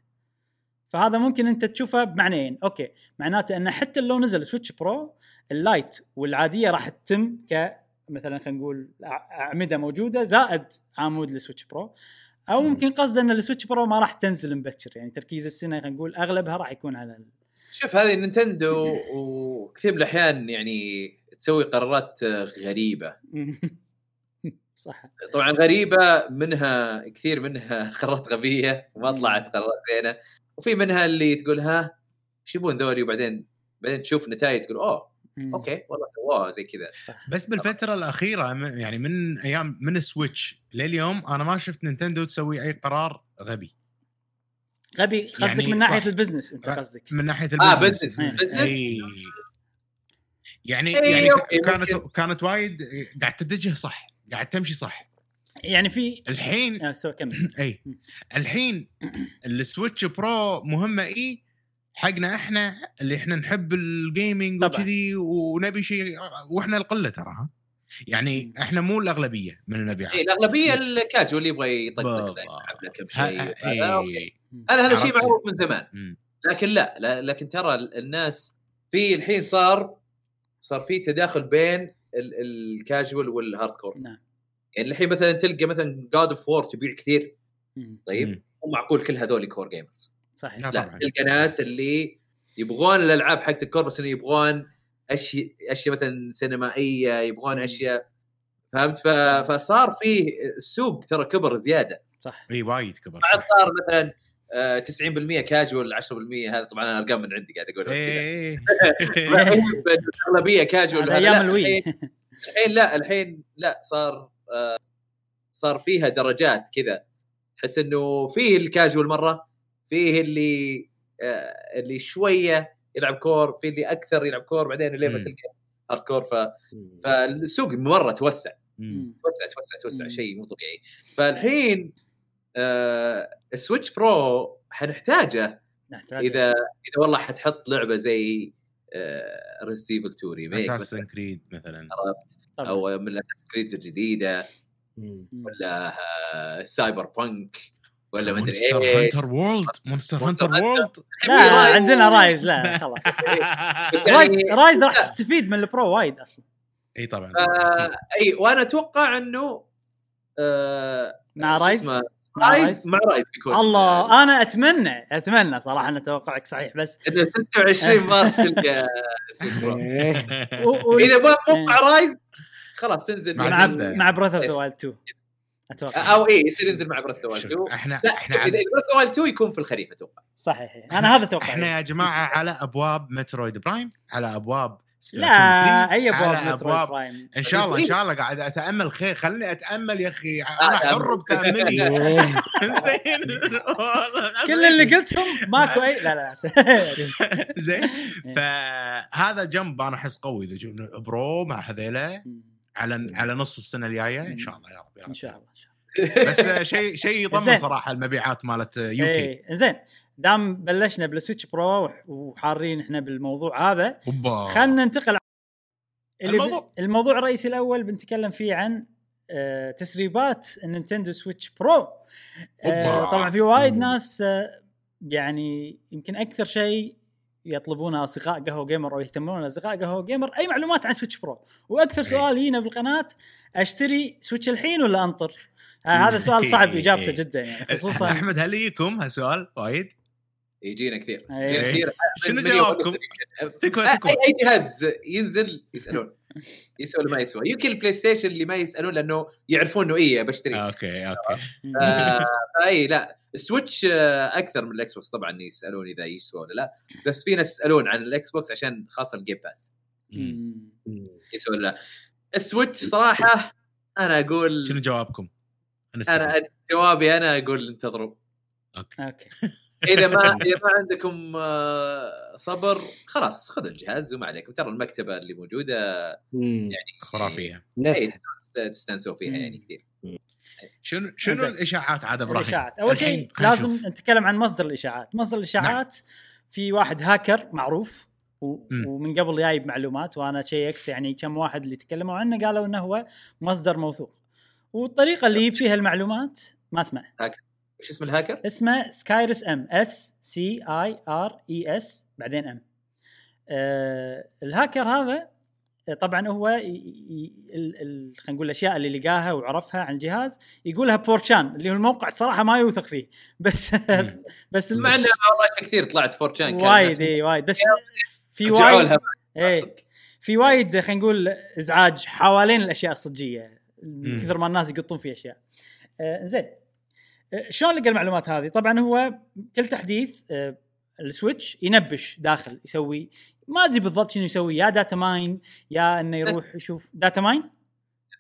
فهذا ممكن انت تشوفه بمعنيين. okay معناته انه حتى لو نزل Switch Pro ال Lite والعادية راح تتم ك مثلا خلينا نقول أعمدة موجودة زائد عمود ال Switch Pro أو ممكن قصده أن ال Switch Pro ما راح تنزل مبكر. يعني تركيز السنة خلينا نقول أغلبها راح يكون على ال... شوف هذه Nintendo وكثير من الأحيان يعني تسوي قرارات غريبة. صح. طبعا غريبة منها كثير منها قرارات غبية وما. طلعت قرارات زينة. وفي منها اللي تقول ها إيش يبون ذولي؟ وبعدين بعدين تشوف نتائج تقول أوه مم. okay والله سووها زي كذا. بس بالفترة الأخيرة يعني من أيام من ال Switch لليوم أنا ما شفت Nintendo تسوي أي قرار غبي. غبي قصدك يعني من ناحية صح. ال business أنت ف- قصدك. من ناحية آه ال business. business إيه. business اي يعني إيه، يعني كانت. كانت وايد قاعد تتجه صح قاعد تمشي صح. يعني في الحين آه، so كمل. اي الحين ال Switch Pro مهمة اي حقنا إحنا اللي إحنا نحب ال gaming. وكذي ونبي شيء وإحنا القلة ترى ها؟ يعني إحنا مو الأغلبية من المبيعات اي الأغلبية الكاجوال اللي يبغى يطقطق كم ه- شيء هذا. إيه. هذا هذا شيء. معروف من زمان. مم. لكن لا, لا لكن ترى ال- الناس في الحين صار صار في تداخل بين ال- ال casual وال hardcore نعم. يعني الحين مثلا تلقى مثلا God of War تبيع كثير. طيب. مو معقول كل هذول core gamers صحيح. لا لا طبعا. تلقى ناس اللي يبغون الألعاب حقت ال core بس إنه يبغون اشياء أشياء مثلا سينمائيه يبغون. أشياء فهمت؟ ف... فصار فيه السوق ترى كبر زيادة. صح. إي وايد كبر. بعد صار مثلا آه، 90% كاجوال 10% هذا طبعا أنا أرقام من عندي قاعد أقول بس كذا. إيه. الاغلبيه كاجوال هذا وهذا. أيام ال Wii. الحين لا الحين لا صار صار فيها درجات كذا. تحس إنه فيه الكاجوال مرة فيه اللي آه، اللي شوية يلعب core في اللي أكثر يلعب core بعدين لين ما. تلقى hardcore ف... فالسوق مرة توسع. توسع توسع توسع. شيء مو طبيعي. فالحين آه ال Switch Pro حنحتاجه. نحتاج إذا إذا والله حتحط لعبة زي آه Resident Evil 2 Remake Assassin's Creed مثلا. عرفت؟ طبعاً. أو من ال Assassin's Creeds الجديدة. ولا آه Cyberpunk ولا مدري Monster إيش Hunter World Monster Hunter. World لا Rise. عندنا Rise لا خلاص يعني- Rise Rise راح. تستفيد من ال Pro وايد أصلا إي طبعا آه إي وأنا أتوقع إنه آه مع Rise؟ مع Rise مع Rise بيكون الله أنا أتمنى أتمنى صراحة أن توقعك صحيح بس انه 26 مارس تلقى. إيه. إذا ما مو مع Rise خلاص تنزل مع مع Zelda. مع Breath of the إيه. Wild 2 أتوقع. أو اي يصير ينزل مع Breath of 2 إحنا لا إحنا إذا Breath of 2 يكون في الخريف أتوقع. صحيح. أنا هذا توقعي. إحنا يا جماعة على أبواب Metroid Prime على أبواب لا Splatoon 3، أي أبواب Metroid Prime إن شاء الله إن شاء الله قاعد أتأمل خير. خلني أتأمل يا أخي أنا تأمل. حر بتأملي. إيه. زين. كل اللي قلتهم ماكو اي لا لا زين. فهذا جنب أنا أحس قوي إذا جو- Pro مع هذيلا. على على نص السنة الجاية إن شاء الله يا رب يا رب ان شاء الله إن شاء الله بس شيء شيء يطمن. صراحة المبيعات مالت UK إيه زين دام بلشنا بال Switch Pro وح- وحارين إحنا بالموضوع هذا خلينا ننتقل الموضوع. الموضوع. الموضوع الرئيسي الأول بنتكلم فيه عن آه، تسريبات ال Nintendo Switch Pro آه،. طبعا في وايد. ناس آه، يعني يمكن أكثر شيء يطلبون أصدقاء قهوة جيمر أو يهتمون اصدقاء قهوة جيمر أي معلومات عن Switch Pro وأكثر سؤال يجينا بالقناة أشتري Switch الحين ولا أنطر؟ آه هذا سؤال صعب إجابته جدا يعني خصوصا أحمد هل يجيكم هالسؤال؟ وايد؟ يجينا كثير. يجينا كثير. شنو جوابكم؟ أي جهاز ينزل يسألون. يسوى ولا ما يسوى يمكن ال PlayStation اللي ما يسألون لأنه يعرفون إنه إيه بشتري okay okay. آه، فإي لا. ال Switch آه، أكثر من ال Xbox طبعا يسألون إذا يسوى ولا لا. بس في ناس يسألون عن ال Xbox عشان خاصة ال Game Pass. يسوى ولا لا. ال Switch صراحة أنا أقول شنو جوابكم؟ أنا جوابي أنا أقول انتظروا. okay. إذا ما إذا ما عندكم آه، صبر خلاص خذوا الجهاز وما عليكم. ترى المكتبة اللي موجودة مم. خرافية. نفس إيه، تستانسوا فيها يعني كثير. شنو شنو. الإشاعات؟ عاد أبراهيم؟ الإشاعات. أول شيء لازم. نتكلم عن مصدر الإشاعات. مصدر الإشاعات في واحد هاكر معروف و... ومن قبل جايب معلومات وأنا شيكت يعني كم واحد اللي تكلموا عنه قالوا إنه هو مصدر موثوق. والطريقة اللي يجيب فيها المعلومات ما أسمع. إيش اسم الهاكر؟ اسمه SciresM S C I R E S بعدين M آه الهاكر هذا آه، طبعا هو خلينا نقول الأشياء اللي لقاها وعرفها عن الجهاز يقولها ب 4chan اللي هو الموقع صراحة ما يوثق فيه. بس بس مع انه والله كثير طلعت 4chan كان وايد إي وايد. بس في وايد إي. في وايد خلينا نقول إزعاج حوالين الأشياء الصجية كثر ما الناس يقطون في أشياء. آه زين. شلون لقى المعلومات هذه؟ طبعا هو كل تحديث آه ال Switch ينبش داخل يسوي ما أدري بالضبط شنو يسوي يا data mine يا إنه يروح يشوف data mine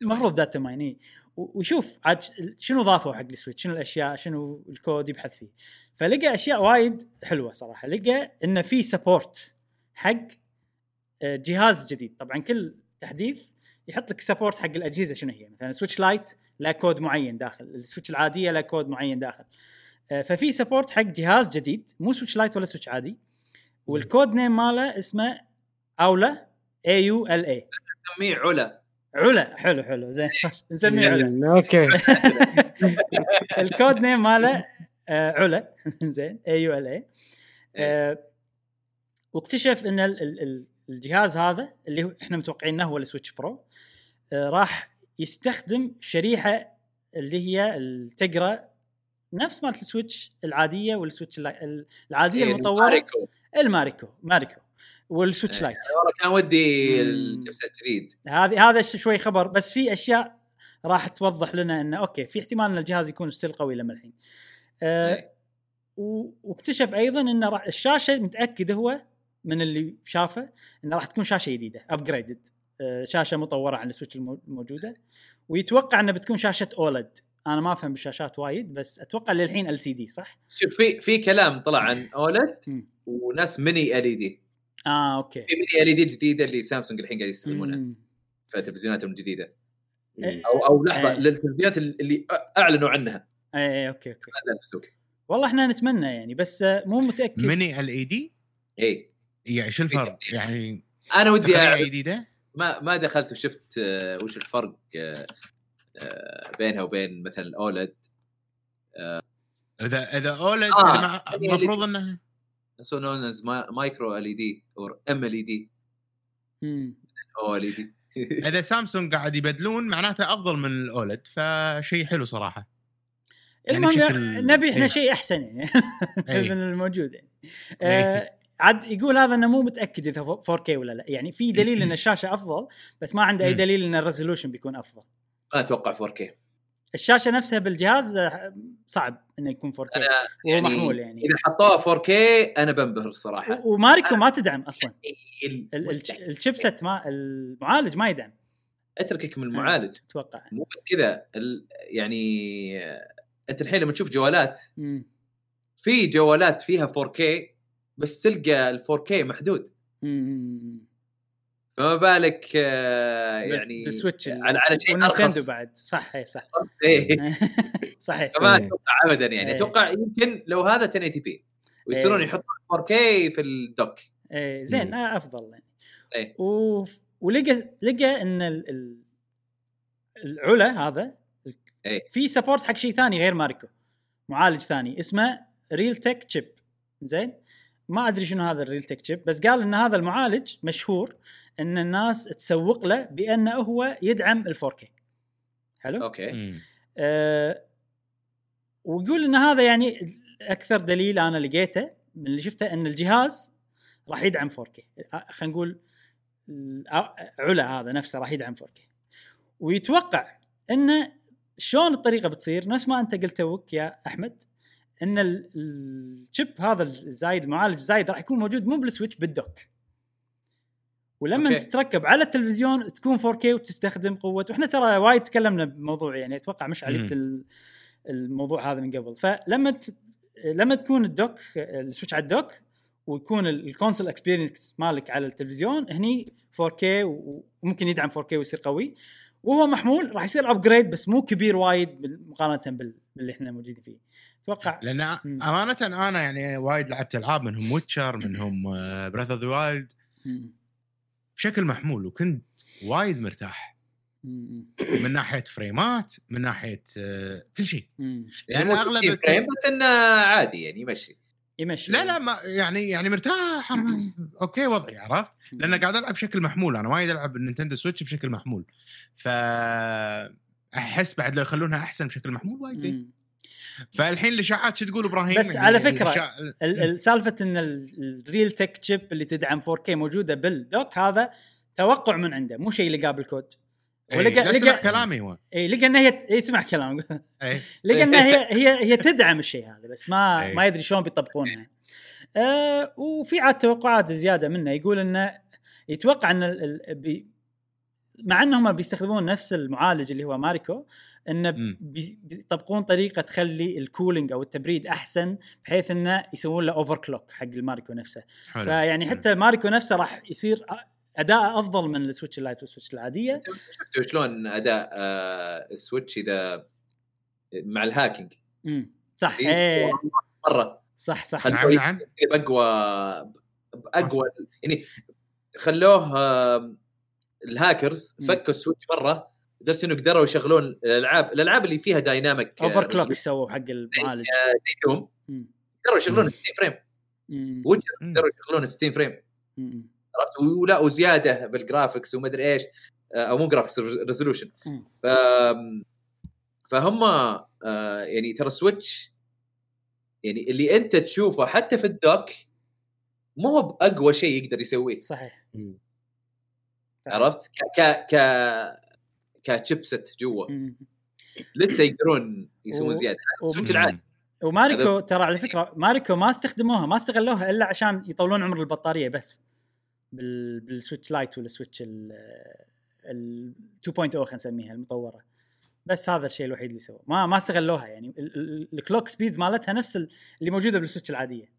المفروض data mine إي. ويشوف عاد شنو ضافوا حق ال Switch شنو الأشياء شنو الكود يبحث فيه. فلقى أشياء وايد حلوة صراحة. لقى إنه في support حق آه، جهاز جديد. طبعا كل تحديث يحط لك support حق الأجهزة شنو هي. مثلا Switch Lite له كود معين داخل ال Switch العادية له كود معين داخل. آه، ففي support حق جهاز جديد مو Switch Lite ولا Switch عادي. وال code name ماله اسمه أولا A U L A نسميه Aula. Aula حلو حلو زين. نسميه Aula. okay. ال code name ماله آه، Aula. زين A U L A واكتشف إن ال- ال- ال- الجهاز هذا اللي إحنا متوقعين انه هو ال Switch Pro آه، راح يستخدم شريحة اللي هي ال- Tegra نفس مالت ال Switch العادية وال Switch العادية إيه، المطورة Mariko. ال Mariko Mariko وال Switch إيه. Lite والله كان ودي مم. الجبس الجديد هذه هذا شوي خبر بس في أشياء راح توضح لنا إنه okay في احتمال إن الجهاز يكون still قوي لما الحين. آه إيه. واكتشف أيضا راح الشاشة متأكد هو من اللي شافه إنه راح تكون شاشة جديدة upgraded آه شاشة مطورة عن ال Switch المو- الموجودة. ويتوقع انها بتكون شاشة OLED. أنا ما أفهم بالشاشات وايد بس أتوقع للحين LCD صح؟ شوف في في كلام طلع عن OLED. وناس mini LED آه okay. في mini LED الجديده اللي سامسونج الحين قاعد يستخدمونها. في تلفزيوناتهم الجديده إيه. أو أو لحظة إيه. للتلفزيونات اللي أعلنوا عنها. اي اي okay okay. والله إحنا نتمنى يعني بس مو متأكد. mini LED اي يعني شو الفرق؟ يعني أنا ودي أعرف جديدة؟ ما ما دخلت وشفت آه، وش الفرق آه، آه، بينها وبين مثلا ال OLED إذا إذا OLED آه، يعني المفروض إنه also known as micro LED أو mLED. أو LED إذا سامسونج قاعد يبدلون معناته أفضل من ال OLED فشيء حلو صراحة يعني المهم نبي إحنا إيه. شيء أحسن يعني إيه. من الموجود يعني إيه. آه عاد يقول هذا انه مو متأكد إذا 4K ولا لا. يعني في دليل إن الشاشة أفضل بس ما عنده أي. دليل إن ال resolution بيكون أفضل. ما أتوقع 4K الشاشة نفسها بالجهاز آه، صعب إنه يكون 4K أنا وهو يعني محمول يعني. إذا حطوها 4K أنا بنبهر الصراحه و Mariko ما تدعم أصلا. مستحيل. ال chipset ما المعالج ما يدعم. أتركك من المعالج. أتوقع. مو بس كذا يعني آه، أنت الحين لما تشوف جوالات. في جوالات فيها 4K بس تلقى ال 4K محدود. فما بالك آه، يعني بالسويتش ال- على على شيء أرخص بعد صح إيه، صح إيه. صحيح فما. أتوقع ابدا يعني إيه. أتوقع يمكن لو هذا 1080 بي ويصيرون إيه. يحطون 4K في الدوك إيه زين. آه أفضل يعني إيه. و... ولقى لقى إن ال... ال... العلا هذا إيه. في support حق شيء ثاني غير ماريكو معالج ثاني اسمه Realtek chip زين ما أدري شنو هذا ال Realtek chip بس قال إن هذا المعالج مشهور إن الناس تسوق له بأنه هو يدعم ال 4K حلو؟ أوكي. أه ويقول إن هذا يعني أكثر دليل أنا لقيته من اللي شفته إن الجهاز راح يدعم 4K أه، خلينا نقول ال- علا هذا نفسه راح يدعم 4K ويتوقع انه شلون الطريقة بتصير؟ نفس ما أنت قلت توك يا أحمد إن ال- ال chip هذا الزايد المعالج الزايد راح يكون موجود مو بال Switch بال dock. ولما أوكي. تتركب على التلفزيون تكون 4K وتستخدم قوة وإحنا ترى وايد تكلمنا بموضوع يعني أتوقع مش عليك ال- الموضوع هذا من قبل. فلما ت... لما تكون ال dock ال Switch على ال dock ويكون ال- ال console experience مالك على التلفزيون هني 4K و- وممكن يدعم 4K ويصير قوي. وهو محمول راح يصير upgrade بس مو كبير وايد مقارنة بال- باللي إحنا موجودين فيه. أتوقع لأن. أمانة أنا يعني وايد لعبت ألعاب منهم Witcher منهم Breath of the Wild. بشكل محمول وكنت وايد مرتاح. من ناحية فريمات من ناحية آه، كل شيء. مو أغلب 60 frame. بس إنه عادي يعني يمشي. يمشي. لا لا ما يعني يعني مرتاح. أوكي وضعي عرفت؟ لأن قاعد ألعب بشكل محمول. أنا وايد ألعب ال Nintendo Switch بشكل محمول. ف أحس بعد لو يخلونها أحسن بشكل محمول وايد. فالحين الاشاعات شو تقول إبراهيم؟ بس على فكرة، الإشاع- ال- السالفه إن ال- ال Realtek chip اللي تدعم 4K موجودة بال dock هذا توقع من عنده مو شيء لقاه بالكود. إيه، ولقى- سمع لقى- كلامي هو. اي لقى ان هي اي سمع كلام لقى ان هي هي هي تدعم الشيء هذا بس ما إيه. ما يدري شلون بيطبقونها آه وفي عاد توقعات زيادة منه يقول إنه يتوقع إن ال- ال- بي مع إنهم بيستخدمون نفس المعالج اللي هو ماريكو إنه بيطبقون طريقة تخلي ال cooling أو التبريد أحسن بحيث إنه يسوون له overclock حق الماريكو نفسه. حلو. فيعني حتى الماريكو نفسه راح يصير أداءه أفضل من ال Switch ال Lite وال Switch العادية. شفتوا شلون أداء آه، السويتش إذا مع ال hacking؟ امم صح. في إيه. مرة. صح صح. نعم نعم. باقوى باقوى يعني خلوه الهاكرز. فكوا ال Switch برا لدرجه إنه قدروا يشغلون الألعاب الألعاب اللي فيها dynamic overclock سووا حق المعالج زي Doom. قدروا يشغلون مم. 60 frame. Witcher. قدروا يشغلون 60 frame. عرفت ولا وزيادة بال graphics ومدري إيش آه، أو مو graphics resolution. ف فهم آه، يعني ترى Switch يعني اللي أنت تشوفه حتى في ال dock مو هو بأقوى شيء يقدر يسويه صحيح صح. عرفت؟ ك ك كشيبسет جوا. لسه يقدرون يسوون زيادة. ال Switch العادي وماريكو ترى على فكرة ماريكو ما استخدموها ما استغلوها إلا عشان يطولون عمر البطارية بس. بال بال Switch Lite ولا Switch ال ال 2.0 خلينا نسميها المطورة. بس هذا الشيء الوحيد اللي سووه. ما ما استغلوها يعني. ال- ال- ال clock speeds مالتها نفس ال- اللي موجودة بال Switch العادية.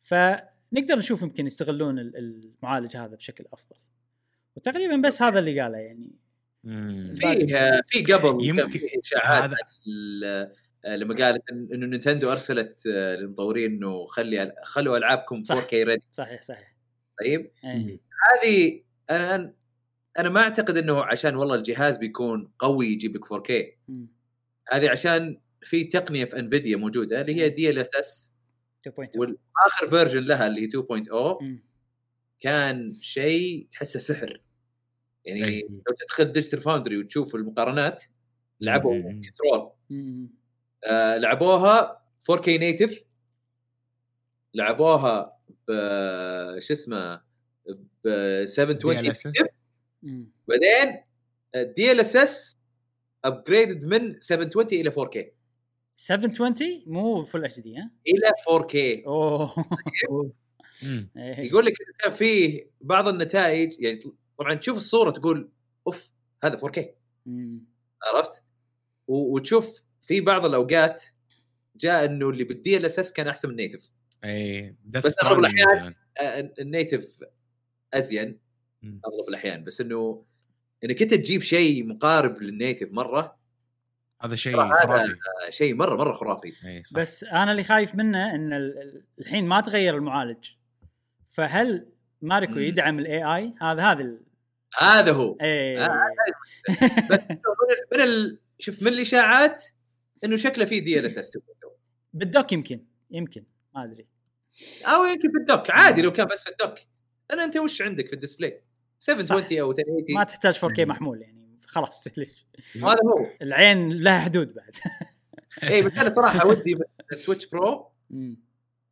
فنقدر نشوف يمكن يستغلون ال- المعالج هذا بشكل أفضل. وتقريبا بس هذا اللي قاله يعني مم. في آه، في قبل يمكن- في اشاعات آه، لما قالت إنه Nintendo أرسلت آه، للمطورين إنه خلي خلوا ألعابكم صح. 4K ready صحيح صحيح طيب إيه. هذه أنا أنا- أنا ما أعتقد إنه عشان والله الجهاز بيكون قوي يجيب لك 4K مم. هذه عشان في تقنية في Nvidia موجودة اللي هي DLSS 2.0 واخر version لها اللي هي 2.0 مم. كان شيء تحسه سحر يعني أي. لو تدخل Digital Foundry وتشوف المقارنات لعبوا مم. Control. آه لعبوها 4K native لعبوها ب شو اسمه ب 720 DLSS. مم. بعدين ال DLSS upgraded من 720 إلى 4K 720 مو full HD ها إلى 4K أوه. يقول لك كان فيه بعض النتائج يعني طبعا تشوف الصورة تقول أوف هذا 4K مم. عرفت؟ وتشوف في بعض الأوقات جاء إنه اللي بال DLSS كان أحسن من ال native اي بس أغلب Stranding الأحيان- مثلاً. آه، ال native أزين. أغلب الأحيان. بس إنه إنك أنت تجيب شيء مقارب لل native مرة هذا شيء خرافي. آه، شيء مرة مرة خرافي. صح. بس أنا اللي خايف منه إن ال- ال- الحين ما تغير المعالج. فهل ماريكو مم. يدعم ال AI هذا هذا ال... هذا هو. إيه. آه، بس من ال-. شوف من الإشاعات إنه شكله فيه DLSS بال dock يمكن يمكن ما أدري. أو يمكن في ال dock عادي لو كان بس في ال dock. لأن أنت وش عندك في ال display؟ 720 أو 1080 ما تحتاج 4K مم. محمول يعني خلاص. ليش؟ هذا هو. العين لها حدود بعد. اي بس أنا صراحة ودي ال Switch Pro.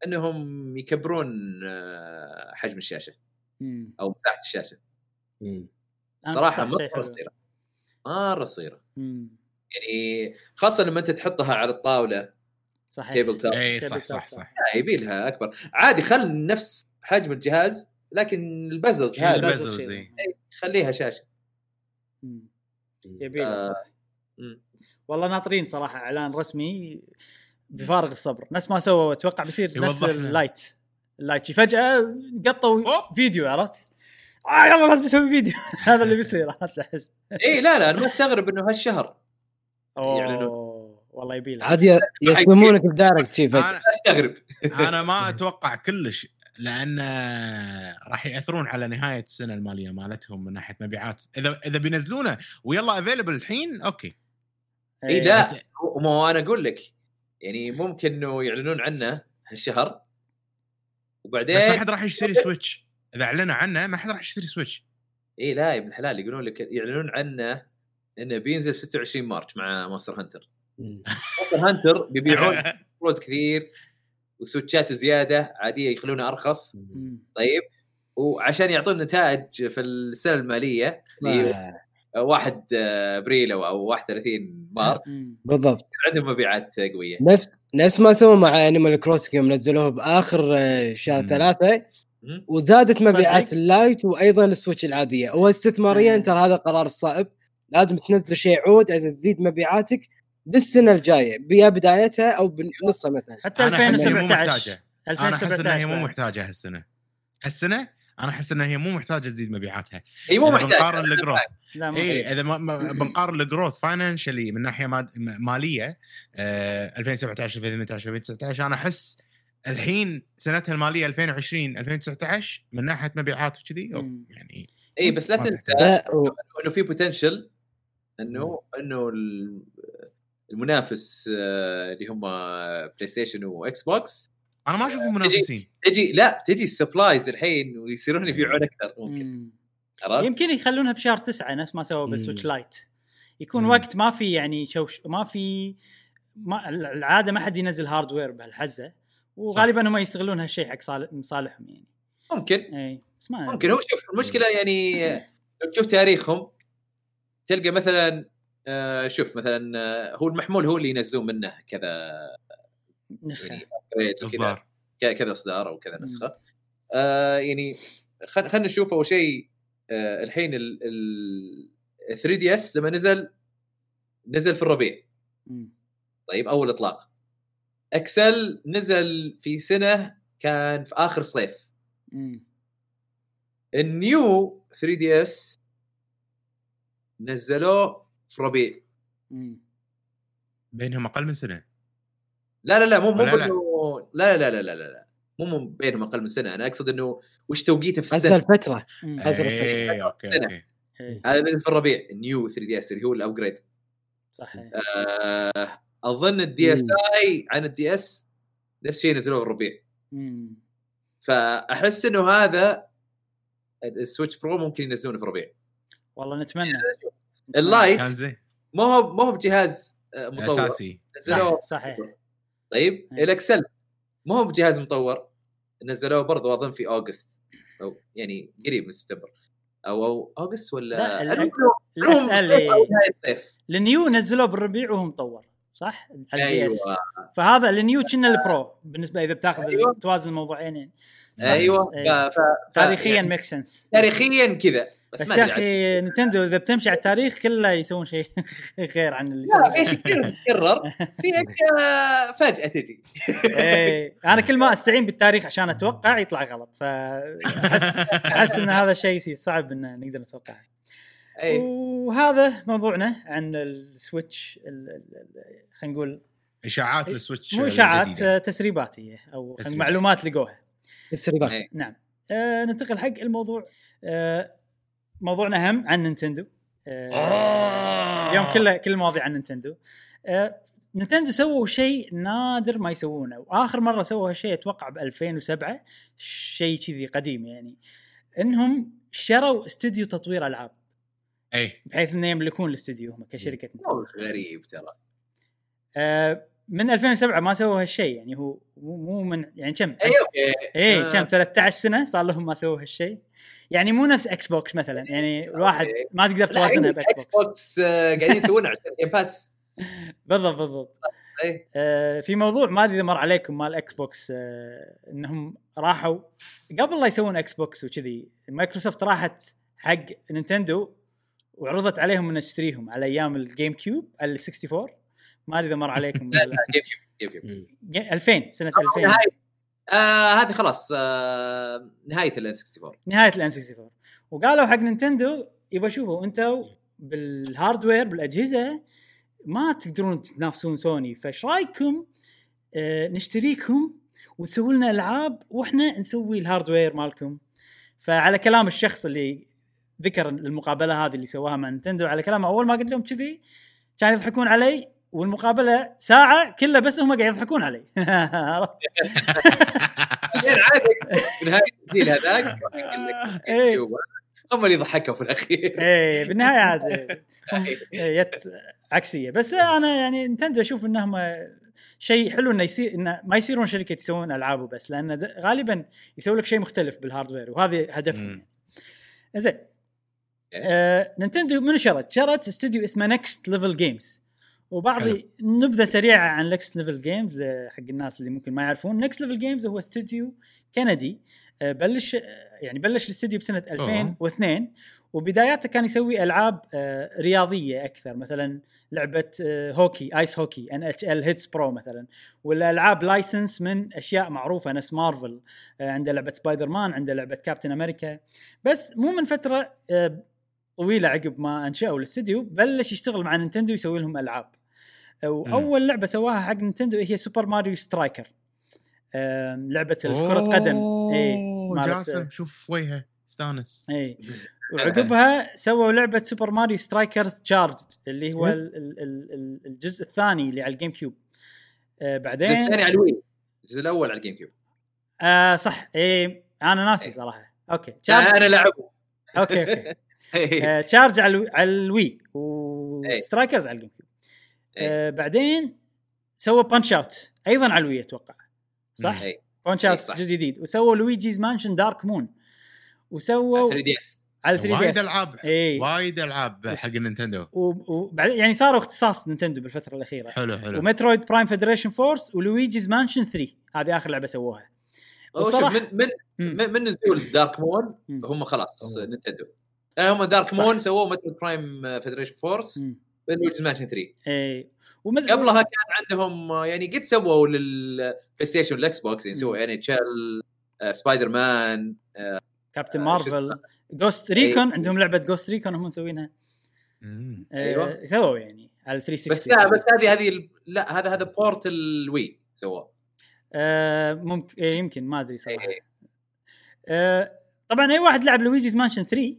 إنهم يكبرون آه، حجم الشاشة مم. أو مساحة الشاشة مم. صراحة مرة. صغيرة مرة صغيرة. يعني خاصة لما أنت تحطها على الطاولة صحيح table top اي صح صح. صح لا يبي لها أكبر عادي خل نفس حجم الجهاز لكن ال bezels شيل هذه ال bezel. لازم زي. شيء. خليها شاشة مم. يبي آه. صح. مم. والله ناطرين صراحة إعلان رسمي بفارغ الصبر. نفس ما سووا أتوقع بيصير نفس. ال Lite. ال Lite. شي فجأة قطوا. فيديو عرفت؟ آه يلا لازم نسوي فيديو. هذا اللي بيصير عرفت؟ أحس. إي لا لا أنا ما استغرب إنه هالشهر أوه والله يبي له عاد يصدمونك بدارك شي فجأة. أستغرب. أنا ما أتوقع كلش لأن راح يأثرون على نهاية السنة المالية مالتهم من ناحية مبيعات. اذا إذا بينزلونه ويلا available الحين أوكي. إي لا. ما هو أنا أقول لك. يعني ممكن إنه يعلنون عنه هالشهر. وبعدين بس ما حد راح يشتري سويتش إذا أعلنوا عنه ما حد راح يشتري سويتش إي لا يا ابن الحلال يقولون لك يعلنون عنه إنه بينزل 26 March مع مونستر هانتر مم. مونستر هانتر بيبيعون فلوس كثير وسويتشات زيادة عادية يخلونها أرخص. طيب. وعشان يعطون نتائج في السنة المالية. 1 ابريل أو أو 31 مارس مم. بالضبط عندهم مبيعات قوية نفس نفس ما سووا مع انيمال كروسنج يوم نزلوه بآخر آه، شهر. ثلاثة. وزادت؟ مبيعات ال Lite وأيضا السويتش العادية هو استثماريا. ترى هذا قرار الصائب لازم تنزل شيء عود عشان تزيد مبيعاتك بالسنة الجاية يا بدايتها أو بنصها مثلا حتى أنا أحس إنها مو 2017 محتاجة أنا أحس إنها 2017 هي مو. محتاجة هالسنة هالسنة أنا أحس إنها هي مو محتاجة تزيد مبيعاتها. إي مو إذا محتاج بنقارن ال growth إي إذا ما- ما- بنقارن ال growth financially من ناحية مالية آه 2017 2018 2019 أنا أحس الحين سنتها المالية 2020 2019 من ناحية مبيعات وكذي. يعني إي بس لا ما تنسى إنه في potential إنه إنه ال- المنافس آه، اللي هم بلاي ستيشن واكس بوكس أنا ما أشوفهم منافسين تجي لا تجي ال supplies الحين ويصيرون يبيعون أكثر ممكن. عرفت؟ يمكن يخلونها بشهر تسعة نفس ما سووا بالسويتش. Lite يكون مم. وقت ما في يعني شوش ما في ما العادة ما حد ينزل hardware بهالحزة وغالبا هم يستغلون هالشيء حق صالح مصالحهم يعني ممكن اي بس ما ممكن هو شوف المشكلة يعني لو تشوف تاريخهم تلقى مثلا آه، شوف مثلا آه، هو المحمول هو اللي ينزلون منه كذا نسخة. يعني إصدار. كذا إصدار أو كذا. نسخة. آه يعني خلينا نشوف أول شيء آه الحين ال 3 دي اس لما نزل نزل في الربيع. مم. طيب أول إطلاق. إكسل نزل في سنة كان في آخر صيف. مم. النيو 3 دي اس نزلوه في ربيع. مم. بينهم أقل من سنة. لا لا لا مو مو لا؟ لا لا لا لا لا لا. مو مو بينهم أقل من سنة. أنا أقصد إنه وش توقيته في السنة؟ نزل فتره إيه أوكي. أوكي. إيه، هذا نزل في الربيع. النيو 3 دي إس اللي هو ال upgrade صح إيه. آه، أظن الدي اس اي عن الدي اس نفس الشيء نزلوه في الربيع. فأحس إنه هذا السويتش برو ممكن ينزلونه في الربيع. والله نتمنى. ال Lite ما هو ما هو بجهاز آه، مطور. أساسي. نزلوه. صح صحيح. طيب إيه. الاكسل ما هو بجهاز مطور نزلوه برضو أظن في August أو يعني قريب من سبتمبر أو أو August ولا لا، الاكس ال الصيف النيو نزلوه بالربيع وهو مطور صح؟ على أيوه اس فهذا النيو كنا البرو بالنسبة إذا بتاخذ أيوة. توازن الموضوعين يعني. أيوه إيه. ف... تاريخيا يعني make sense تاريخيا كذا. بس, بس يا. أخي نينتندو إذا بتمشي على التاريخ كله يسوون شيء غير عن اللي لا في اشياء كثير تتكرر في اشياء فجأة تجي. إيه. أنا كل ما أستعين بالتاريخ عشان أتوقع يطلع غلط فاحس أحس إن هذا الشيء يصير صعب إن نقدر نتوقعه اي وهذا موضوعنا عن السويتش ال- ال- ال- خلينا نقول إشاعات السويتش مو إشاعات. آه، تسريبات هي أو تسريبات. معلومات لقوها. تسريبات إيه. نعم. آه ننتقل حق الموضوع. آه موضوعنا هم عن نينتندو. آه آه. اليوم كله كل المواضيع عن نينتندو. آه نينتندو سووا شيء نادر ما يسوونه. وآخر مرة سووا هالشيء أتوقع ب 2007 شيء كذي قديم يعني. إنهم شروا استوديو تطوير ألعاب. اي بحيث إنه يملكون الاستوديو هم كشركة. غريب ترى. آه من 2007 ما سووا هالشيء يعني هو مو من يعني كم؟ اي أوكي. إيه آه، كم؟ 13 سنة صار لهم ما سووا هالشيء. يعني مو نفس إكس بوكس مثلا يعني الواحد. ما تقدر توازنها إيه، بأكس إكس بوكس. بوكس آه، قاعدين يسوونها عشان جيم باس بالضبط بالضبط. إيه. آه في موضوع ما أدري إذا مر عليكم مال إكس بوكس آه إنهم راحوا قبل لا يسوون Xbox وكذي مايكروسوفت راحت حق نينتندو وعرضت عليهم ان تشتريهم على أيام ال GameCube ال 64 ما أدري إذا مر عليكم لا لا. GameCube GameCube جي- 2000 سنة 2000 نهاية. آه هذه خلاص آه نهاية ال 64 نهاية ال N64 وقالوا حق نينتندو يبا شوفوا أنتم بال hardware بالأجهزة ما تقدرون تنافسون سوني. فإيش رأيكم؟ آه نشتريكم وتسووا لنا ألعاب وإحنا نسوي ال hardware مالكم. فعلى كلام الشخص اللي ذكر المقابلة هذه اللي سواها مع نينتندو على كلامه أول ما قلت لهم كذي كانوا يضحكون علي. والمقابلة ساعة كلها بس هم قاعد يضحكون علي عرفت؟ بعدين عادي في نهايه الجيل هذاك إيه. هم اللي ضحكوا في الأخير إيه بالنهاية عاد هم- إيه، عكسية بس أنا يعني نينتندو أشوف إنهم شيء حلو إنه يصير إنه ما يصيرون شركة يسوون ألعاب وبس لأن غالبا يسوي لك شيء مختلف بال hardware وهذا هدفهم. يعني. زين آه نينتندو من شرت؟ شرت استوديو اسمه Next Level Games وبعض حلو. نبذة سريعة عن Next Level Games حق الناس اللي ممكن ما يعرفون. Next Level Games هو استوديو كندي آه، بلش آه، يعني بلش الاستوديو بسنة 2002 وبداياته كان يسوي ألعاب آه، رياضية أكثر مثلا لعبة هوكي ice hockey NHL Hitz Pro مثلا ولا ألعاب license من أشياء معروفة نفس مارفل عنده لعبة سبايدر مان عنده لعبة Captain America بس مو من فترة طويلة عقب ما أنشأوا الاستوديو بلش يشتغل مع نينتندو يسوي لهم ألعاب. واول لعبة سواها حق نينتندو هي Super Mario Striker لعبة كره قدم. اي جاسم شوف وجهه استانس. اي وعقبها سووا لعبة Super Mario Strikers Charged اللي هو شنو؟ ال- ال- ال- ال- الجزء الثاني اللي على ال GameCube آه الجزء بعدين الثاني على ال Wii الجزء الأول على ال GameCube آه صح. اي أنا ناسي صراحة. okay. لا، تشارج أنا لعبه okay okay. إيه. آه، تشارج على ال Wii- على ال Wii و Strikers على ال GameCube إيه. آه بعدين سووا Punch-Out أيضا على ال Wii أتوقع صح؟ إيه. Punch إيه، Out. جزء جديد وسووا Luigi's Mansion Dark Moon وسووا 3DS على 3D وايد ألعاب اي وايد ألعاب حق نينتندو وبعدين يعني صاروا اختصاص نينتندو بالفترة الأخيرة حلو حلو و Metroid Prime Federation Force و Luigi's Mansion 3 هذه آخر لعبة سووها وصراحة- من من مم. من نزول Dark Moon. هم خلاص. نينتندو يعني هم Dark صح. Moon سووا مثل Prime Federation Force مم. Luigi's Mansion 3 اي ومثل قبلها كان عندهم آه، يعني قد سووا لل PlayStation وال Xbox يعني سووا NHL Spider Man Captain آه، مارفل Ghost Recon عندهم لعبة Ghost Recon هم مسوينها. أيوة. أيوة. سووا يعني على 360 بس لا بس هذه هذه ال- لا هذا هذا port ال Wii سووه آه ممكن إيه يمكن ما أدري صراحة إيه. آه طبعا أي واحد لعب Luigi's Mansion 3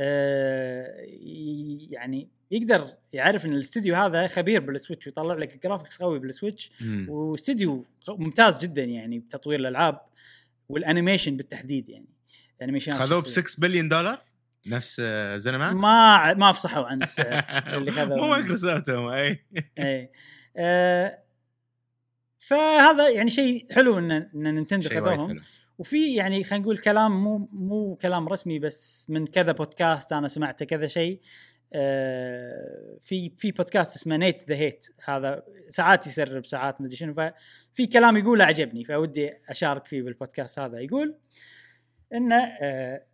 آه ي- يعني يقدر يعرف إن الاستوديو هذا خبير بال Switch ويطلع لك graphics قوي بال Switch. واستوديو ممتاز جدا يعني بتطوير الألعاب وال animation بالتحديد يعني. animation خذوه ب 6 بليون دولار؟ نفس ZeniMax ما ما افصحوا عن السعر اللي خذوه. مو مايكروسوفت هم أي. إيه آه فهذا يعني شيء حلو إن إن نينتندو خذوهم. وفي يعني خلينا نقول كلام مو مو كلام رسمي بس من كذا بودكاست أنا سمعته كذا شيء. في في بودكاست اسمه Nate the Hate هذا ساعات يسرب ساعات مدري شنو. ففي كلام يقوله عجبني فودي أشارك فيه بالبودكاست هذا. يقول إنه آه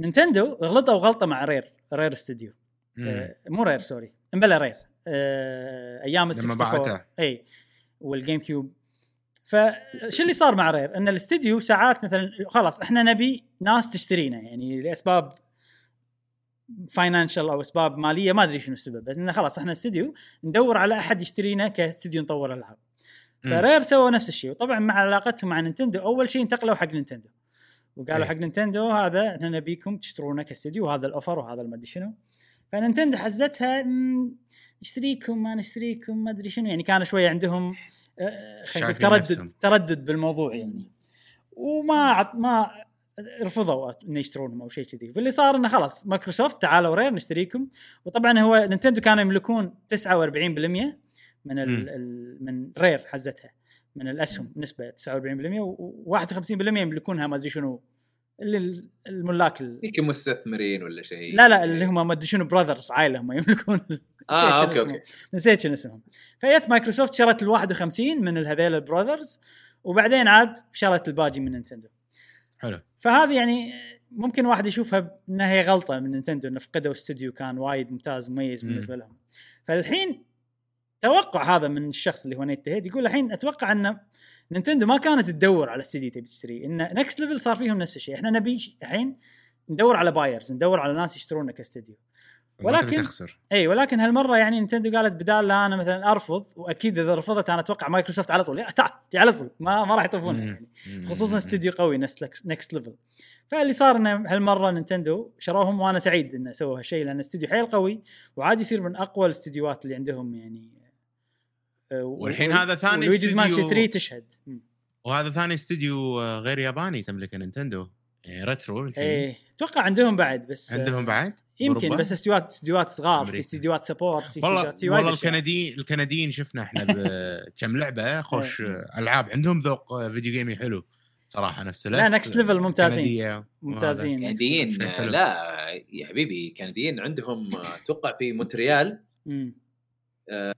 نينتندو غلطوا غلطه مع Rare Rare استوديو. آه، مو Rare sorry. امبلا Rare آه، أيام ال لما 64 باعته. إي وال GameCube فشو اللي صار مع Rare إن الاستديو ساعات مثلا خلاص إحنا نبي ناس تشترينا يعني لأسباب financial أو أسباب مالية ما أدري شنو السبب بس إنه خلاص إحنا استديو ندور على أحد يشترينا كاستديو نطور ألعاب. ف Rare سووا نفس الشيء وطبعا مع علاقتهم مع نينتندو أول شيء انتقلوا حق نينتندو وقالوا أي. حق نينتندو هذا إحنا نبيكم تشترونا كاستديو وهذا الأوفر وهذا المدري شنو فنينتندو حزتها "مم، نشتريكم ما نشتريكم ما أدري شنو يعني كان شوية عندهم آه، تردد. تردد بالموضوع يعني وما عط ما رفضوا انه يشترونهم أو شيء كذي. فاللي صار إنه خلاص مايكروسوفت تعالوا Rare نشتريكم. وطبعا هو نينتندو كانوا يملكون 49% من ال. ال من Rare حزتها من الأسهم نسبة 49% و51% يملكونها ما أدري شنو. اللي ال- الملاك ال- يمكن مستثمرين ولا شيء. لا لا اللي هم ما أدري شنو brothers عائلة هم يملكون. آه okay. okay. نسيت شنو اسمهم. فجت مايكروسوفت شرت ال 51 من الهذيل ال brothers وبعدين عاد شرت الباقي من نينتندو. حلو. فهذه يعني ممكن واحد يشوفها إنها هي غلطة من نينتندو إنه فقدوا استوديو كان وايد ممتاز مميز مم. بالنسبة لهم. فالحين توقع هذا من الشخص اللي هو Nate Hate يقول الحين أتوقع إن نينتندو ما كانت تدور على استديو تبي تشتريه إن Next Level صار فيهم نفس الشيء. إحنا نبي الحين ندور على buyers ندور على ناس يشترونه كاستديو. ولكن تخسر. إي ولكن هالمرة يعني نينتندو قالت بدال لا أنا مثلا أرفض وأكيد إذا رفضت أنا أتوقع مايكروسوفت على طول تعال على طول ما ما راح يطوفونها مم. يعني. خصوصا استديو قوي Next Level فاللي صار إنه هالمرة نينتندو شروهم وأنا سعيد إنه سووا هالشيء لأن استديو حيل قوي وعاد يصير من أقوى الاستديوهات اللي عندهم يعني آه، والحين هذا ثاني و Luigi's Mansion استديو- 3 تشهد. وهذا ثاني استديو آه، غير ياباني تملكه نينتندو. يعني ريترو الحين. إيه أتوقع عندهم بعد بس عندهم بعد يمكن؟ بس استديوهات استديوهات صغار في أمريكا. استديوهات support في والله استديوهات في والله أشياء. الكنديين الكنديين شفنا إحنا بكم لعبة خوش إيه. ألعاب عندهم ذوق video game ي حلو صراحة نفس لا، Next Level ممتازين. ممتازين كنديين. لا يا حبيبي كنديين عندهم أتوقع في مونتريال. آه،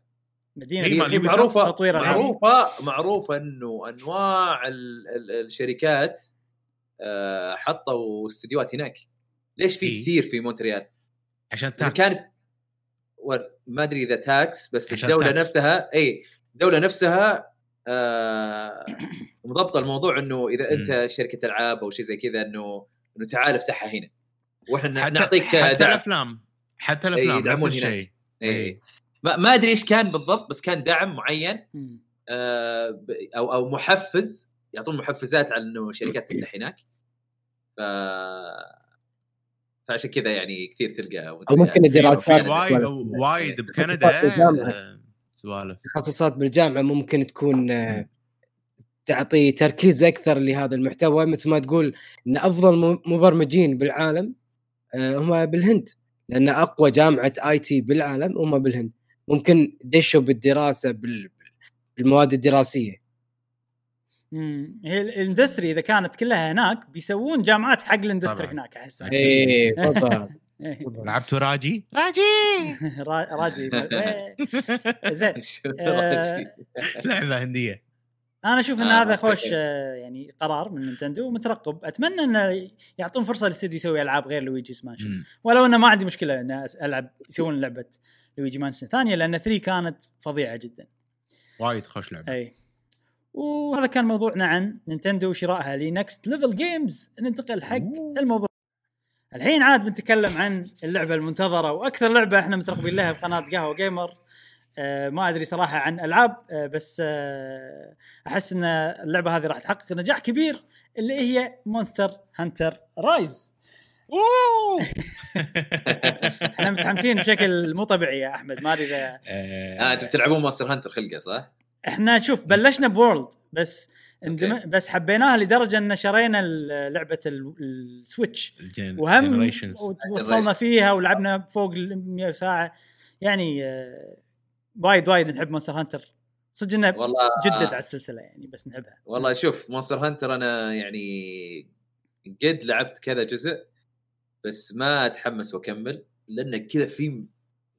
مدينة مال Ubisoft معروفة تطوير. معروفة معروفة إنه أنواع ال ال الشركات حطوا استديوهات هناك ليش في إيه. كثير في مونتريال؟ عشان tax كانت و- ما أدري إذا tax بس الدولة tax. نفسها اي الدولة نفسها آه مضبطة الموضوع إنه إذا أنت شركة ألعاب أو شيء زي كذا انه إنه تعال افتحها هنا وإحنا حتى نعطيك حتى الأفلام حتى الأفلام نفس. الشيء اي ما, ما أدري إيش كان بالضبط بس كان دعم معين. آه ب- أو أو محفز يعطون محفزات على إنه شركات تفتح هناك. ف فعشان كذا يعني كثير تلقى أو ممكن الدراسات وايد وايد بكندا الجامعة. آه، سوالف تخصصات بالجامعة ممكن تكون آه، تعطي تركيز أكثر لهذا المحتوى مثل ما تقول إن أفضل مبرمجين بالعالم آه، هم بالهند. لأن أقوى جامعة IT بالعالم هم بالهند. ممكن دشوا بالدراسة بال- بالمواد الدراسية. هي ال- ال industry إذا كانت كلها هناك بيسوون جامعات حق ال industry. هناك أحس. إيه بالضبط إيه. بالضبط. لعبتوا Raji Raji را- Raji إيه. زين آه، لعبة هندية أنا أشوف إن آه، هذا خوش. آه، يعني قرار من نينتندو ومترقب أتمنى إنه يعطون فرصة للاستديو يسوي ألعاب غير Luigi's Mansion. ولو إنه ما عندي مشكلة ان ألعب يسوون لعبة Luigi's Mansion ثانية لأن 3 كانت فظيعة جدا وايد خوش لعبة اي وهذا كان موضوعنا عن نينتندو وشرائها ل Next Level Games. ننتقل حق الموضوع. الحين عاد بنتكلم عن اللعبة المنتظرة وأكثر لعبة إحنا مترقبين لها بقناه قهوة gamer. آه ما أدري صراحة عن ألعاب آه بس آه أحس إن اللعبة هذه راح تحقق نجاح كبير اللي هي Monster Hunter Rise أوه! إحنا متحمسين بشكل مو طبيعي يا أحمد ما أدري اذا آه أنتم بتلعبون Monster Hunter خلقه صح؟ إحنا شوف بلشنا ب World بس اندم... بس حبيناها لدرجة أن شرينا لعبة ال- ال Switch. الجن- وهم Generations. وصلنا فيها ولعبنا فوق ال 100 ساعة. يعني آه، وايد وايد نحب Monster Hunter صدق انه والله جدد على السلسلة يعني بس نحبها. والله شوف Monster Hunter أنا يعني قد لعبت كذا جزء بس ما أتحمس وأكمل لأن كذا في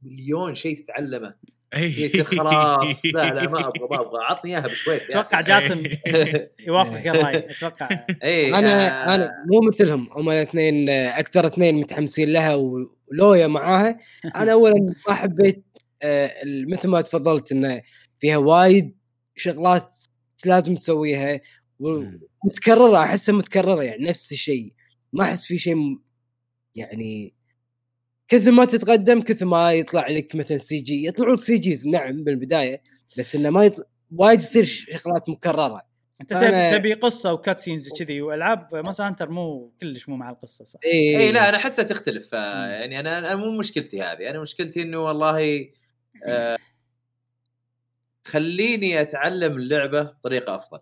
مليون شيء تتعلمه. يصير خلاص لا لا ما أبغى ما أبغى عطني إياها بشويش يا أتوقع. جاسم يوافقك الراي أتوقع. اي أنا آه، أنا مو مثلهم هم الاثنين أكثر اثنين متحمسين لها ولويا معاها. أنا اولا ما حبيت آه، مثل ما تفضلت انه فيها وايد شغلات لازم تسويها ومتكرره أحسها متكررة يعني نفس الشيء. ما أحس في شيء يعني كثر ما تتقدم كثر ما يطلع لك مثلا CG يطلعوا لك CGs نعم بالبداية بس إنه ما يطلع وايد يصير شغلات مكررة. أنت أنا- تبي قصة و cutscenes وكذي وألعاب Monster Hunter مو كلش مو مع القصة صح؟ اي اي لا أنا احسها تختلف. آه،. يعني أنا أنا مو مشكلتي هذه. أنا مشكلتي إنه والله آه، خليني أتعلم اللعبة بطريقة أفضل.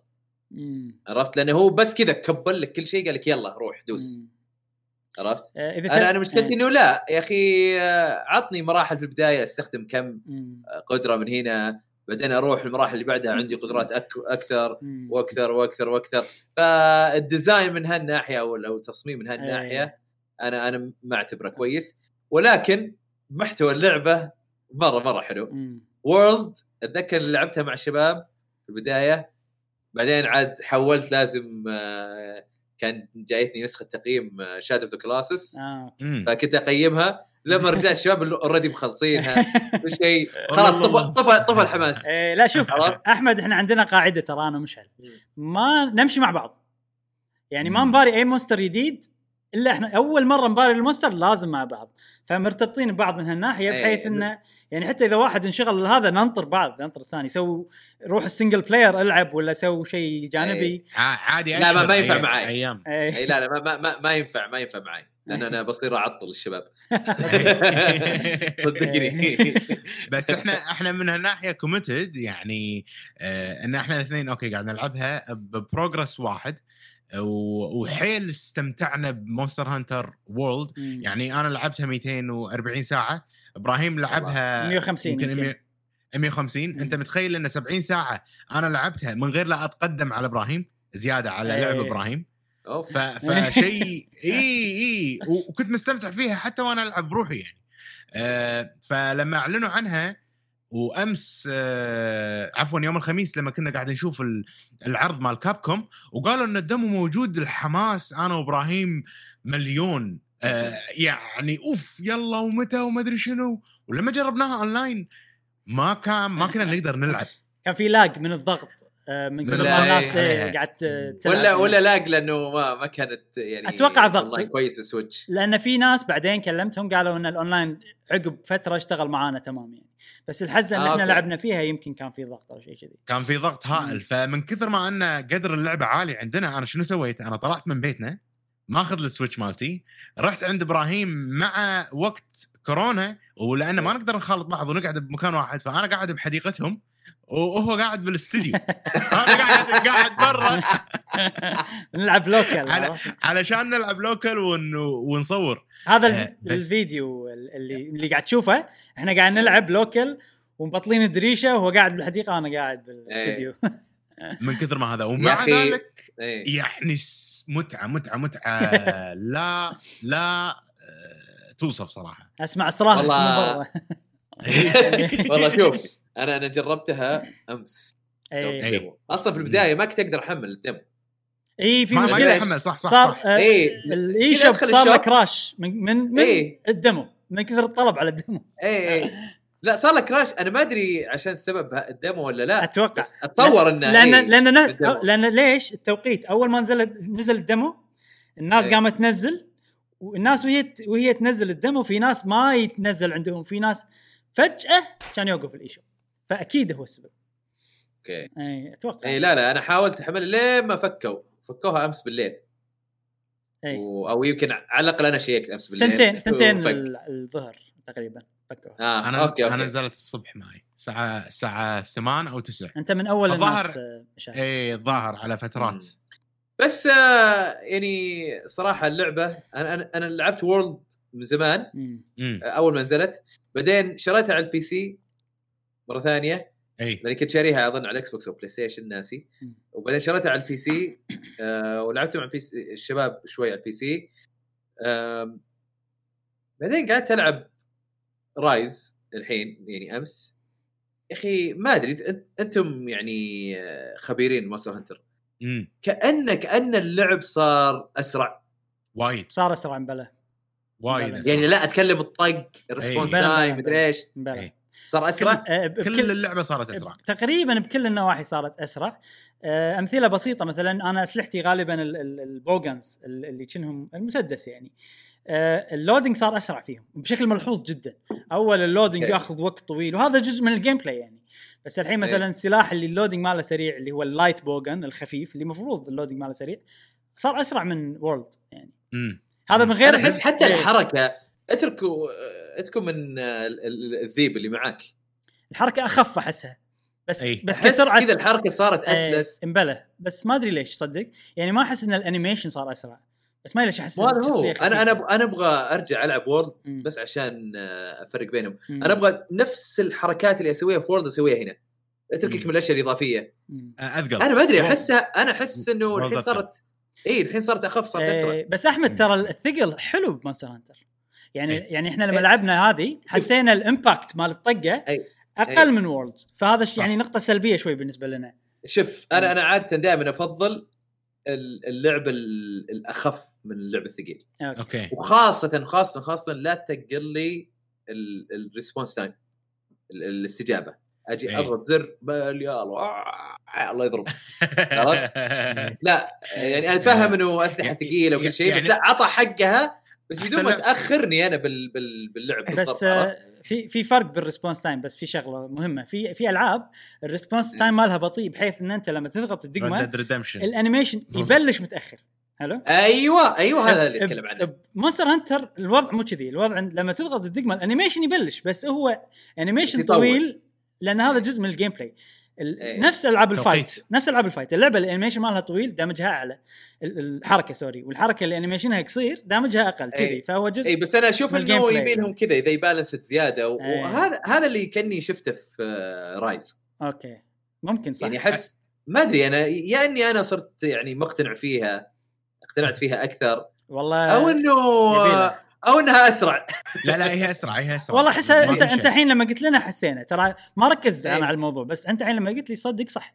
عرفت؟ لأنه هو بس كذا كب لك كل شيء قال لك يلا روح دوس. مم. عرفت آه، إذا أنا أنا مشكلتي آه. إنه لا يا أخي آه، عطني مراحل في البداية أستخدم كم مم. قدرة من هنا بعدين أروح المراحل اللي بعدها عندي قدرات أك أكثر. وأكثر وأكثر وأكثر فال design من هالناحية أو التصميم من هالناحية إيه. أنا أنا ما أعتبره كويس ولكن محتوى اللعبة مره مرة حلو. World أتذكر اللي لعبتها مع الشباب في البداية بعدين عاد حولت لازم آه، كان جايتني نسخة تقييم Shadow of the Colossus. فكنت أقيمها. لما رجعت الشباب اللي already مخلصينها. شيء. خلاص طفى. طفى طفى الحماس. إيه لا شوف؟ أحمد إحنا عندنا قاعدة ترى أنا ومشعل. ما نمشي مع بعض. يعني ما. نباري أي monster جديد إلا إحنا أول مرة نباري ال monster لازم مع بعض. فمرتبطين ببعض من هالناحية إيه. بحيث إنه يعني حتى إذا واحد انشغل هذا ننطر بعض ننطر الثاني. سوي روح ال single player ألعب ولا سوي شيء جانبي. ع- عادي لا، ما- ما ينفع أي- معاي. أيام. إيه. اي لا لا ما, ما, ما, ما ينفع ما ينفع معي. لأن أنا بصير أعطل الشباب. صدقني. بس إحنا إحنا من هالناحية committed يعني آه إن إحنا الاثنين okay قاعد نلعبها ب progress واحد. وحيل استمتعنا ب Monster Hunter World. يعني أنا لعبتها 240 ساعة إبراهيم لعبها 150 يمكن يمكن. 100 150 أنت متخيل إن 70 ساعة أنا لعبتها من غير لا أتقدم على إبراهيم زيادة على إيه. لعب إبراهيم أوف. ف... فشيء إي إي وكنت مستمتع فيها حتى وأنا ألعب بروحي يعني آه فلما أعلنوا عنها وامس آه عفوا يوم الخميس لما كنا قاعد نشوف ال- العرض مال Capcom وقالوا إن ال demo موجود الحماس أنا وإبراهيم مليون. آه يعني أوف يلا ومتى وما أدري شنو. ولما جربناها أونلاين ما كان ما كنا نقدر نلعب. كان في lag من الضغط. من كثر ما الناس. إيه، قاعد تلعب ولا ولا lag لأنه ما ما كانت يعني أتوقع ضغط. كويس في ال Switch لأن في ناس بعدين كلمتهم قالوا إن الأونلاين عقب فترة اشتغل معانا تمام يعني بس الحزه إن آه، إحنا okay. لعبنا فيها يمكن كان في ضغط أو شيء كذي كان في ضغط هائل فمن كثر ما إن قدر اللعبة عالي عندنا أنا شنو سويت؟ أنا طلعت من بيتنا ماخذ ال Switch مالتي رحت عند إبراهيم مع وقت كورونا ولأن ما نقدر نخالط بعض ونقعد بمكان واحد فأنا قاعد بحديقتهم وهو قاعد بالاستديو. أنا قاعد قاعد برا. نلعب local على؟ علشان نلعب لوكل ون ونصور. هذا آه، ال- بس- الفيديو اللي اللي قاعد تشوفه. إحنا قاعد نلعب لوكل ومبطلين الدريشة وهو قاعد بالحديقة وأنا قاعد بالاستديو من كثر ما هذا. ومع ذلك إيه. يعني متعة متعة متعة. لا لا آه، توصف صراحة. أسمع صراحة. والله- والله شوف. أنا أنا جربتها أمس اي إيه. demo. أصلا في البداية ما كنت أقدر أحمل الديمو اي إيه، في ما ما مشكلة يتحمل صح صح صار صح آه، إيه. ال eShop صار له. crash من من, من إيه. ال demo من كثر الطلب على ال demo اي اي لا صار لك crash أنا ما أدري عشان سبب ال demo ولا لا أتوقع بس أتصور إنه لأن إيه. لأن ن- بال demo. لأن ليش التوقيت أول ما نزل نزل ال demo الناس إيه. قامت تنزل والناس وهي وهي تنزل ال demo في ناس ما يتنزل عندهم في ناس فجأة كان يوقف ال eShop فأكيد هو السبب. okay. إي أتوقع. إي لا لا أنا حاولت أحمل لين ما فكوا. فكوها أمس بالليل. إي. و... أو يمكن على الأقل أنا شيكت أمس بالليل. ثنتين ثنتين الظهر تقريبا فكوها. آه أنا okay أنا okay نزلت الصبح معي. الساعة الساعة 8 أو 9 أنت من أول الظاهر- الناس آه،. إي الظاهر على فترات. مم. بس آه يعني صراحة اللعبة أنا أنا, أنا لعبت World من زمان. مم. امم آه، أول ما نزلت. بعدين شريتها على ال PC مرة ثانية. إي. لاني كنت شاريها أظن على ال Xbox أو PlayStation ناسي. وبعدين شريتها على ال PC آه ولعبتها مع ال PC الشباب شوي على ال PC آم، بعدين قعدت ألعب Rise الحين يعني أمس. يا أخي ما أدري أنتم يعني آه، خبيرين Monster Hunter كانه كأن اللعب صار أسرع. وايد. صار أسرع مبلى وايد. يعني لا أتكلم الطق ال response بلا- بلا- time بلا. مدري إيش. صار أسرع؟ آه، كل بكل- اللعبة صارت أسرع. تقريبا بكل النواحي صارت أسرع. آه، أمثلة بسيطة مثلا أنا اسلحتي غالبا ال- ال- ال bowguns ال- اللي كأنهم المسدس يعني. آه، ال loading صار أسرع فيهم بشكل ملحوظ جدا. أول ال loading okay. ياخذ وقت طويل وهذا جزء من ال gameplay يعني. بس الحين إيه. مثلا السلاح اللي ال loading ماله سريع اللي هو ال light bowgun الخفيف اللي المفروض ال loading ماله سريع صار أسرع من World يعني. امم هذا من غير أحس حتى إيه. الحركة أتركوا اتركوا من آه، ال- ال- الذيب اللي معاك. الحركة أخف أحسها. بس أي. بس كسرعة كذا الحركة صارت إيه، أسلس. امبلى بس ما أدري ليش صدق. يعني ما أحس إن ال animation صار أسرع. بس ما ليش أحس هذا هو. أنا أنا أنا أبغى أرجع ألعب World مم. بس عشان آه، أفرق بينهم. مم. أنا أبغى نفس الحركات اللي أسويها في World أسويها هنا. أتركك. من الأشياء الإضافية. أذكر. أنا ما أدري. أحسها أنا أحس إنه الحين. صارت اي الحين صارت أخف صارت أسرع. إيه، بس أحمد ترى الثقل حلو ب Monster Hunter. يعني إيه. يعني إحنا لما إيه. لعبنا هذه حسينا ال impact مال الطقة إيه. أقل. من World فهذا. يعني نقطة سلبية شوي بالنسبة لنا شوف أنا أنا عادة دائما أفضل ال- اللعب ال- الأخف من اللعب الثقيل okay وخاصة خاصة خاصة لا تقل لي ال response time الاستجابة أجي إيه. اضغط زر باليال آه، الله يضرب عرفت؟ لا يعني أنا فاهم إنه أسلحة يعني- ثقيلة وكل شيء بس يعني- لا عطى حقها بس بدون ما. تأخرني أنا بال بال باللعب بس؟ آه، في في فرق بال response time بس في شغلة مهمة. في في ألعاب ال response time مالها بطيء بحيث إن أنت لما تضغط الدقمه ال animation يبلش متأخر. حلو؟ أيوه أيوه هذا اللي أتكلم عنه. Monster Hunter الوضع مو كذي. الوضع عند- لما تضغط الدقمه ال animation يبلش بس هو animation. طويل لأن هذا جزء من ال gameplay إيه. نفس ألعاب ال fighting. نفس ألعاب ال fight اللعبة ال animation مالها طويل damage ها أعلى ال- الحركة sorry والحركة اللي animation ها قصير damage ها أقل كذي إيه. فهو جزء اي بس أنا أشوف إنه. يبي لهم كذا إذا ي balanced زيادة و- إيه. وهذا هذا اللي كأني شفته في آه، Rise okay ممكن صح يعني احس ما أدري أنا يا إني أنا صرت يعني مقتنع فيها اقتنعت فيها أكثر والله أو إنه. أو إنها أسرع لا لا هي أسرع هي أسرع والله ما أنت أنت. الحين لما قلت لنا حسينا ترى ما ركزت إيه. أنا على الموضوع بس أنت الحين لما قلت لي صدق صح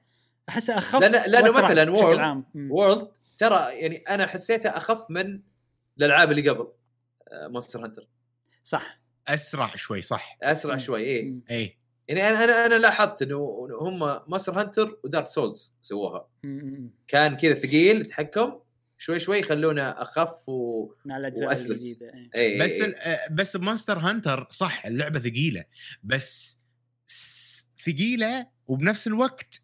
احسها أخف لأنه وأسرع مثلاً World-. World ترى يعني أنا حسيتها أخف من الألعاب اللي قبل Monster Hunter صح أسرع شوي صح أسرع مم. شوي اي. اي يعني أنا أنا أنا لاحظت انه إنه هم Monster Hunter و Dark Souls سووها مم. كان كذا ثقيل التحكم شوي شوي يخلونه أخف و مع الأجزاء وأسلس. الجديدة إيه. اي بس إي. ال- آه، بس ب Monster Hunter صح اللعبة ثقيلة بس ثقيلة وبنفس الوقت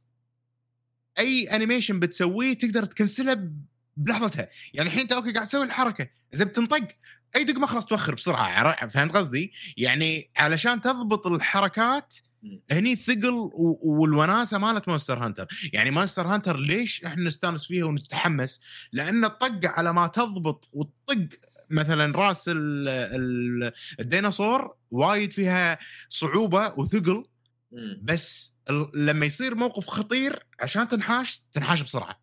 أي animation بتسويه تقدر تكنسله بلحظتها يعني الحين أنت okay قاعد تسوي الحركة إذا بتنطق أي دقمه خلاص توخر بسرعة فهمت قصدي؟ يعني علشان تضبط الحركات. هني الثقل والوناسة مالت Monster Hunter. يعني Monster Hunter ليش إحنا نستانس فيها ونتحمس؟ لأن الطقه على ما تضبط وتطق مثلا رأس ال ال الديناصور وايد فيها صعوبة وثقل. بس ال- لما يصير موقف خطير عشان تنحاش تنحاش بسرعة.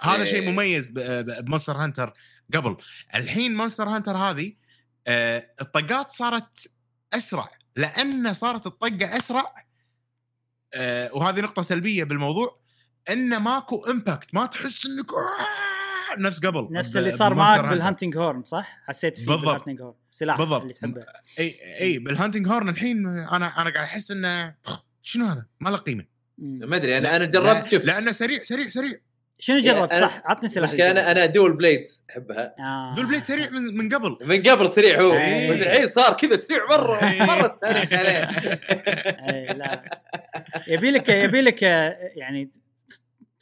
هذا إيه. شيء مميز ب- ب- ب Monster Hunter قبل. الحين Monster Hunter هذه آه، الطقات صارت أسرع. لأن صارت الطقة أسرع آه، وهذه نقطة سلبية بالموضوع انه ماكو impact ما تحس إنك آه، نفس قبل نفس اللي صار معك. بال hunting horn صح؟ حسيت فيه بالضبط. بال hunting horn سلاح بالضبط. اللي تحبه أي أي بال hunting horn الحين أنا أنا قاعد أحس إنه شنو هذا؟ ما له قيمة. ما أدري أنا لا- أنا جربت شوف لأنه سريع سريع سريع شنو جربت؟ أنا- صح؟ عطني سلاح المشكلة أنا أنا dual blade أحبها. آه. dual blade سريع من من قبل. من قبل سريع هو. إيه. الحين صار كذا سريع مرة. إيه. مرة استانست عليه. لا. يبي لك يبي لك يعني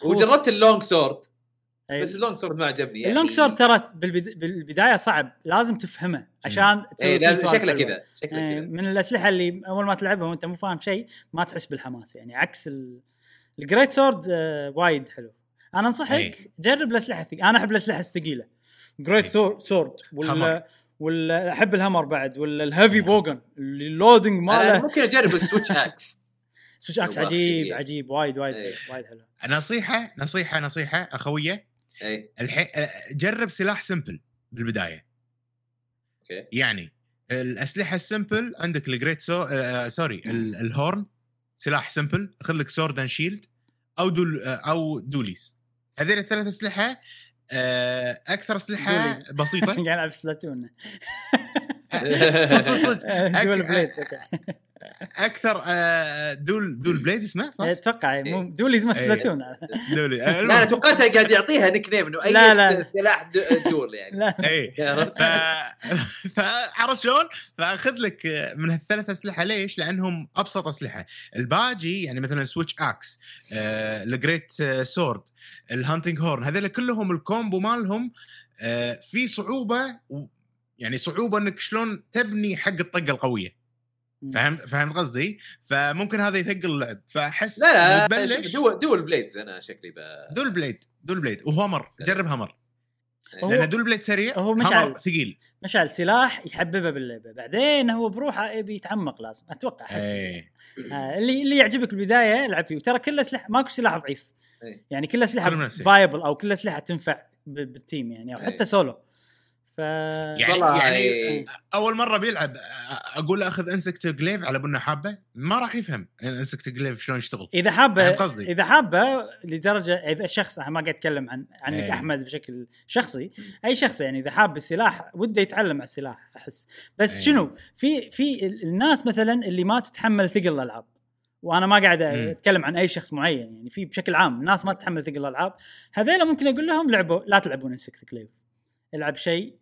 وجربت ال long sword. إيه. بس ال long sword ما عجبني يعني. ال long sword ترى بالبد- بالبداية صعب. لازم تفهمه عشان تسوي إيه فيه لازم شكله. كذا شكله إيه، كذا. من الأسلحة اللي أول ما تلعبها وأنت مو فاهم شيء ما تحس بالحماس. يعني عكس ال... ال great sword آه، وايد حلو. أنا انصحك أي. جرب الاسلحة الثقيله أنا احب الاسلحة الثقيلة. great أي. sword ولا. ولا احب ال hammer بعد ولا ال heavy bowgun اللي ال loading ماله. ممكن أجرب ال switch axe switch axe عجيب شيء. عجيب وايد وايد إيه. وايد حلو. نصيحة نصيحة نصيحة اخويه الحين جرب سلاح simple بالبداية. أوكي. يعني الأسلحة ال simple عندك ال great swo... آه sorry ال- ال horn سلاح simple خذ لك sword and shield أو dual أو dualies هذين الثلاث أسلحة آه أكثر أسلحة. بسيطة. قاعد العب Splatoon صدق صدق dual أكثر آه dual dual blade اسمه صح؟ أتوقع مو dualie اسمه إيه. Splatoon dualie لا آه، أنا المهم. توقعتها قاعد يعطيها nickname إنه أي لا، لا. سلاح dual يعني لا اي عرفت؟ ف... فعرفت شلون؟ فأخذ لك من هالثلاث أسلحة ليش؟ لأنهم أبسط أسلحة، الباقي يعني مثلا switch axe، آه، ال great آه، sword، ال hunting horn، هذول كلهم ال combo مالهم آه، في صعوبة. يعني صعوبة إنك شلون تبني حق الطقة القوية. فهمت فهمت قصدي؟ فممكن هذا يثقل اللعب. فأحس لا لا دول دول بليدز أنا شكلي ب... dual blade dual blade. و hammer جرب hammer هو- لأن دول بليد سريع هو مشعل. hammer ثقيل. مشعل سلاح يحببه باللعبه بعدين هو بروحه يبي يتعمق لازم. أتوقع أحس. إيه. آه، اللي اللي يعجبك بالبداية العب فيه. وترى كل اسلحه ماكو سلاح ضعيف. إيه. يعني كل أسلحة viable أو كل أسلحة تنفع بال team يعني. أو إيه. حتى سولو ف يعني يعني أول مرة بيلعب أقول له أخذ insect glaive على بنا حابة ما راح يفهم insect glaive شلون يشتغل إذا حابة قصدي؟ إذا حابة لدرجة إذا شخص أنا ما قاعد أتكلم عن عنك إيه. أحمد بشكل شخصي أي شخص يعني إذا حاب السلاح وده يتعلم على السلاح أحس بس إيه. شنو في في ال- الناس مثلا اللي ما تتحمل ثقل الألعاب وأنا ما قاعد. أتكلم عن أي شخص معين يعني في بشكل عام الناس ما تتحمل ثقل الألعاب هذيلا ممكن أقول لهم لعبوا لا تلعبون insect glaive العب شيء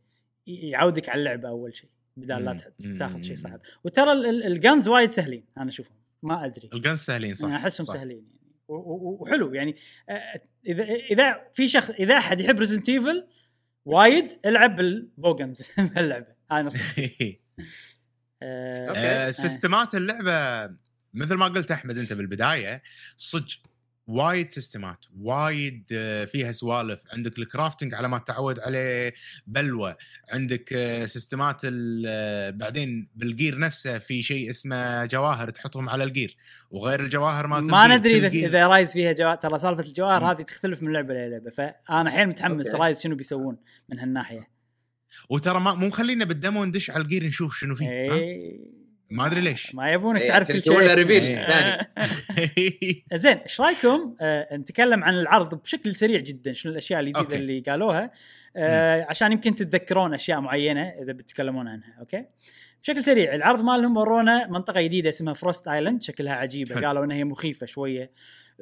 يعودك على اللعبة أول شيء بدال لا. تاخذ شيء صعب. وترى ال guns وايد سهلين أنا أشوفهم. ما أدري. ال guns سهلين صح. أنا أحسهم. سهلين يعني. وحلو يعني. اذا إذا في شخص إذا أحد يحب Resident Evil وايد ألعب بال bowguns اللعبه هاي نصيحتي. آه،. آه، سيستمات اللعبة مثل ما قلت أحمد أنت بالبداية صدق. وايد سيستمات وايد آه، فيها سوالف. عندك ال crafting على ما تعود عليه بلوى عندك آه، سيستمات ال- آه، بعدين بال gear نفسه في شيء اسمه جواهر تحطهم على ال gear وغير الجواهر مالت ما ال gear، ندري إذا إذا Rise فيها جواهر. ترى سالفة الجواهر. هذه تختلف من لعبة للعبة. فأنا حيل متحمس أوكي. Rise شنو بيسوون من هالناحية. وترى ما مو مخلينا بال demo ندش على ال gear نشوف شنو فيه ما أدري ليش. ما يبونك إيه، تعرف كل يسوون له شيء. reveal إيه. ثاني. زين إيش رأيكم؟ آه نتكلم عن العرض بشكل سريع جدا شنو الأشياء الجديده. اللي قالوها؟ آه عشان يمكن تتذكرون أشياء معينة إذا بتتكلمون عنها أوكي؟ بشكل سريع العرض مالهم ورونا منطقة جديدة اسمها Frost Island شكلها عجيبة. حلو. قالوا إنها هي مخيفة شوية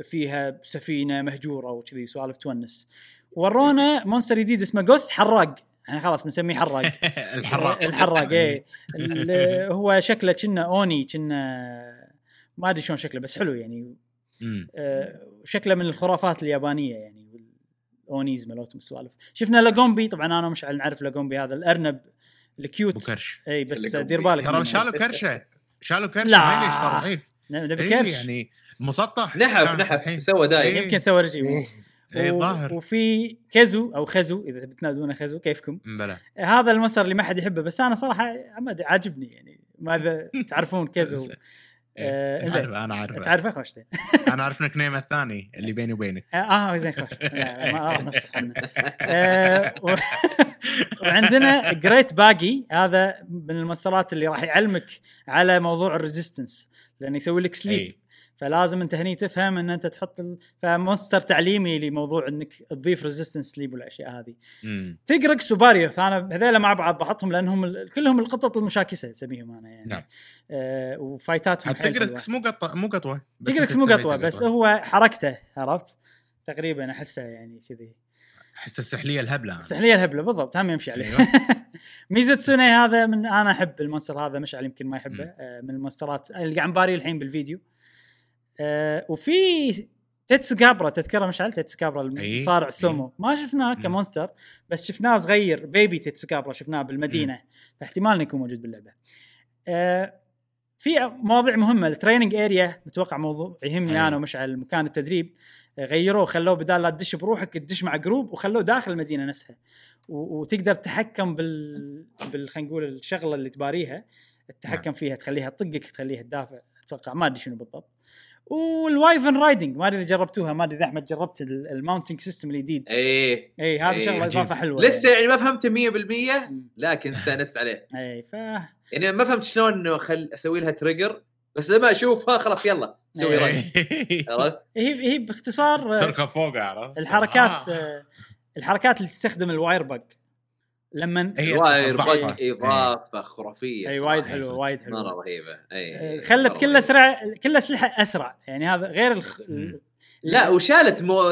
فيها سفينة مهجورة وكذي سوالف تونس. ورونا monster جديد اسمه Goss Harag. إحنا خلاص بنسميه حراق. الحراق. الحراق إيه. ال- هو شكله كنا oni كنا ما أدري شلون شكله بس حلو يعني. آه، شكله من الخرافات اليابانية يعني ال onis مالتهم السوالف شفنا Lagombi طبعا أنا ومشعل نعرف Lagombi هذا الأرنب ال cute. بوكرش. إي بس. دير بالك ترى. شالوا كرشه. شالوا كرشه لا. ليش صار ضعيف. نبي كرش. يعني مسطح. نحف نحف. سوى دايم. يمكن سوى رجيم. اي ظاهر. وفي كزو أو خزو إذا بتنادونه خزو كيفكم؟ بلى. هذا المسار اللي ما حد يحبه بس أنا صراحة عمد عاجبني يعني. ماذا تعرفون كزو؟ آه، إيه،. عارف أنا عارف تعرفه خوش. أنا أعرف نك نيم الثاني اللي بيني وبينك. آه آه، زين خوش. ما أعرف نفس عنه آه، و- وعندنا Great Baggi هذا من المونسترات اللي راح يعلمك على موضوع ال resistance لأنه يسوي لك sleep. فلازم انت هني تفهم ان انت تحط ال... ف monster تعليمي لموضوع انك تضيف resistance sleep والاشياء هذه أمم. Tigrex و Barioth أنا هذيلا مع بعض بحطهم لأنهم ال- كلهم القطط المشاكسة أسميهم أنا يعني نعم. آه وفايتاتهم. Tigrex مو قطوه مو قطوة Tigrex أنت مو قطوة بس هو حركته عرفت تقريبا أحسه يعني كذي احس السحلية الهبلة أنا. سحليه الهبلة بالضبط هم يمشي عليه أيوة. ميزوتسوني هذا من أنا أحب ال monster هذا مشعل يمكن ما يحبه. آه من ال monster ات اللي قاعد نباري الحين بالفيديو آه وفي تيتسو كابرا تذكره مشعل تيتسو كابرا. المصارع السومو ما شفناه. ك monster بس شفناه صغير baby تيتسو كابرا شفناه بالمدينة. فاحتمال إنه يكون موجود باللعبة. آه في مواضيع مهمة. ال training area متوقع موضوع يهمني أي. أنا ومشعل مكان التدريب. آه، غيروه خلوه بدال لا تدش بروحك تدش مع group وخلوه داخل المدينة نفسها. وتقدر تتحكم بال بال خلينا نقول الشغلة اللي تباريها التحكم نعم. فيها تخليها تطقك تخليها تدافع. أتوقع ما أدري شنو بالضبط. وال wyvern riding ما أدري إذا جربتوها ما أدري إذا أحمد جربت ال- ال mounting system الجديد إيه اي هذا إيه، شغلة. إضافة حلوة لسه يعني. ما فهمت 100% مم. لكن استأنست عليه اي ف يعني ما فهمت شلون إنه خل أسوي لها trigger بس لما أشوفها خلاص يلا سوي إيه. رن عرفت؟ هي هي باختصار آه، تركها فوق عرفت الحركات آه. آه، الحركات اللي تستخدم ال wirebug لما هي ضعفة. bug إضافة خرافية أي. وايد حلوة وايد مرة حلوة رهيبة أي آه، إي، خلت كل. أسرع كل أسلحة أسرع يعني هذا غير الخ... لا وشالت مو...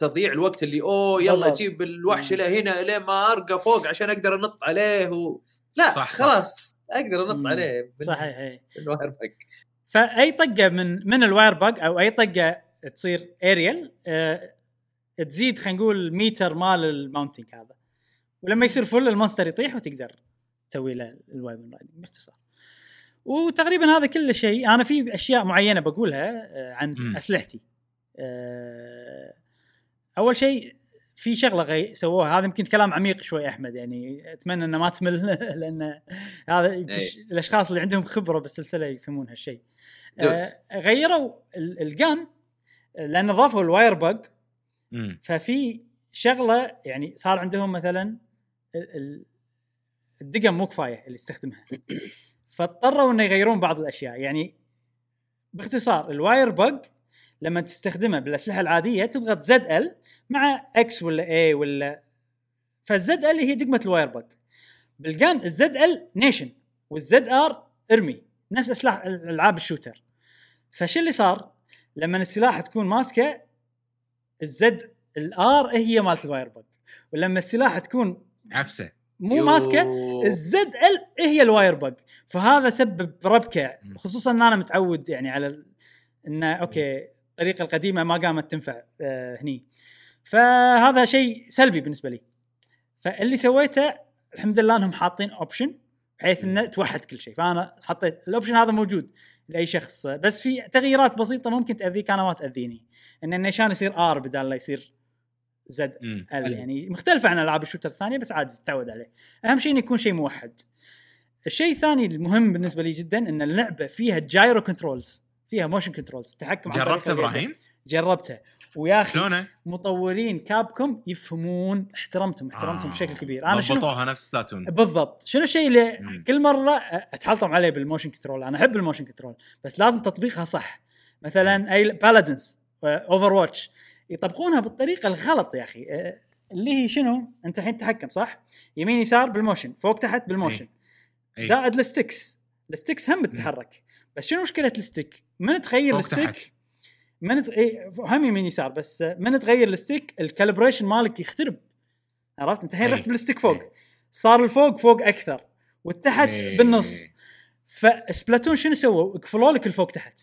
تضييع الوقت اللي أوه يلا. جيب الوحش. لهنا لين ما أرقى فوق عشان أقدر أنط عليه و... لا صح، صح. خلاص أقدر أنط. عليه من- صحيح اي ال wirebug فأي طقة من من ال wirebug أو أي طقة تصير اريال آه تزيد خلينا نقول ميتر مال ال mounting هذا ولما يصير full ال monster يطيح وتقدر تسوي له riding باختصار وتقريبا هذا كل شيء أنا في أشياء معينة بقولها آه، عن مم. أسلحتي آه، أول شيء في شغلة غي سووها هذا يمكن كلام عميق شوي أحمد يعني أتمنى إنه ما تمل لأن هذا. ش- الأشخاص اللي عندهم خبرة بالسلسلة يفهمون هالشيء. آه، غيروا ال- ال gun لأن ضافوا ال wirebug. ففي شغلة يعني صار عندهم مثلا الدقم مو كفاية اللي يستخدمها. فاضطروا إنه يغيرون بعض الأشياء. يعني باختصار ال wirebug لما تستخدمه بالأسلحة العادية تضغط ZL مع X ولا A ولا فال ZL هي دقمة ال wirebug. بال gun ال ZL نيشن وال ZR إرمي نفس أسلحة العاب ال shooter. فشو اللي صار؟ لما السلاح تكون ماسكة ال ZR هي مالت ال wirebug. ولما السلاح تكون عفسه. مو يو. ماسكه ال ZL هي ال wirebug فهذا سبب ربكه. خصوصا إن أنا متعود يعني على ال- إنه okay الطريقة القديمة ما قامت تنفع آه هني. فهذا شيء سلبي بالنسبة لي. فاللي سويته الحمد لله إنهم حاطين option بحيث إنه توحد كل شيء. فأنا حطيت ال option هذا موجود لأي شخص. بس في تغييرات بسيطة ممكن تاذيك أنا ما تأذيني. إن النيشان يصير R بدال لا يصير ZL. يعني مختلفه عن ألعاب ال shooter الثانية بس عادي تتعود عليه أهم شيء إنه يكون شيء موحد الشيء الثاني المهم بالنسبة لي جدا إن اللعبة فيها gyro controls فيها motion controls تحكم جربته. إبراهيم؟ جربته ويا أخي شلونه؟ مطورين كابكوم يفهمون احترمتهم احترمتهم بشكل كبير أنا شنو ضبطوها نفس سبلاتون بالضبط شنو الشيء اللي مم. كل مرة اتحلطم عليه بال motion control أنا أحب ال motion control بس لازم تطبيقها صح مثلا أي بالادنز اوفرواتش يطبقونها بالطريقة الغلط يا أخي. آه، اللي هي شنو؟ أنت الحين تحكم صح؟ يمين يسار بال motion فوق تحت بال motion. إي. زائد ال sticks. ال sticks هم تتحرك. بس شنو مشكلة ال stick؟ من تغير ال stick. من ت... إيه هم يمين يسار بس آه، من تغير ال stick؟ ال calibration مالك يخترب. عرفت؟ أنت الحين إي. رحت بال stick فوق. إي. صار الفوق فوق أكثر. والتحت إي. بالنص ف سبلاتون شنو سووا؟ قفلوا لك الفوق تحت.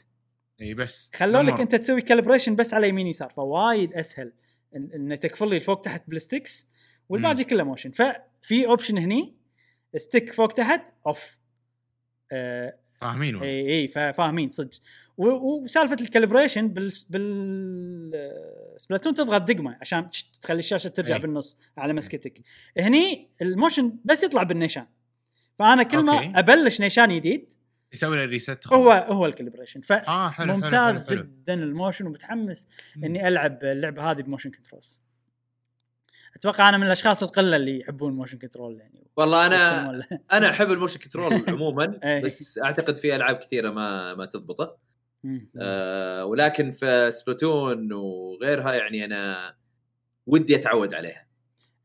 إي بس خلوا لك. أنت تسوي calibration بس على يمين يسار فوايد أسهل ان, إن تقفل لي الفوق تحت بال sticks والباقي كله motion ففي option هني stick فوق تحت off آه فاهمين. إي إي فا- فاهمين صدق وسالفة ال calibration بال بال سبلاتون تضغط دقمة عشان تخلي الشاشة ترجع أي. بالنص على مسكتك هني ال motion بس يطلع بالنيشان فأنا كل ما okay. أبلش نيشان جديد يسوي له reset هو هو ال calibration فممتاز حلو، حلو. جدا ال motion ومتحمس مم. إني ألعب اللعبة هذه ب motion controls أتوقع أنا من الأشخاص القلة اللي يحبون motion control يعني والله أنا أنا أحب ال motion control عموما إيه. بس أعتقد في ألعاب كثيرة ما ما تضبطه. آه ولكن في سبلاتون وغيرها يعني أنا ودي أتعود عليها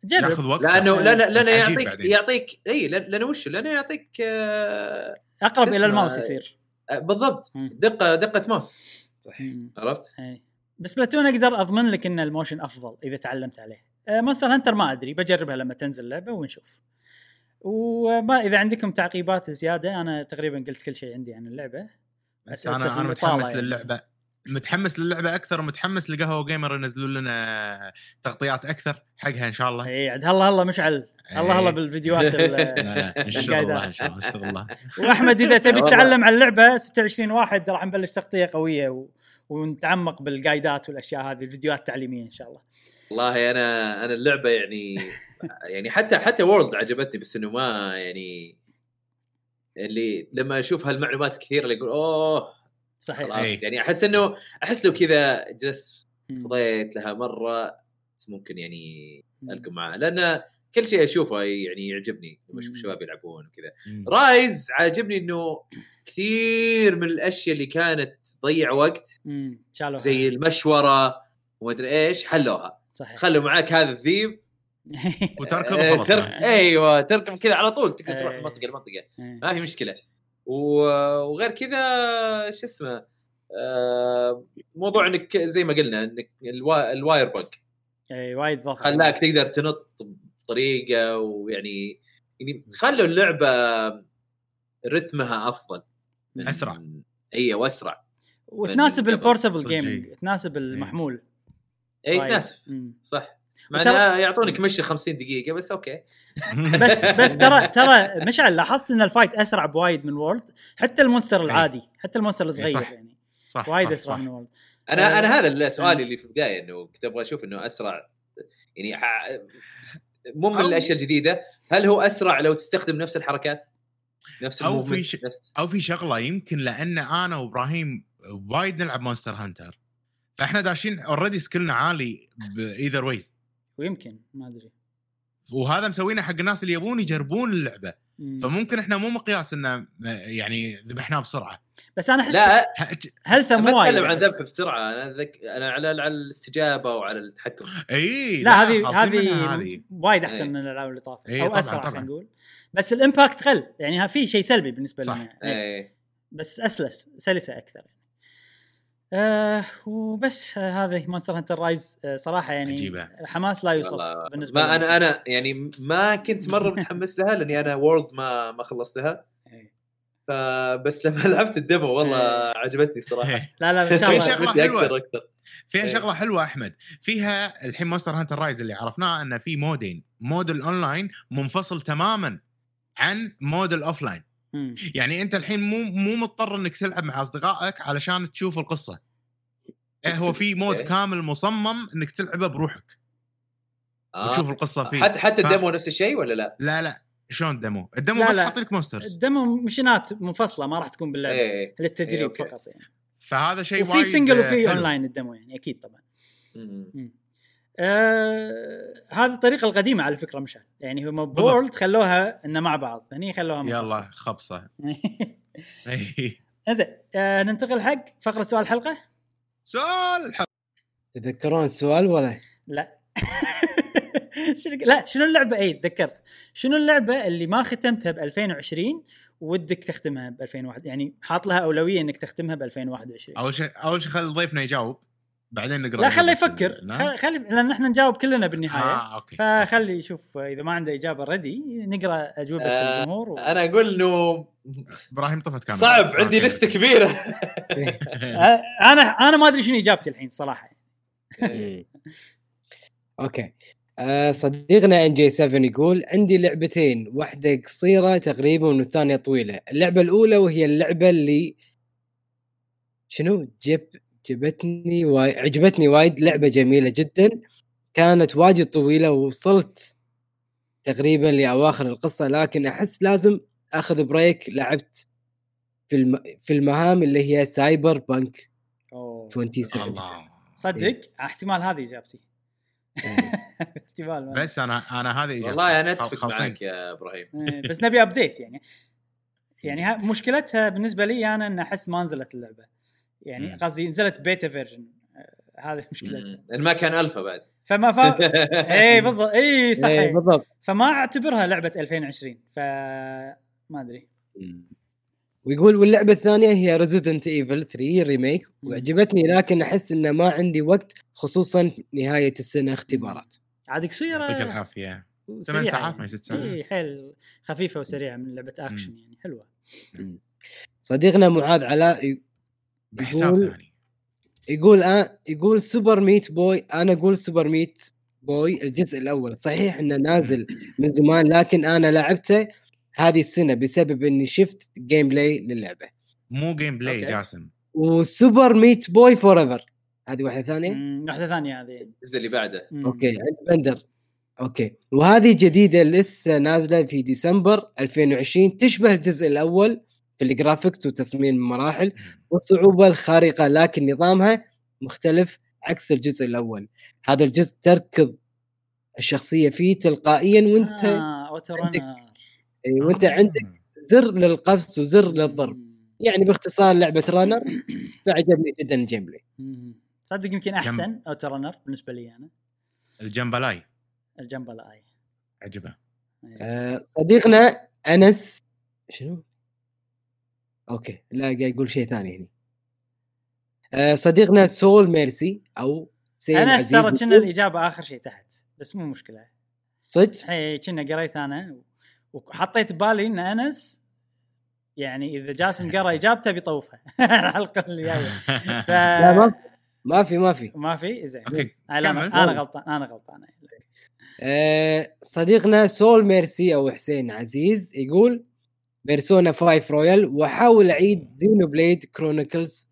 جرب ياخذ وقت لأنه آه، لأنه لأنه يعطيك بعدين. يعطيك اي لأنه وش لأنه يعطيك آه أقرب إلى الماوس يصير. آه، بالضبط. دقة دقة ماوس. مم. عرفت؟ إي. ب سبلاتون أقدر أضمن لك إن ال motion أفضل إذا تعلمت عليه. آه، مونستر هانتر ما أدري بجربها لما تنزل اللعبه ونشوف. وما إذا عندكم تعقيبات زيادة أنا تقريبا قلت كل شيء عندي عن اللعبة. بس أنا أنا متحمس يعني. للعبة. متحمس للعبة أكثر ومتحمس لقهوة جيمر ينزلون لنا تغطيات أكثر حقها إن شاء الله اي عاد هلا هلا مشعل هلا هلا إيه. بالفيديوهات لا ال- لا إن شاء الله. إن شاء الله إن شاء الله وأحمد إذا تبي. تتعلم عن اللعبة 26 واحد راح نبلش تغطية قوية و... ونتعمق بالجايدات والأشياء هذه الفيديوهات التعليمية إن شاء الله والله أنا أنا اللعبة يعني يعني حتى حتى وورلد عجبتني بس إنه ما يعني اللي لما أشوف هالمعلومات الكثيره اللي يقول أوه صحيح خلاص إيه. يعني أحس انه أحس لو كذا جلست. فضيت لها مرة ممكن يعني مم. ألقى معاه لأن كل شيء أشوفه يعني يعجبني لما أشوف مم. شباب يلعبون وكذا. رايز عاجبني إنه كثير من الأشياء اللي كانت تضيع وقت زي المشورة وما أدري إيش حلوها صحيح خلوا معاك هذا الذيب وتركض آه، وخلاص ترك... أيوه تركب كذا على طول تقدر تروح. من منطقه لمنطقه. ما في مشكلة. وغير كذا شو اسمه آه... موضوع إنك زي ما قلنا إنك الوا... الواير بق اي وايد ضغط خلاك تقدر تنط بطريقة ويعني يعني خلوا اللعبة رتمها أفضل أسرع. اي وأسرع وتناسب. ال portable. gaming تناسب المحمول اي. تناسب. صح مع ترى- انه يعطونك مشي 50 دقيقة بس okay. بس بس ترى ترى مشعل لاحظت إن ال fight أسرع بوايد من World؟ حتى ال monster العادي حتى ال monster الصغير صح. يعني. صح وايد أسرع. من World. أنا آه، أنا هذا السؤال اللي في البداية إنه كنت أبغى أشوف إنه أسرع يعني ح- مو من الأشياء الجديدة. هل هو أسرع لو تستخدم نفس الحركات؟ نفس أو في ش- نفس أو في شغلة يمكن لأن أنا وإبراهيم وايد نلعب Monster Hunter. فإحنا داشين already skill نا عالي by the way ويمكن ما أدري وهذا مسوينه حق الناس اللي يبون يجربون اللعبة مم. فممكن إحنا مو مقياس إنه يعني ذبحناه بسرعة بس أنا أحس لا هلثة ما مو وايد أتكلم عن. ذبح بسرعة أنا ذك... أنا على على الاستجابة وعلى التحكم إي لا هذه هذه وايد أحسن إيه. من الألعاب اللي طافت إيه، أو طبعاً، أسرع طبعاً. خلينا نقول بس الإمباكت قل يعني ها في شيء سلبي بالنسبة صح. لنا إيه. إيه بس أسلس سلسة أكثر يعني. آه وبس هذه مونستر هانتر رايز آه صراحة يعني عجيبة. الحماس لا يوصف بالنسبة ما لي. أنا أنا يعني ما كنت مرة متحمس لها لأني أنا وورلد ما ما خلصتها إيه. فبس لما لعبت ال demo والله إيه. عجبتني صراحة لا لا إن شاء في الله شغلة ودي حلوة. أكثر أكثر فيها إيه. شغلة حلوة أحمد فيها الحين Monster Hunter Rise اللي عرفناه إنه في مودين mode ال online منفصل تماما عن mode ال offline مم. يعني أنت الحين مو مو مضطر إنك تلعب مع أصدقائك علشان تشوف القصة إيه هو في mode okay. كامل مصمم إنك تلعبه بروحك آه. وتشوف القصة فيه حتى حتى ف- ال demo نفس الشيء ولا لا؟ لا لا شلون ال demo؟ ال demo لا، بس لا. حاطين لك monsters ال demo missions ات منفصلة ما راح تكون باللعبة إيه إيه. للتجريب okay. فقط يعني فهذا شيء وفي وايد single آه، وفي حلو. اونلاين ال demo يعني أكيد طبعا مم. مم. آه هذه الطريقة القديمة على فكرة مشعل. يعني هم ب World خلوها إنه مع بعض. هني خلوها يلا منفصلة. خبصة. زين آه ننتقل حق فقرة سؤال الحلقة سؤال الحلقة. تذكرون السؤال ولا؟ لا. شنو لا شنو اللعبة؟ إي تذكرت. شنو اللعبة اللي ما ختمتها ب 2020 ودك تختمها ب 2001 يعني حاط لها أولوية إنك تختمها ب 2021 أول شيء أول شيء خلي ضيفنا يجاوب. بعدين نقرأ لا خليه يفكر. خل- خلي لأن إحنا نجاوب كلنا بالنهاية. آه أوكي. فخلي يشوف إذا ما عنده إجابة ردي نقرأ أجوبة آه، الجمهور و... أنا أقول إنه إبراهيم طفت كاميرا صعب عندي أوكي. لستة كبيرة. آه، أنا أنا ما أدري شنو إجابتي الحين صراحة. مم. okay. آه صديقنا NG 7 يقول عندي لعبتين واحدة قصيرة تقريبا والثانية طويلة. اللعبة الأولى وهي اللعبة اللي شنو؟ جب جبتني وايد عجبتني وايد لعبة جميلة جدا. كانت واجد طويلة ووصلت تقريبا لأواخر القصة لكن أحس لازم أخذ بريك لعبت في الم... في المهام اللي هي سايبر بانك أوه. 27 الله. صدق؟ احتمال هذه إجابتي. احتمال ما- بس أنا أنا هذه إجابتي. والله أنا اتفق. معك يا إبراهيم. إيه، بس نبي ابديت يعني. يعني ها مشكلتها بالنسبة لي أنا إن أحس ما نزلت اللعبة. يعني. قصدي نزلت بيتا فيرجن هذه. مشكلتها لأن ما كان ألفا بعد. فما فا اي بالضبط. اي إيه، صحيح. بالضبط. فما أعتبرها لعبة 2020 ف ما أدري. ويقول واللعبة الثانية هي Resident Evil 3 Remake. وعجبتني لكن أحس انه ما عندي وقت خصوصا في نهاية السنة اختبارات. عاد قصيرة. يعطيك العافية. ثمان ساعات يعني. ما ست ساعات. اي حيل خفيفة وسريعة من لعبة اكشن يعني حلوة. صديقنا معاذ علاء بحساب ثاني. يقول آه يقول Super Meat Boy أنا أقول Super Meat Boy الجزء الأول. صحيح إنه نازل من زمان لكن أنا لعبته هذه السنة بسبب إني شفت gameplay للعبة. مو جيم بلاي أوكي. جاسم. و Super Meat Boy Forever هذه واحدة ثانية؟ مم، واحدة ثانية هذه. الجزء اللي بعده. مم. okay عند بندر. okay. وهذه جديدة لسه نازلة في ديسمبر 2020 تشبه الجزء الأول في ال graphics وتصميم المراحل والصعوبة الخارقة لكن نظامها مختلف عكس الجزء الأول. هذا الجزء تركض الشخصية فيه تلقائيا وأنت آه. آه أوتو عندك- وأنت عندك زر للقفز وزر للضرب. يعني باختصار لعبة رانر فعجبني جدا الجيم بلاي. صدق يمكن أحسن أوتو رانر بالنسبة لي أنا؟ الجمبلاي. الجنب الاي عجبه آه، صديقنا أنس شنو؟ أوكي لا قاعد يقول شيء ثاني هنا آه، صديقنا سول ميرسي أو سيد أنا ترى كنا الإجابة آخر شيء تحت بس مو مشكلة. صدق؟ الحين كنا قريت أنا وحطيت ببالي إن أنس يعني إذا جاسم قرأ إجابته بيطوفها الحلقة اللي جاية. ف... لا ما ما في ما في. ما في؟ زين أوكي آه، لا، كمل. أنا غلطان أنا غلطان. آه، صديقنا سول ميرسي أو حسين عزيز يقول Persona 5 Royal واحاول أعيد Xenoblade Chronicles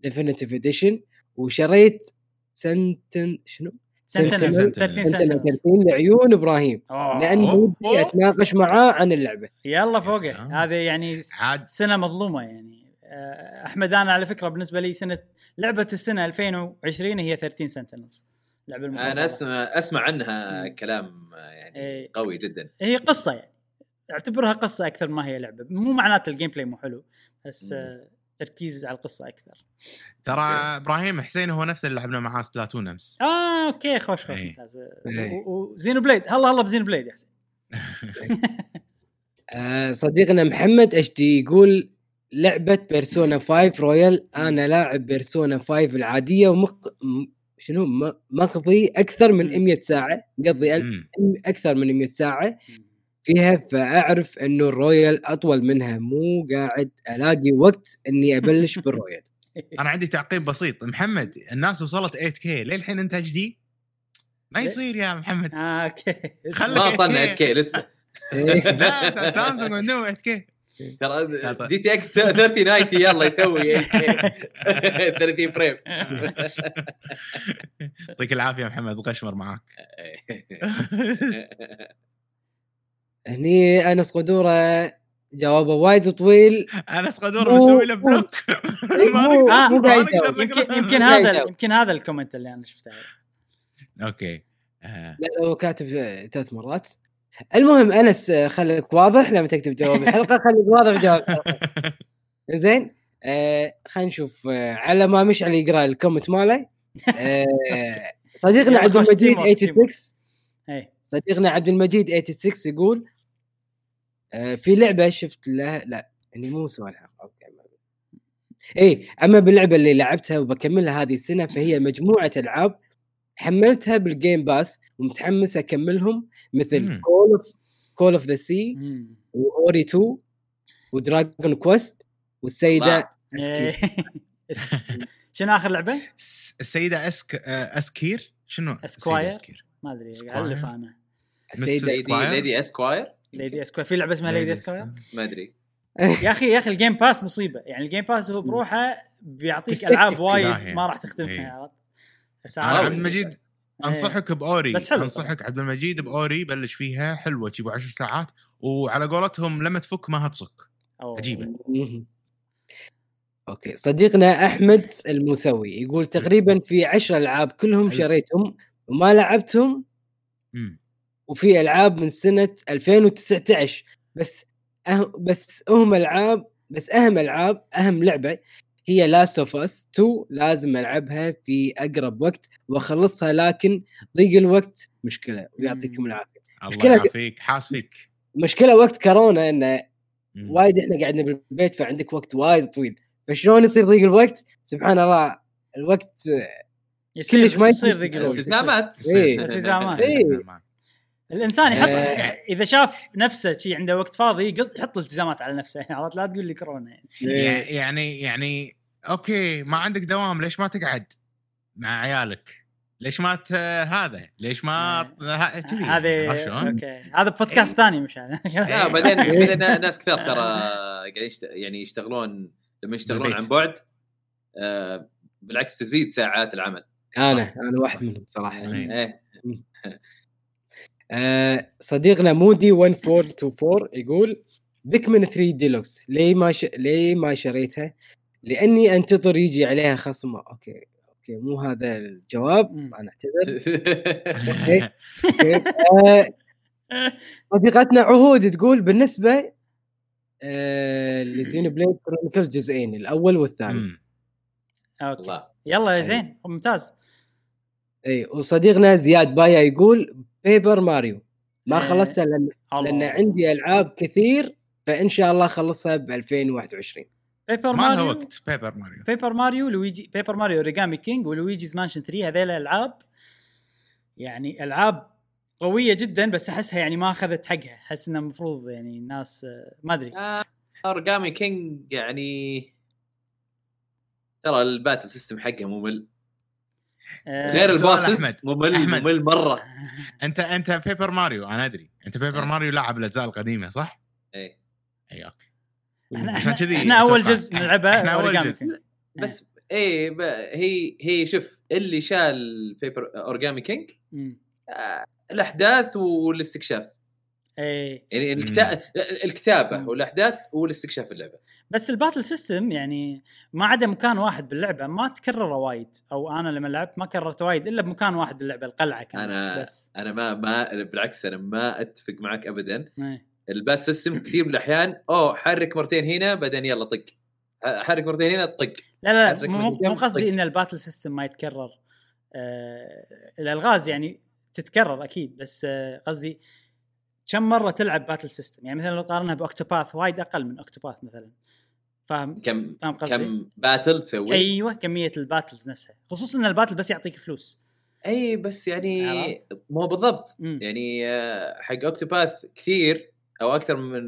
Definitive Edition وشريت Sentin شنو؟ Sentinel Sentinel. 13 Sentin Sentinel 13 لعيون إبراهيم أوه. لأن أوه. ودي. أتناقش معاه عن اللعبة يلا فوقه. هذه يعني عاد سنة مظلومة يعني آه، أحمد أنا على فكرة بالنسبة لي سنة لعبة السنة 2020 هي 13 Sentinels لعبة المفضلة أنا أسمع أسمع عنها كلام يعني إيه. قوي جدا هي قصة يعني اعتبرها قصة أكثر ما هي لعبة. مو معناته ال gameplay مو حلو بس آه، تركيز على القصة أكثر. ترى إبراهيم حسين هو نفس اللي لعبنا معاه Splatoon أمس. آه أوكي خوش خوش إيه. ممتاز. إيه. و- و- و Xenoblade. هلا هلا ب Xenoblade يا حسين. آه، صديقنا محمد HD يقول لعبة Persona 5 Royal أنا لاعب Persona 5 العادية ومق... شنو؟ مقضي أكثر من مم. 100 ساعة. مقضي. أكثر من 100 ساعة. فيها فأعرف إنه ال Royal أطول منها. مو قاعد ألاقي وقت إني أبلش بال Royal. أنا عندي تعقيب بسيط. محمد الناس وصلت 8K ليه الحين أنت HD؟ ما يصير يا محمد. آه أوكي. خلك ما 8K. وصلنا 8K لسه. إيه. لا سامسونج عندهم 8K ترى. GTX 3090 يلا يسوي 30 frame. يعطيك العافية محمد القشمر معاك. هني انس قدوره جوابه وايد طويل انس قدور مو- مسوي له block إيه، ما مو- قاعد. نقرأ. يمكن هذا. يمكن هذا ال comment اللي أنا شفته أوكي آه. لا هو كاتب ثلاث مرات المهم أنس خليك واضح لما تكتب جواب الحلقة خليك واضح في جواب الحلقة زين آه خلينا نشوف آه على ما مشعل يقرأ ال comment ماله آه صديقنا عبد المجيد تيمور، تيمور. 86 اي صديقنا عبد المجيد 86 يقول آه في لعبة شفت لها لا يعني مو سؤال حق أوكي اي أما باللعبة اللي لعبتها وبكملها هذه السنة فهي مجموعة ألعاب حملتها بال Game Pass ومتحمس أكملهم مثل. Call of Call of the Sea. و Ori 2 و Dragon Quest والسيدة إيه. شنو آخر لعبة؟ السيدة اسك آه، Esquire شنو السيدة Esquire؟ Esquire ما أدري؟ ألف أنا السيده؟ Lady Lady Esquire Lady Esquire في لعبة اسمها Lady Esquire ما أدري يا أخي يا أخي ال Game Pass مصيبة يعني ال Game Pass هو بروحه بيعطيك ألعاب وايد. ما راح تختمها إيه. عرفت؟ بس. عبد المجيد أنصحك بأوري بس حلو أنصحك عبد المجيد بأوري بلش فيها حلوة تجيبوا 10 ساعات وعلى قولتهم لما تفك ما هتصك. مهم. أوكي صديقنا أحمد الموسوي يقول تقريبا في 10 ألعاب كلهم. شريتهم وما لعبتهم. وفي ألعاب من سنة 2019 بس أه بس اهم ألعاب بس أهم ألعاب أهم لعبة The Last of Us 2 لازم ألعبها في أقرب وقت وأخلصها لكن ضيق الوقت مشكلة ويعطيكم. العافية الله مشكلة- يعافيك حاس فيك مشكلة وقت كورونا انه. وايد إحنا قاعدين بالبيت فعندك وقت وايد طويل فشلون يصير ضيق الوقت سبحان الله الوقت كلش ما يصير ذيك الوقت. التزامات. إيه. التزامات. إيه. الإنسان يحط آه. إذا شاف نفسه شي عنده وقت فاضي يحط التزامات على نفسه عرفت لا تقول لي كورونا يعني يع- يعني يعني أوكي ما عندك دوام ليش ما تقعد مع عيالك؟ ليش ما ت... هذا؟ ليش ما ه- كذي هذه عرفت شلون؟ أوكي هذا بودكاست ثاني مش لا هذا بعدين بعدين ناس كثار ترى قاعدين. يعني يشتغلون لما يشتغلون. عن بعد آه بالعكس تزيد ساعات العمل أنا أنا واحد منهم صراحة إيه. إيه آه صديقنا مودي 1424 يقول Pikmin 3 ديلوكس ليه ما ش... ليه ما شريتها؟ لأني أنتظر يجي عليها خصم أوكي أوكي مو هذا الجواب. أنا أعتذر أوكي. آه، صديقتنا عهود تقول بالنسبة آه ل Xenoblade Chronicle جزئين الأول والثاني. أوكي الله يلا يا أي. زين ممتاز أي وصديقنا زياد بايا يقول Paper Mario. ما إيه. خلصتها لأن. لأن عندي ألعاب كثير فإن شاء الله اخلصها ب 2021 Paper ما لها ماريو وقت Paper Mario. Paper Mario Luigi Paper Mario Origami King و Luigi's Mansion 3 هذيل الالعاب يعني ألعاب قوية جدا بس أحسها يعني ما أخذت حقها. أحس إنه المفروض يعني الناس آه، ما أدري. Origami King يعني ترى ال battle system حقه ممل. آه، غير سؤال ال puzzles أحمد. ممل أحمد. ممل مرة انت أنت Paper Mario أنا أدري أنت Paper إيه. ماريو لاعب الأجزاء القديمة صح؟ إيه اي أوكي إحنا عشان إحنا, كذي إحنا أول. جزء نلعبه إحنا أول أوريجامي جزء. King. بس إيه ب- هي هي شوف اللي شال Paper Origami King. آه، الأحداث والاستكشاف إيه يعني الكتا... الكتابة. والأحداث والاستكشاف اللعبة بس ال battle system يعني ما عدا مكان واحد باللعبة ما تكرر وايد. أو أنا لما لعبت ما كررت وايد إلا بمكان واحد باللعبة القلعة كانت أنا- بس. أنا ما ما بالعكس أنا ما أتفق معك ابدا. إيه. ال battle system كثير من الأحيان أوه حرك مرتين هنا بعدين يلا طق. حرك مرتين هنا طق. لا لا, مو مو قصدي. إن ال battle system ما يتكرر. آه الألغاز يعني تتكرر أكيد بس آه قصدي كم مرة تلعب battle system؟ يعني مثلا لو قارنها ب Octopath وايد أقل من Octopath مثلا. فاهم كم فاهم قصدي؟ كم battle تسوي أيوه كمية ال battles نفسها خصوصا إن ال battle بس يعطيك فلوس أي بس يعني؟ مو بالضبط مم. يعني آه، حق Octopath كثير أو أكثر من.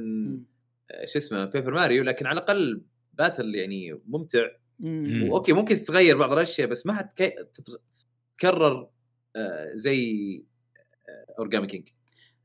آه، شو اسمه Paper Mario لكن على الأقل battle يعني ممتع مم. و okay ممكن تتغير بعض الأشياء بس ما حتك... تتغ... تتكرر آه، زي Origami King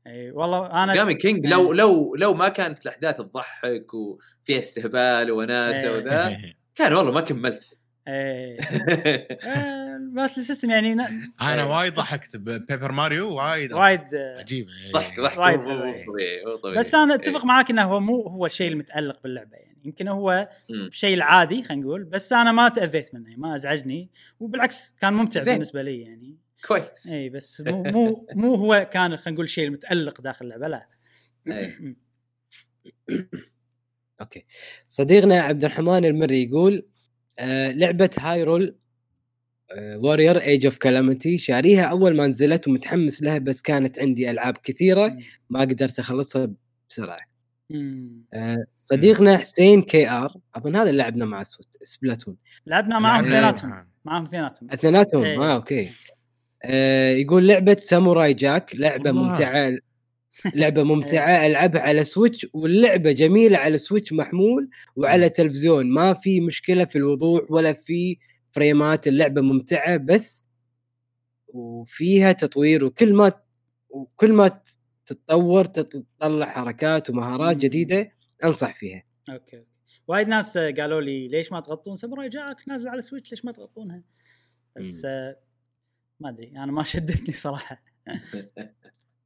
إي والله أنا Origami King لو لو لو ما كانت الأحداث تضحك وفيها استهبال وناسة إيه. وذا كان والله ما كملت إيه آه، ال battle system يعني نا- أنا. وايد ضحكت ب Paper Mario وايد وايد آه، عجيبة إيه. ضحك ضحك وايد. طبيعي مو طبيعي بس أنا. أتفق معاك إنه هو مو هو الشيء المتألق باللعبة يعني يمكن هو. الشيء العادي خلينا نقول بس أنا ما تأذيت منه ما أزعجني وبالعكس كان ممتع زين. بالنسبة لي يعني كويس. إي بس مو مو مو هو كان خلينا نقول الشيء المتالق داخل اللعبة لا. إيه. Okay. صديقنا عبد الرحمن المري يقول آه لعبة Hyrule آه Warriors Age of Calamity شاريها أول ما نزلت ومتحمس لها بس كانت عندي ألعاب كثيرة ما قدرت أخلصها بسرعة. آه صديقنا حسين KR أظن هذا اللي لعبنا مع Splatoon. لعبنا معهم لعبنا- اثنيناتهم. معهم اثنيناتهم. اثنيناتهم. آه Okay. آه يقول لعبة Samurai Jack لعبة الله. ممتعة لعبة ممتعة. العبها على Switch واللعبة جميلة على Switch محمول وعلى تلفزيون. ما في مشكلة في الوضوح ولا في فريمات اللعبة ممتعة بس وفيها تطوير وكل ما وكل ما تتطور تطلع حركات ومهارات مم. جديدة أنصح فيها. Okay. وايد ناس قالوا لي ليش ما تغطون Samurai Jack؟ نازل على Switch ليش ما تغطونها؟ بس آه، ما أدري أنا ما شدتني صراحة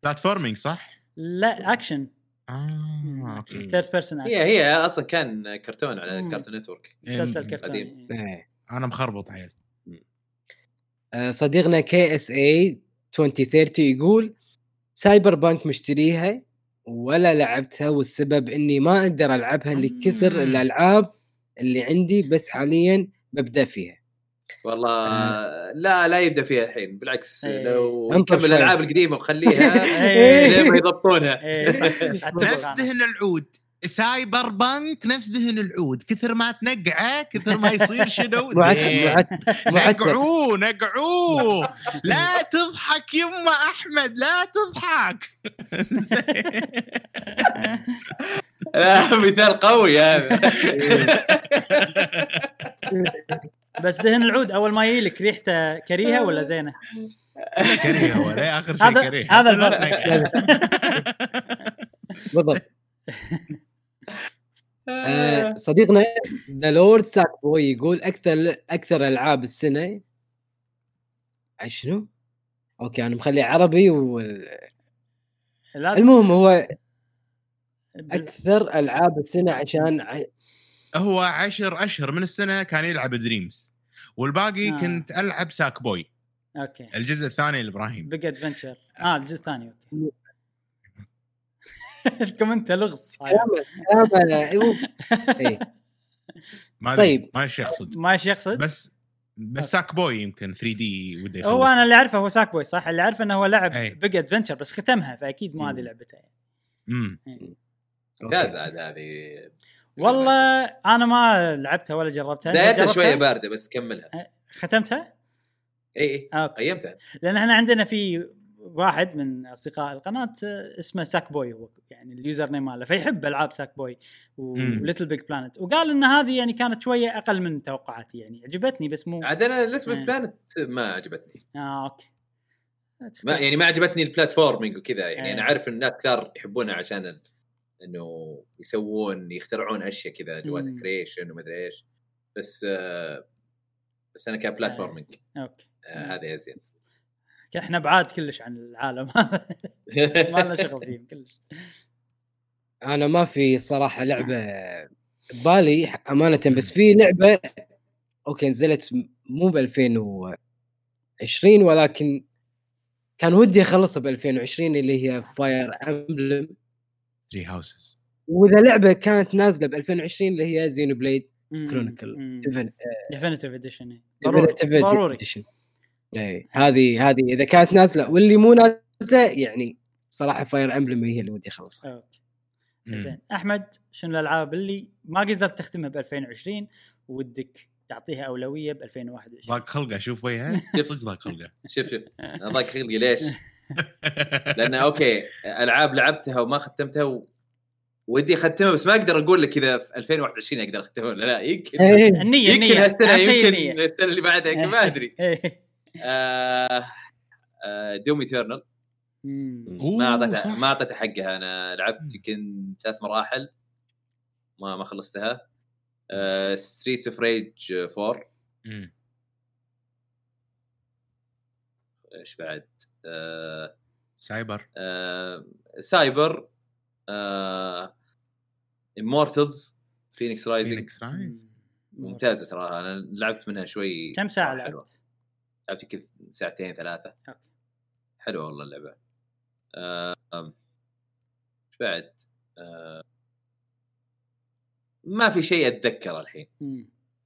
platforming صح؟ لا اكشن آه okay third person هي هي أصلا كان كرتون على مم. Cartoon Network مسلسل إيه، كرتوني قديم. إيه. أنا مخربط عيل آه، صديقنا KSA 2030 يقول Cyberpunk مشتريها ولا لعبتها والسبب إني ما أقدر ألعبها لكثر. الألعاب اللي عندي بس حاليا ببدأ فيها والله لا لا يبدأ فيها الحين بالعكس إيه. لو نكمل. الألعاب القديمة وخليها إيه. لين ما يضبطونها أتفق نفس. دهن العود سايبر بانك نفس دهن العود كثر ما تنقعه كثر ما يصير شنو زين نقعوه نقعوه لا تضحك يما أحمد لا تضحك. لا، مثال قوي هذا بس دهن العود أول ما يجيلك ريحته كريهة ولا زينة؟ كريه ولا آخر شيء هذا كريه هذا الفرق بالضبط. آه، صديقنا The Lord Sackboy يقول أكثر أكثر ألعاب السنة. عن شنو؟ Okay أنا مخلي عربي وال... لازم المهم هو أكثر ألعاب السنة عشان هو عشر أشهر من السنة كان يلعب Dreams. والباقي آه. كنت ألعب Sackboy. Okay. الجزء الثاني لإبراهيم. Big Adventure آه الجزء الثاني okay. ال comment لغز أيوه. إيه. ما طيب. ما إيش يقصد. ما إيش يقصد. بس بس Sackboy يمكن 3D وده هو أنا اللي أعرفه هو Sackboy صح؟ اللي أعرفه إنه هو لعب. Big Adventure بس ختمها فأكيد مو هذه. لعبته يعني. امم ممتاز عاد هذه. والله أنا ما لعبتها ولا جربتها بدايتها؟ شوية باردة بس كملها ختمتها؟ اي اي okay قيمتها لأن إحنا عندنا في واحد من أصدقاء القناة اسمه Sackboy هو يعني ال username ماله فيحب ألعاب Sackboy. و Little Big Planet وقال إن هذه يعني كانت شوية أقل من توقعاتي يعني عجبتني بس مو عاد أنا Little إيه. Big Planet ما عجبتني آه okay ما يعني ما عجبتني ال platforming وكذا يعني إيه. أنا عارف إن الناس كثار يحبونها عشان ال- إنه يسوون يخترعون أشياء كذا جوات مم. creation ومدري إيش. بس آه بس أنا ك platforming okay. آه هذا يزين إحنا بعاد كلش عن العالم. هذا ما لنا شغل فيهم كلش. أنا ما في صراحة لعبة ببالي أمانة بس في لعبة Okay نزلت مو ب 2020 ولكن كان ودي أخلصها ب 2020 اللي هي Fire Emblem Three Houses وإذا لعبة كانت نازلة ب 2020 اللي هي Xenoblade Chronicles Definitive Edition ضروري ضروري. اي هذه هذه إذا كانت نازلة واللي مو نازلة يعني صراحة Fire Emblem هي اللي ودي أخلصها. Okay. زين. أحمد شنو الألعاب اللي ما قدرت تختمها ب 2020 ودك تعطيها أولوية ب 2021 ضاق خلقه شوف وجهه صدق ضاق خلقه. شوف شوف. ضاق خلقي ليش؟ لأن okay ألعاب لعبتها وما ختمتها و... ودي أختمها بس ما أقدر أقول لك إذا في 2021 أقدر أختمها ولا لا يمكن إيه. النيه يمكن هالسنة يمكن النية. السنة اللي بعدها يمكن ما أدري إيه. آه آه Doom Eternal. ما اعطيتها. ما أعطيتها حقها أنا لعبت يمكن ثلاث مراحل ما ما خلصتها Streets of Rage 4 مم. إيش بعد؟ آه سايبر آه سايبر آه Immortals Fenyx Rising Fenyx Rise ممتازة تراها أنا لعبت منها شوي كم ساعة. لعبت؟ لعبت يمكن ساعتين ثلاثة أوكي حلوة والله اللعبة آه، إيش بعد؟ آه، ما في شيء أتذكره الحين.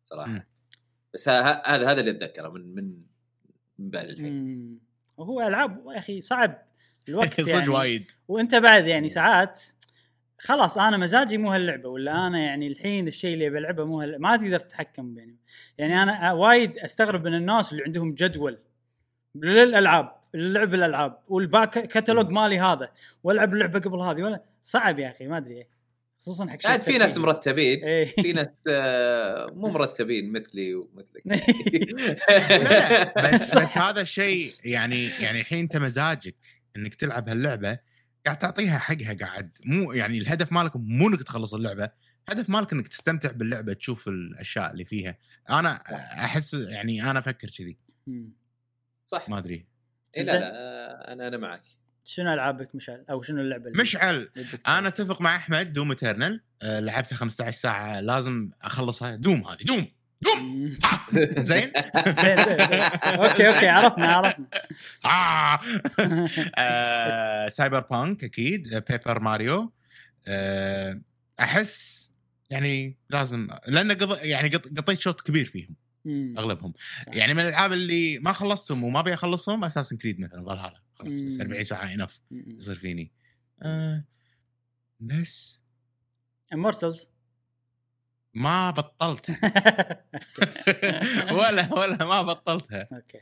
صراحة مم. بس هذا هذا اللي أتذكره من من من بالي الحين. وهو ألعاب يا أخي صعب الوقت يعني. صدق وايد. وأنت بعد يعني ساعات خلاص أنا مزاجي مو هاللعبة ولا أنا يعني الحين الشيء اللي بلعبه مو هال... ما تقدر تتحكم يعني يعني أنا وايد أستغرب من الناس اللي عندهم جدول للألعاب لعب الألعاب والباك كتالوج مالي هذا وألعب اللعبة قبل هذه ولا صعب يا أخي ما أدري. خصوصا حق عاد في ناس. مرتبين. إيه. في ناس آه، مو مرتبين مثلي ومثلك. بس بس هذا الشيء يعني يعني الحين انت مزاجك انك تلعب هاللعبة قاعد تعطيها حقها قاعد. مو يعني الهدف مالك مو انك تخلص اللعبة هدف مالك انك تستمتع باللعبة تشوف الأشياء اللي فيها. أنا أحس يعني أنا أفكر كذي. صح. ما أدري. إيه. لا لا آه، أنا أنا معك. شنو ألعابك مشعل؟ أو شنو اللعبة اللي مشعل. أنا؟ أتفق مع أحمد Doom Eternal أه لعبتها 15 ساعة لازم أخلصها. Doom هذه Doom Doom. زين. okay okay عرفنا عرفنا. آه. آه، Cyberpunk أكيد. آه، Paper Mario. آه، أحس يعني لازم لأن قض... يعني قط- قطيت شوط كبير فيهم. مم. أغلبهم. يعني من الألعاب اللي ما خلصتهم وما أبي أخلصهم اساسن كريد مثلا فالهالا خلاص بس مم. 40 ساعة انف مم. يصير فيني. آه بس. امورتلز ما بطلتها. ولا ولا ما بطلتها. أوكي.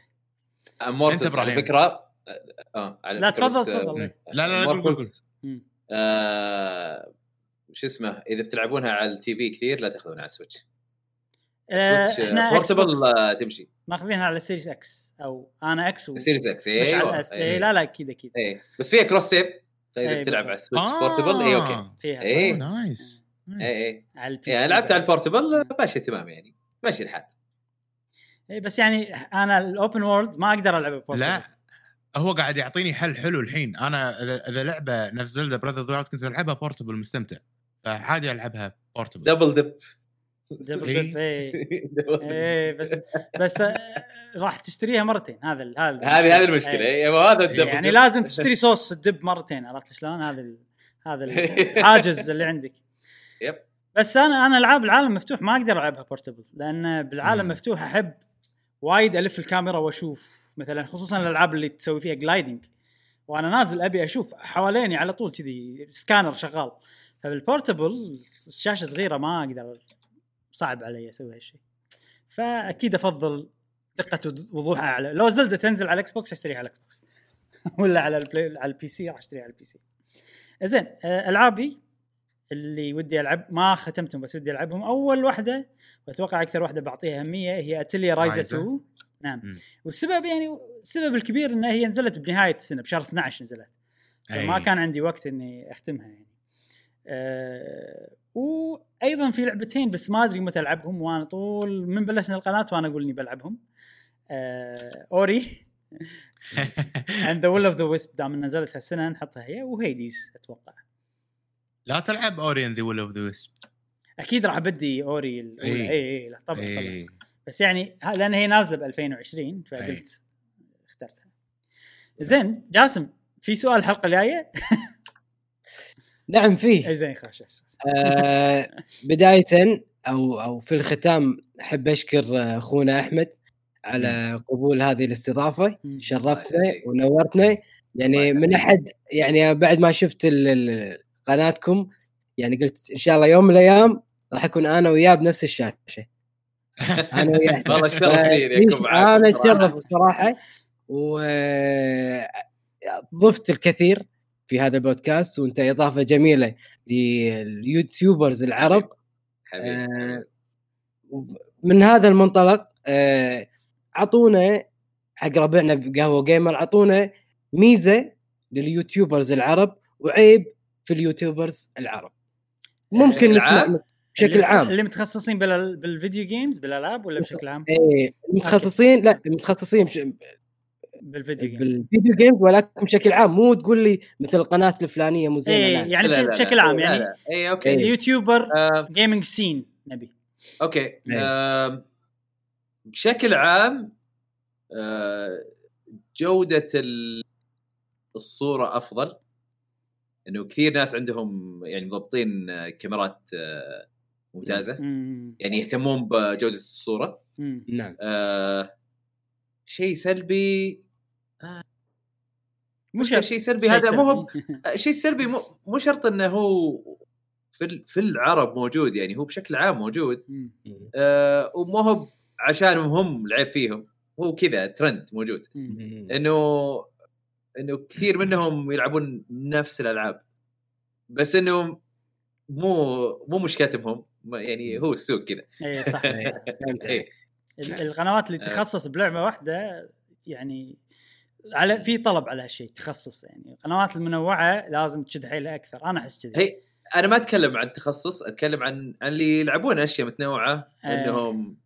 امورتلز على. فكرة آه على لا تفضل بس، آه، تفضل. لا لا لا قول قول. آه، شو اسمه إذا بتلعبونها على التي في كثير لا تأخذونها على ال Switch. آه، Switch إحنا portable آه، تمشي. ماخذينها على Series X أو أنا إكس و... Series X أيوه. الأس... إيه. لا لا أكيد أكيد. إيه. بس فيها cross save فاذا إيه، بتلعب على بالضبط. ال Switch portable اي okay. فيها. إيه. أوه، nice اي اي يعني لعبت. على ال portable ماشي تمام يعني. ماشي الحال. إيه بس يعني أنا الاوبن وورلد ما أقدر ألعب بورتبل. لا هو قاعد يعطيني حل حلو الحين. أنا إذا إذا لعبة نفس زلدا براذر كنت ألعبها بورتبل مستمتع. فعادي ألعبها بورتبل دبل دب دبل إيه. دب إيه إيه بس بس آه، راح تشتريها مرتين هذا ال- هذا هذه هذه المشكلة إيه. أيوه هذا الدبل يعني دب. لازم تشتري صوص الدب مرتين عرفت شلون هذا ال... هذا الحاجز اللي عندك يب. بس أنا أنا ألعاب العالم مفتوح ما أقدر ألعبها portable لأن بالعالم. مفتوح أحب وايد ألف الكاميرا وأشوف مثلا خصوصا الألعاب اللي تسوي فيها gliding وأنا نازل أبي أشوف حواليني على طول كذي سكانر شغال فبال portable الشاشة صغيرة ما أقدر صعب علي أسوي هالشيء فأكيد أفضل دقة وضوحها أعلى. لو Zelda تنزل على ال Xbox أشتريها على ال Xbox ولا على ال Play على ال PC راح أشتريها على ال PC زين آه، ألعابي اللي ودي ألعب ما ختمتهم بس ودي ألعبهم. أول واحدة وأتوقع أكثر واحدة بعطيها أهمية هي اتليا رايزا رايزا. 2 نعم. والسبب يعني السبب الكبير إنها هي نزلت بنهاية السنة بشهر 12 نزلت. فما أي. كان عندي وقت إني أختمها يعني. أه وأيضا في لعبتين بس ما أدري متى ألعبهم وأنا طول من بلشنا القناة وأنا أقول إني بلعبهم. أه أوري and the Will of the Wisps دام نزلت هالسنة نحطها هي و Hades أتوقع. لا تلعب Ori and the Will of the Wisps أكيد راح بدي Ori الاولى. إي. إي لا طبعا طبعا. إي. بس يعني لأن هي نازلة ب 2020 فقلت اخترتها. زين جاسم في سؤال الحلقة الجاية؟ نعم فيه. أي زين خلاص آه بداية أو أو في الختام أحب أشكر آه، أخونا أحمد على قبول هذه الاستضافة. شرفتنا ونورتنا. يعني من أحد يعني بعد ما شفت قناتكم يعني قلت إن شاء الله يوم من الأيام راح أكون أنا وياه بنفس الشاشة. أنا وياه. والله الشرف لي أكون معاكم أنا. اتشرف الصراحه وضفت الكثير. في هذا البودكاست وانت إضافة جميلة لليوتيوبرز العرب آه، من هذا المنطلق آه، أعطونا حق ربعنا بقهوة gamer أعطونا ميزة لل YouTubers العرب وعيب في ال YouTubers العرب ممكن بشكل نسمع؟ بشكل اللي- عام اللي متخصصين بال- بال video games بالألعاب ولا بشكل عام؟ إيه المتخصصين لا المتخصصين بش- بال video games بال video games ولكن بشكل عام مو تقول لي مثل القناة الفلانية مو زينة اي لا. يعني لا، لا، لا، بشكل عام لا، يعني لا. اي okay إيه. ال YouTuber آه، gaming scene نبي okay إيه. بشكل عام آه، جودة ال- الصورة أفضل إنه كثير ناس عندهم يعني مضبطين آه، كاميرات آه، ممتازة مم. يعني يهتمون بجودة الصورة مم. نعم آه، شيء سلبي مو مش شرط شيء سلبي هذا مو هو. آه، شيء سلبي مو مو شرط إنه هو في ال- في العرب موجود يعني هو بشكل عام موجود. آه ومو هو عشانهم هم العيب فيهم هو كذا ترند موجود. إنه إنه كثير منهم يلعبون نفس الألعاب بس إنه مو مو مشكلتهم يعني هو السوق كذا اي صح إيه، فهمت إيه. ال- القنوات اللي آه. تخصص بلعبة واحدة يعني على في طلب على هالشيء تخصص يعني. القنوات المنوعة لازم تشد حيلها أكثر. أنا أحس كذا هي أنا ما أتكلم عن تخصص أتكلم عن عن اللي يلعبون أشياء متنوعة آه. إنهم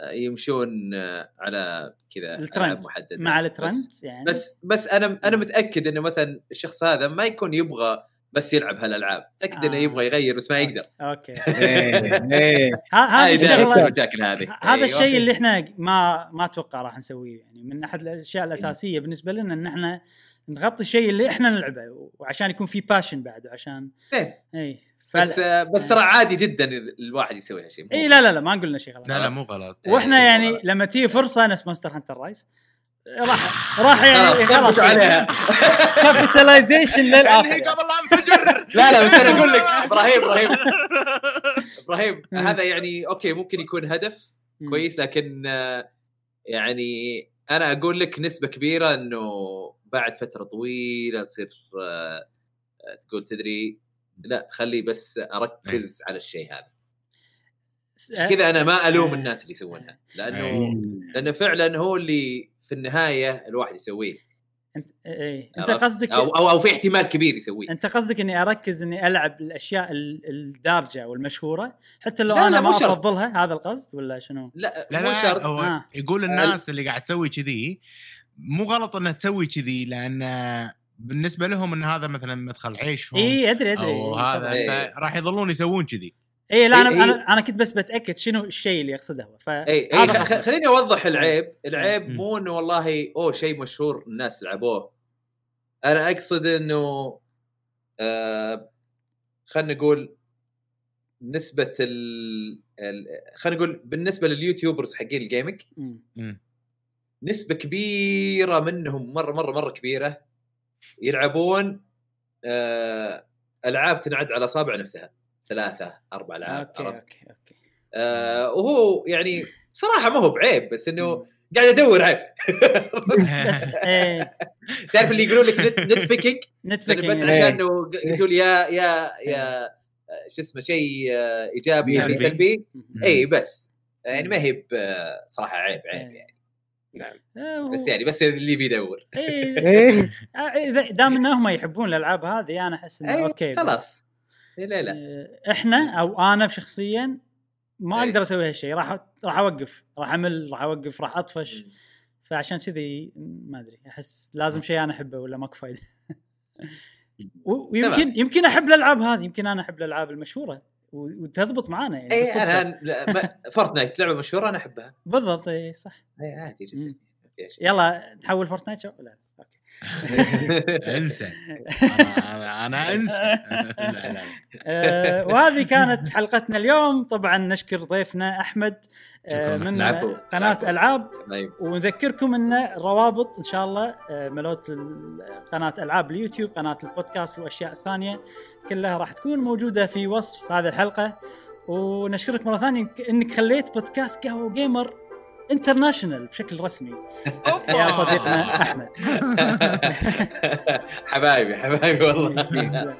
آه، يمشون آه، على كذا الترند. محددة. مع الترند يعني. بس بس أنا أنا متأكد إنه مثلا الشخص هذا ما يكون يبغى بس يلعب هالألعاب. متاكد إنه آه. يبغى يغير بس ما يقدر. أوكي. إيه، إيه. هذه الشغله المشاكل هذه ه- هذا. الشيء اللي إحنا ما ما أتوقع راح نسويه. يعني من أحد الأشياء الأساسية بالنسبة لنا إن إحنا نغطي الشيء اللي إحنا نلعبه وعشان يكون في passion بعد وعشان إيه. اي بس آه، بس ترى عادي جدا الواحد يسوي هالشيء. اي لا لا لا ما قلنا شيء غلط. لا لا مو غلط. وإحنا إيه، يعني. لما تيجي فرصة نفس Monster Hunter Rise راح راح يعني خلاص كبتوا عليها. capitalization انهي للاخر قبل لا انفجر لا لا بس أنا أقول لك. إبراهيم إبراهيم. إبراهيم. هذا يعني أوكي ممكن يكون هدف. كويس لكن آه، يعني أنا أقول لك نسبة كبيرة إنه بعد فترة طويلة تصير آه، آه، تقول تدري. لا خلي بس أركز على الشيء هذا. كذا أنا ما ألوم. الناس اللي يسوونها. لأنه. لأنه فعلا هو اللي في النهاية الواحد يسويه انت اي أنت عرفت؟ قصدك أو أو, أو في احتمال كبير يسويه أنت قصدك إني أركز إني ألعب الأشياء ال- الدارجة والمشهورة حتى لو لا، أنا لا، ما. أفضلها هذا القصد ولا شنو؟ لا, لا مو لا شرط هو آه. يقول الناس اللي قاعد تسوي كذي مو غلط انها تسوي كذي لأن بالنسبة لهم إن هذا مثلا مدخل عيشهم اي أدري أدري أو هذا إيه. راح يظلون يسوون كذي اي لا أنا إيه، إيه. أنا أنا كنت بس بتأكد شنو الشيء اللي يقصده هو اي اي قصدي. خ- خليني أوضح العيب العيب مم. مو إنه والله أوه شيء مشهور الناس لعبوه أنا أقصد إنه آه خلينا نقول نسبة ال, ال خلينا نقول بالنسبة لل YouTubers حقين ال gaming مم. نسبة كبيرة منهم مرة مرة مرة كبيرة يلعبون آه ألعاب تنعد على أصابع نفسها ثلاثة أربع العاب عرفت؟ okay okay آه وهو يعني صراحة ما هو بعيب بس إنه. قاعد أدور عيب بس إيه تعرف اللي يقولون لك nit, nit picking nit بس picking إيه. عشان إنه قلتوا لي يا يا يا شو اسمه شيء آه، إيجابي سلبي. شيء سلبي. اي بس يعني ما هي ب- صراحة عيب عيب إيه. يعني آه، بس يعني بس اللي بيدور إيه. إيه. آه، إذا دام إنهم يحبون الألعاب هذه أنا أحس إنه okay بس، خلاص إيه، لا لا. آه، إحنا أو أنا شخصيا ما أي. أقدر أسوي هالشيء راح راح أوقف راح أمل راح أوقف راح أطفش. فعشان كذي ما أدري أحس لازم شيء أنا أحبه ولا ماكو فايدة. ويمكن يمكن أحب الألعاب هذه يمكن أنا أحب الألعاب المشهورة. وتضبط معانا يعني اي. أنا Fortnite لعبة مشهورة أنا أحبها. بالضبط اي صح. اي عادي جدا. يلا نحول Fortnite شو؟ لا. okay. انسى. أنا أنا, أنا أنسى. آه، وهذه كانت حلقتنا اليوم. طبعا نشكر ضيفنا أحمد آه،. من. قناة. ألعاب. طيب. ونذكركم أن روابط إن شاء الله آه، مالوت قناة ألعاب اليوتيوب قناة البودكاست والاشياء الثانية كلها راح تكون موجودة في وصف هذه الحلقة. ونشكرك مرة ثانية إنك خليت بودكاست قهوة جيمر international بشكل رسمي. يا صديقنا أحمد. حبايبي حبايبي والله.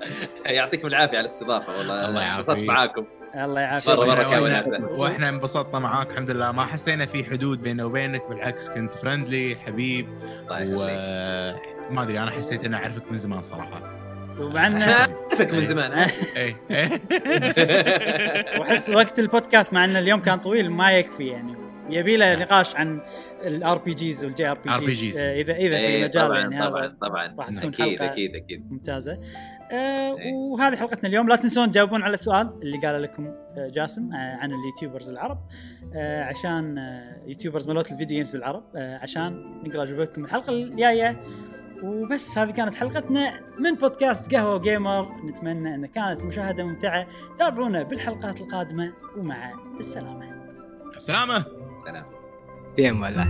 يعطيكم العافية على الاستضافة والله. الله يعافيك. انبسطت معاكم. الله يعافيك. كان وإحنا- وناسة. وإحنا انبسطنا معاك الحمد لله. ما حسينا في حدود بيننا وبينك بالعكس كنت friendly حبيب الله يخليك. وما أدري أنا حسيت إني أعرفك من زمان صراحة. ومع أنا انه أعرفك من زمان. اي إيه. وأحس وقت البودكاست مع ان اليوم كان طويل ما يكفي يعني. يبي له نقاش عن ال RPGs وال JRPGs RPGs. اذا إذا في إيه، مجال طبعا يعني طبعا هذا طبعا راح تكون أكيد حلقة أكيد أكيد. ممتازة. آه إيه. وهذه حلقتنا اليوم. لا تنسون تجاوبون على السؤال اللي قاله لكم آه، جاسم آه عن ال YouTubers العرب. آه عشان آه YouTubers مالوت ال video games بالعرب. آه عشان نقرا اجوبتكم الحلقة الجاية. وبس هذه كانت حلقتنا من بودكاست قهوة جيمر نتمنى ان كانت مشاهدة ممتعة. تابعونا بالحلقات القادمة ومع السلامة. سلامه Tak nak. Biar.